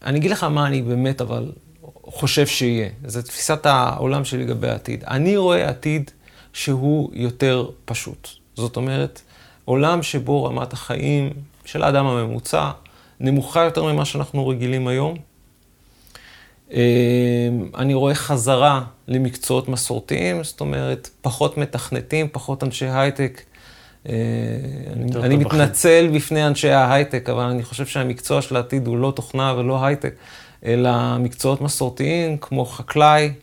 אני אגיד לך מה אני באמת אבל חושב שיהיה. זו תפיסת העולם שלי לגבי העתיד. אני רואה עתיד שהוא יותר פשוט. זאת אומרת, עולם שבו רמת החיים של האדם הממוצע נמוכה יותר ממה שאנחנו רגילים היום. אה, אני רואה חזרה למקצועות מסורתיים, זאת אומרת, פחות מתכנתים, פחות אנשי הייטק, אה, אני, אני מתנצל בפני אנשי ההייטק, אבל אני חושב שהמקצוע של העתיד הוא לא תוכנה ולא הייטק, אלא מקצועות מסורתיים כמו חקלאי,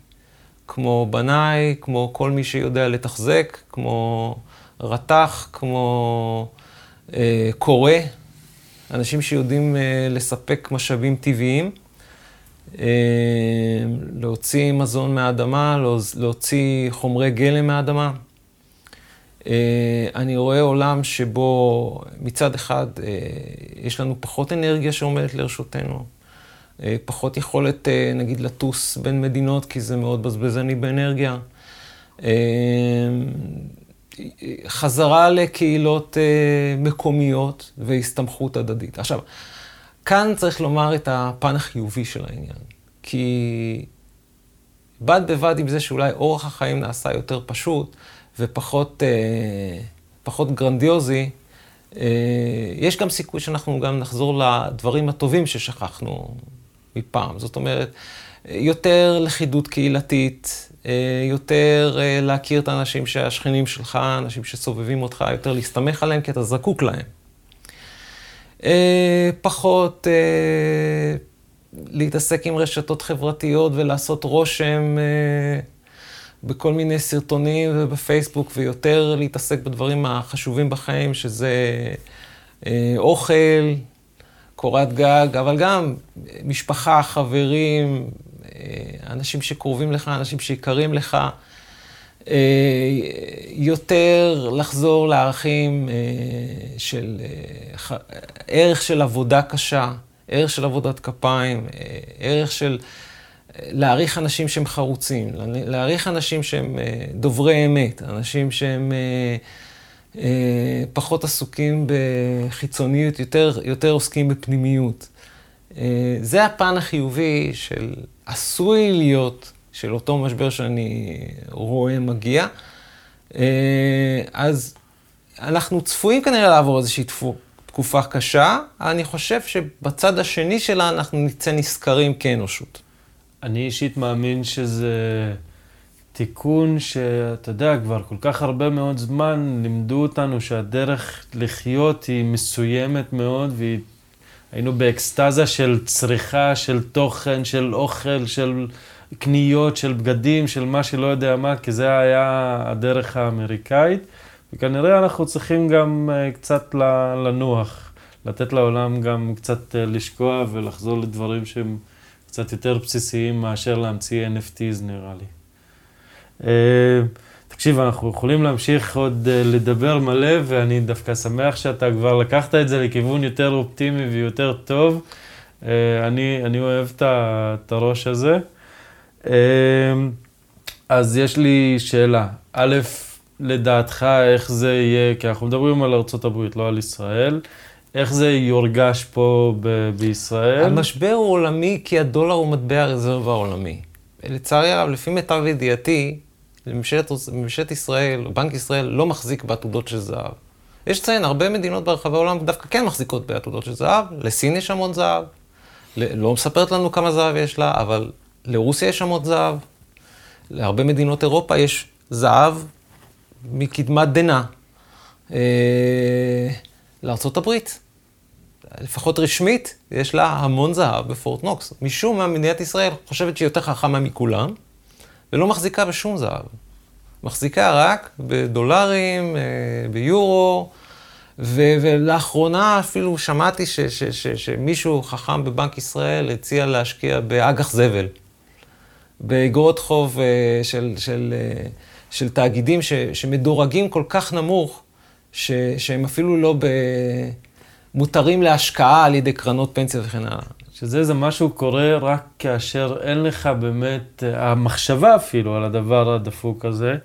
כמו בנאי, כמו כל מי שיודע לתחזק, כמו רתח, כמו אה, קורא, אנשים שיודעים אה, לספק משאבים טבעיים, אה, להוציא מזון מהאדמה, להוציא חומרי גלם מהאדמה. אה, אני רואה עולם שבו מצד אחד אה, יש לנו פחות אנרגיה שעומדת לרשותנו, אה, פחות יכולת, נגיד, לטוס בין מדינות, כי זה מאוד בזבזני באנרגיה. חזרה לקהילות מקומיות והסתמכות הדדית. עכשיו, כאן צריך לומר את הפן החיובי של העניין, כי בד בבד עם זה שאולי אורח החיים נעשה יותר פשוט, ופחות אה, פחות גרנדיוזי, אה, יש גם סיכוי שאנחנו גם נחזור לדברים הטובים ששכחנו מפעם. זאת אומרת, יותר לכידות קהילתית, אה, יותר להכיר את האנשים שהשכנים שלך, אנשים שסובבים אותך, יותר להסתמך עליהם כי אתה זקוק להם. פחות להתעסק עם רשתות חברתיות ולעשות רושם בכל מיני סרטונים ובפייסבוק, ויותר להתעסק בדברים החשובים בחיים, שזה אה, אוכל, קורת גג, אבל גם משפחה, חברים, אה, אנשים שקרובים לך, אנשים שיקרים לך. אה, יותר לחזור לערכים אה, של אה, ערך של עבודה קשה, ערך של עבודת כפיים, אה, ערך של... להעריך אנשים שהם חרוצים, להעריך אנשים שהם אה, דוברי אמת, אנשים שהם אה, אה, פחות עסוקים בחיצוניות, יותר, יותר עוסקים בפנימיות. זה הפן החיובי של עשוי להיות, של אותו משבר שאני רואה מגיע. אז אנחנו צפויים כנראה לעבור איזושהי תקופה קשה. אני חושב שבצד השני שלה אנחנו נצא נשכרים כאנושות. אני אישית מאמין שזה תיקון שאתה יודע, כבר כל כך הרבה מאוד זמן לימדו אותנו שהדרך לחיות היא מסוימת מאוד, והיינו באקסטזה של צריכה, של תוכן, של אוכל, של קניות, של בגדים, של מה שלא יודע מה, כי זה היה הדרך האמריקאית. וכנראה אנחנו צריכים גם אה, קצת לנוח, לתת לעולם גם קצת אה, לשקוע ולחזור לדברים שהם... קצת יותר בסיסיים מאשר להמציא NFTs נראה לי. אה, תקשיב, אנחנו יכולים להמשיך עוד אה, לדבר מלא, ואני דווקא שמח שאתה כבר לקחת את זה לכיוון יותר אופטימי ויותר טוב. אה, אני, אני אוהב את הראש הזה. אז יש לי שאלה. א', לדעתך, איך זה יהיה, כי אנחנו מדברים על ארה"ב, לא על ישראל. איך זה יורגש פה ב- בישראל? המשבר הוא עולמי כי הדולר הוא מטבע הרזרבה העולמי. לצערי הרב, לפי מיטב ידיעתי, ממשלת ישראל, או בנק ישראל, לא מחזיק בעתודות של זהב. יש לציין, הרבה מדינות ברחבי העולם דווקא כן מחזיקות בעתודות של זהב. לסין יש המון זהב, לא מספרת לנו כמה זהב יש לה, אבל לרוסיה יש המון זהב. להרבה מדינות אירופה יש זהב מקדמת דנא. אה, הברית. לפחות רשמית, יש לה המון זהב בפורט נוקס. משום מה, מדינת ישראל חושבת שהיא יותר חכמה מכולם, ולא מחזיקה בשום זהב. מחזיקה רק בדולרים, אה, ביורו, ו- ולאחרונה אפילו שמעתי ש- ש- ש- שמישהו חכם בבנק ישראל הציע להשקיע באג"ח זבל, באגרות חוב אה, של, של, אה, של תאגידים ש- שמדורגים כל כך נמוך, ש- שהם אפילו לא. מותרים להשקעה על ידי קרנות פנסיה וכן הלאה. שזה זה משהו קורה רק כאשר אין לך באמת, המחשבה אפילו על הדבר הדפוק הזה,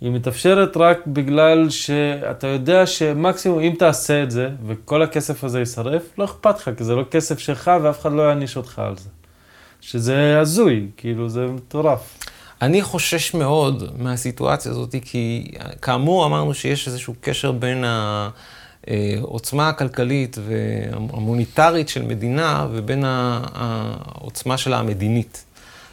היא מתאפשרת רק בגלל שאתה יודע שמקסימום אם תעשה את זה, וכל הכסף הזה יישרף, לא אכפת לך, כי זה לא כסף שלך ואף אחד לא יעניש אותך על זה. שזה הזוי, כאילו זה מטורף. אני חושש מאוד מהסיטואציה הזאת, כי כאמור אמרנו שיש איזשהו קשר בין העוצמה הכלכלית והמוניטרית של מדינה ובין העוצמה שלה המדינית.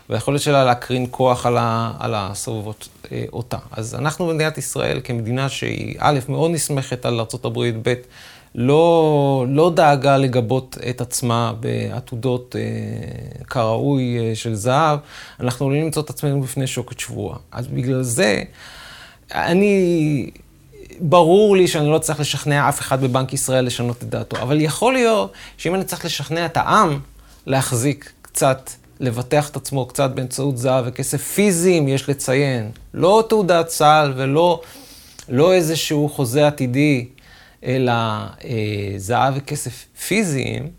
והיכולת שלה להקרין כוח על, ה, על הסובבות אה, אותה. אז אנחנו במדינת ישראל, כמדינה שהיא א', מאוד נסמכת על ארה"ב, ב', לא, לא דאגה לגבות את עצמה בעתודות אה, כראוי אה, של זהב, אנחנו עלולים למצוא את עצמנו בפני שוקת שבועה. אז בגלל זה, אני... ברור לי שאני לא צריך לשכנע אף אחד בבנק ישראל לשנות את דעתו, אבל יכול להיות שאם אני צריך לשכנע את העם להחזיק קצת לבטח את עצמו קצת באמצעות זהב וכסף פיזי, אם יש לציין. לא תעודת סל ולא לא איזשהו חוזה עתידי, אלא אה, זהב וכסף פיזיים.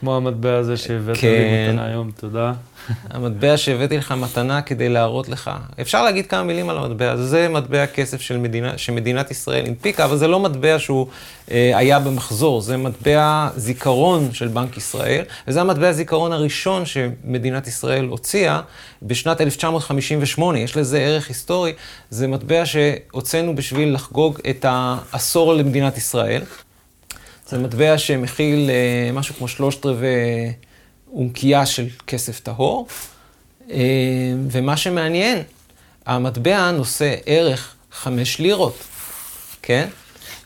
כמו המטבע הזה שהבאת כן. לי מתנה היום, תודה. המטבע שהבאתי לך מתנה כדי להראות לך. אפשר להגיד כמה מילים על המטבע. זה מטבע כסף של מדינה, שמדינת ישראל הנפיקה, אבל זה לא מטבע שהוא אה, היה במחזור, זה מטבע זיכרון של בנק ישראל, וזה המטבע הזיכרון הראשון שמדינת ישראל הוציאה בשנת 1958. יש לזה ערך היסטורי. זה מטבע שהוצאנו בשביל לחגוג את העשור למדינת ישראל. זה מטבע שמכיל אה, משהו כמו שלושת רבעי אונקייה של כסף טהור. אה, ומה שמעניין, המטבע נושא ערך חמש לירות, כן?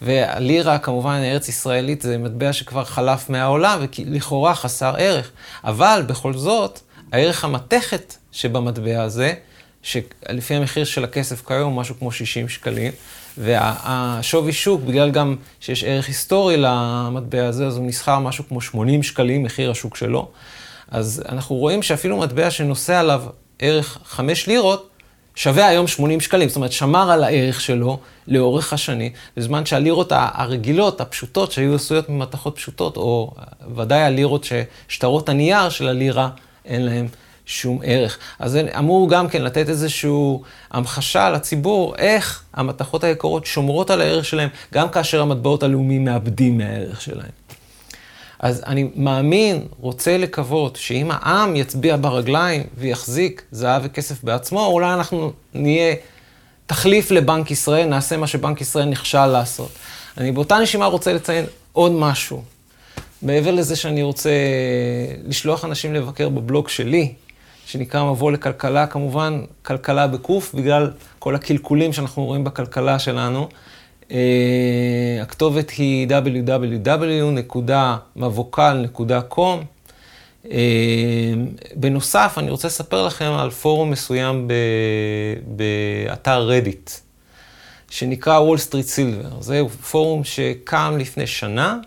והלירה, כמובן, הארץ ישראלית, זה מטבע שכבר חלף מהעולם ולכאורה חסר ערך. אבל בכל זאת, הערך המתכת שבמטבע הזה, שלפי המחיר של הכסף כיום, משהו כמו 60 שקלים, והשווי שוק, בגלל גם שיש ערך היסטורי למטבע הזה, אז הוא נסחר משהו כמו 80 שקלים, מחיר השוק שלו. אז אנחנו רואים שאפילו מטבע שנושא עליו ערך 5 לירות, שווה היום 80 שקלים. זאת אומרת, שמר על הערך שלו לאורך השנים, בזמן שהלירות הרגילות, הפשוטות, שהיו עשויות ממתכות פשוטות, או ודאי הלירות ששטרות הנייר של הלירה, אין להם שום ערך. אז זה אמור גם כן לתת איזושהי המחשה לציבור, איך המתכות היקרות שומרות על הערך שלהם, גם כאשר המטבעות הלאומיים מאבדים מהערך שלהם. אז אני מאמין, רוצה לקוות, שאם העם יצביע ברגליים ויחזיק זהב וכסף בעצמו, אולי אנחנו נהיה תחליף לבנק ישראל, נעשה מה שבנק ישראל נכשל לעשות. אני באותה נשימה רוצה לציין עוד משהו. מעבר לזה שאני רוצה לשלוח אנשים לבקר בבלוג שלי, שנקרא מבוא לכלכלה, כמובן כלכלה בקוף, בגלל כל הקלקולים שאנחנו רואים בכלכלה שלנו. Uh, הכתובת היא www.מבוקל.com. Uh, בנוסף, אני רוצה לספר לכם על פורום מסוים ב, באתר רדיט, שנקרא וול סטריט סילבר. זה פורום שקם לפני שנה,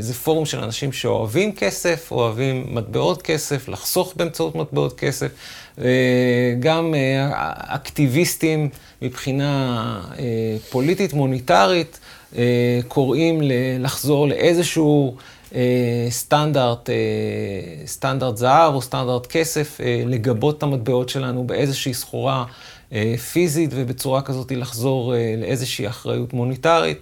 זה פורום של אנשים שאוהבים כסף, אוהבים מטבעות כסף, לחסוך באמצעות מטבעות כסף, וגם אה, אקטיביסטים מבחינה אה, פוליטית, מוניטרית, קוראים לחזור לאיזשהו סטנדרט, סטנדרט זהב או סטנדרט כסף, לגבות את המטבעות שלנו באיזושהי סחורה פיזית ובצורה כזאת לחזור לאיזושהי אחריות מוניטרית.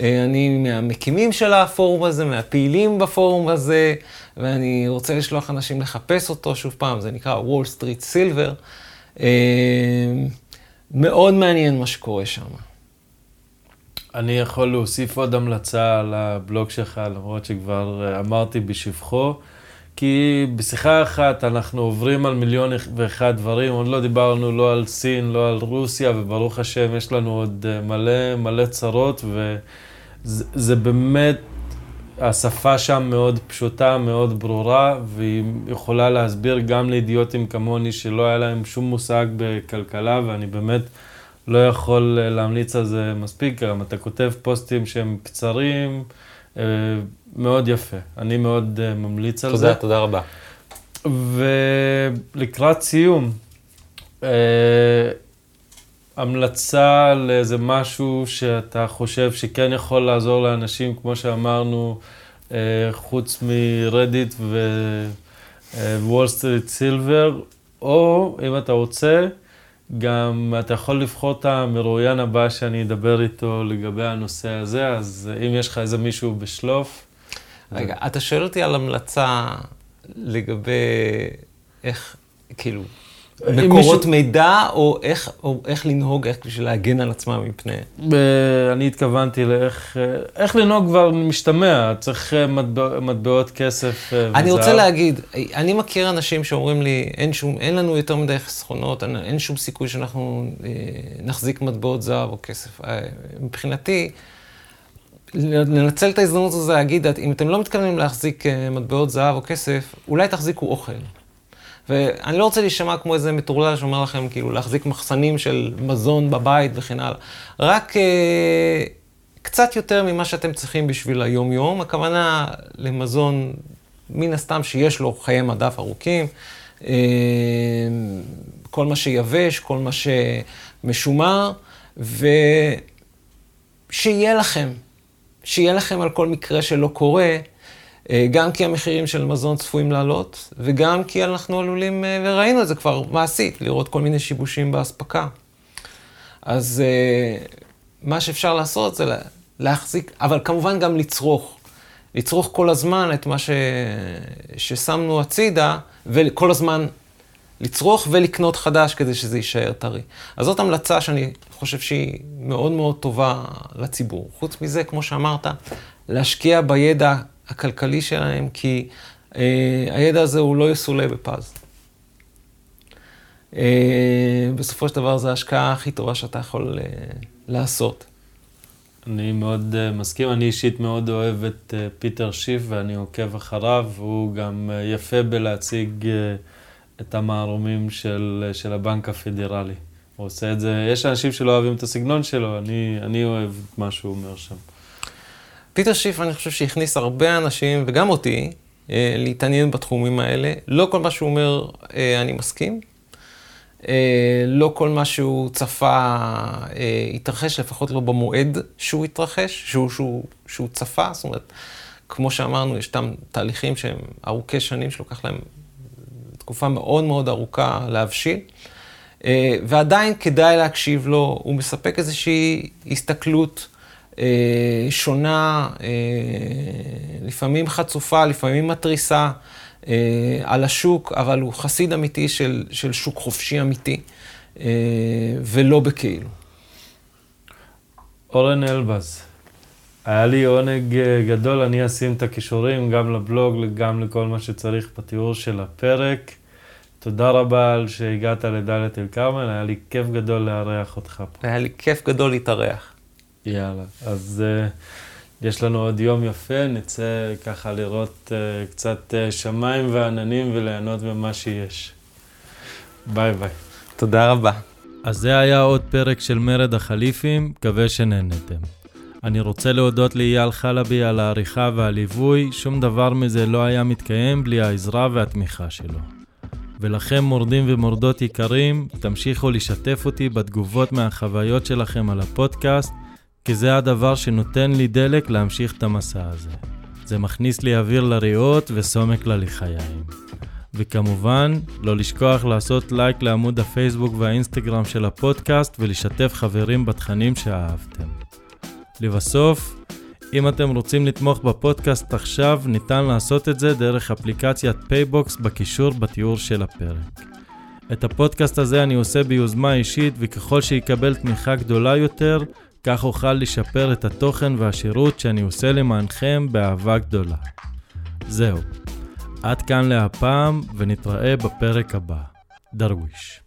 אה, אני מהמקימים של הפורום הזה, מהפעילים בפורום הזה, ואני רוצה לשלוח אנשים לחפש אותו, שוב פעם, זה נקרא Wall Street Silver. מאוד מעניין מה שקורה שם. אני יכול להוסיף עוד המלצה על הבלוג שלך, למרות שכבר אה, אמרתי בשבחו, כי בשיחה אחת אנחנו עוברים על מיליון ואחד דברים, עוד לא דיברנו לא על סין, לא על רוסיה, וברוך השם יש לנו עוד אה, מלא מלא צרות, ו... זה, זה באמת השפה שם מאוד פשוטה, מאוד ברורה, והיא יכולה להסביר גם לאידיוטים כמוני שלא היה להם שום מושג בכלכלה, ואני באמת לא יכול אה, להמליץ על זה מספיק, גם אתה כותב פוסטים שהם קצרים, אה, מאוד יפה. אני מאוד אה, ממליץ על תודה, זה. תודה, תודה רבה. ולקראת סיום, המלצה לאיזה משהו שאתה חושב שכן יכול לעזור לאנשים, כמו שאמרנו, חוץ מרדיט ווול סטריט סילבר, או אם אתה רוצה, גם אתה יכול לבחור את המרואיין הבא שאני אדבר איתו לגבי הנושא הזה, אז אם יש לך איזה מישהו בשלוף. רגע. אתה שואל אותי על המלצה לגבי איך, כאילו, מקורות מישהו... מידע, או איך, או איך לנהוג, איך בשביל להגן על עצמם מפני... אני התכוונתי לאיך איך לנהוג כבר משתמע, צריך אה, מטבע, מטבעות כסף וזהב. אני רוצה להגיד, אני מכיר אנשים שאומרים לי, אין, שום, אין לנו יותר מדי חסכונות, אין שום סיכוי שאנחנו אה, נחזיק מטבעות זהב או כסף. אה, מבחינתי, לנצל את ההזדמנות הזו להגיד, אם אתם לא מתכוונים להחזיק מטבעות זהב או כסף, אולי תחזיקו אוכל. ואני לא רוצה להישמע כמו איזה מטורלל שאומר לכם, כאילו, להחזיק מחסנים של מזון בבית וכן הלאה. רק אה, קצת יותר ממה שאתם צריכים בשביל היום-יום. הכוונה למזון, מן הסתם, שיש לו חיי מדף ארוכים. אה, כל מה שיבש, כל מה שמשומר, ושיהיה לכם, שיהיה לכם על כל מקרה שלא קורה. אה, גם כי המחירים של מזון צפויים לעלות, וגם כי אנחנו עלולים, אה, וראינו את זה כבר מעשית, לראות כל מיני שיבושים באספקה. אז אה, מה שאפשר לעשות זה להחזיק, אבל כמובן גם לצרוך. לצרוך כל הזמן את מה ש... ששמנו הצידה, וכל הזמן לצרוך ולקנות חדש כדי שזה יישאר טרי. אז זאת המלצה שאני חושב שהיא מאוד מאוד טובה לציבור. חוץ מזה, כמו שאמרת, להשקיע בידע הכלכלי שלהם, כי אה, הידע הזה הוא לא יסולא בפז. אה, בסופו של דבר זו ההשקעה הכי טובה שאתה יכול אה, לעשות. אני מאוד uh, מסכים, אני אישית מאוד אוהב את uh, פיטר שיף ואני עוקב אחריו, והוא גם uh, יפה בלהציג uh, את המערומים של, של הבנק הפדרלי. הוא עושה את זה, יש אנשים שלא אוהבים את הסגנון שלו, אני, אני אוהב את מה שהוא אומר שם. פיטר שיף, אני חושב שהכניס הרבה אנשים, וגם אותי, אה, להתעניין בתחומים האלה. לא כל מה שהוא אומר, אה, אני מסכים. אה, לא כל מה שהוא צפה התרחש, לפחות לא במועד שהוא התרחש, שהוא, שהוא, שהוא צפה. זאת אומרת, כמו שאמרנו, יש תם תהליכים שהם ארוכי שנים, שלוקח להם תקופה מאוד מאוד ארוכה להבשיל. ועדיין כדאי להקשיב לו, הוא מספק איזושהי הסתכלות אה, שונה, אה, לפעמים חצופה, לפעמים מתריסה אה, על השוק, אבל הוא חסיד אמיתי של, של שוק חופשי אמיתי, ולא בכאילו. אורן אלבז, היה לי עונג גדול, אני אשים את הכישורים גם לבלוג, גם לכל מה שצריך בתיאור של הפרק. תודה רבה על שהגעת לדלית אל כרמל, היה לי כיף גדול לארח אותך פה. היה לי כיף גדול להתארח. יאללה, אז uh, יש לנו עוד יום יפה, נצא ככה לראות uh, קצת uh, שמיים ועננים וליהנות ממה שיש. ביי ביי. תודה רבה. אז זה היה עוד פרק של מרד החליפים, מקווה שנהנתם. אני רוצה להודות לאייל חלבי על העריכה והליווי, שום דבר מזה לא היה מתקיים בלי העזרה והתמיכה שלו. ולכם מורדים ומורדות יקרים, תמשיכו לשתף אותי בתגובות מהחוויות שלכם על הפודקאסט, כי זה הדבר שנותן לי דלק להמשיך את המסע הזה. זה מכניס לי אוויר לריאות וסומק ללחיים. וכמובן, לא לשכוח לעשות לייק לעמוד הפייסבוק והאינסטגרם של הפודקאסט ולשתף חברים בתכנים שאהבתם. לבסוף, אם אתם רוצים לתמוך בפודקאסט עכשיו, ניתן לעשות את זה דרך אפליקציית פייבוקס בקישור בתיאור של הפרק. את הפודקאסט הזה אני עושה ביוזמה אישית, וככל שיקבל תמיכה גדולה יותר, כך אוכל לשפר את התוכן והשירות שאני עושה למענכם באהבה גדולה. זהו, עד כאן להפעם ונתראה בפרק הבא. דרוויש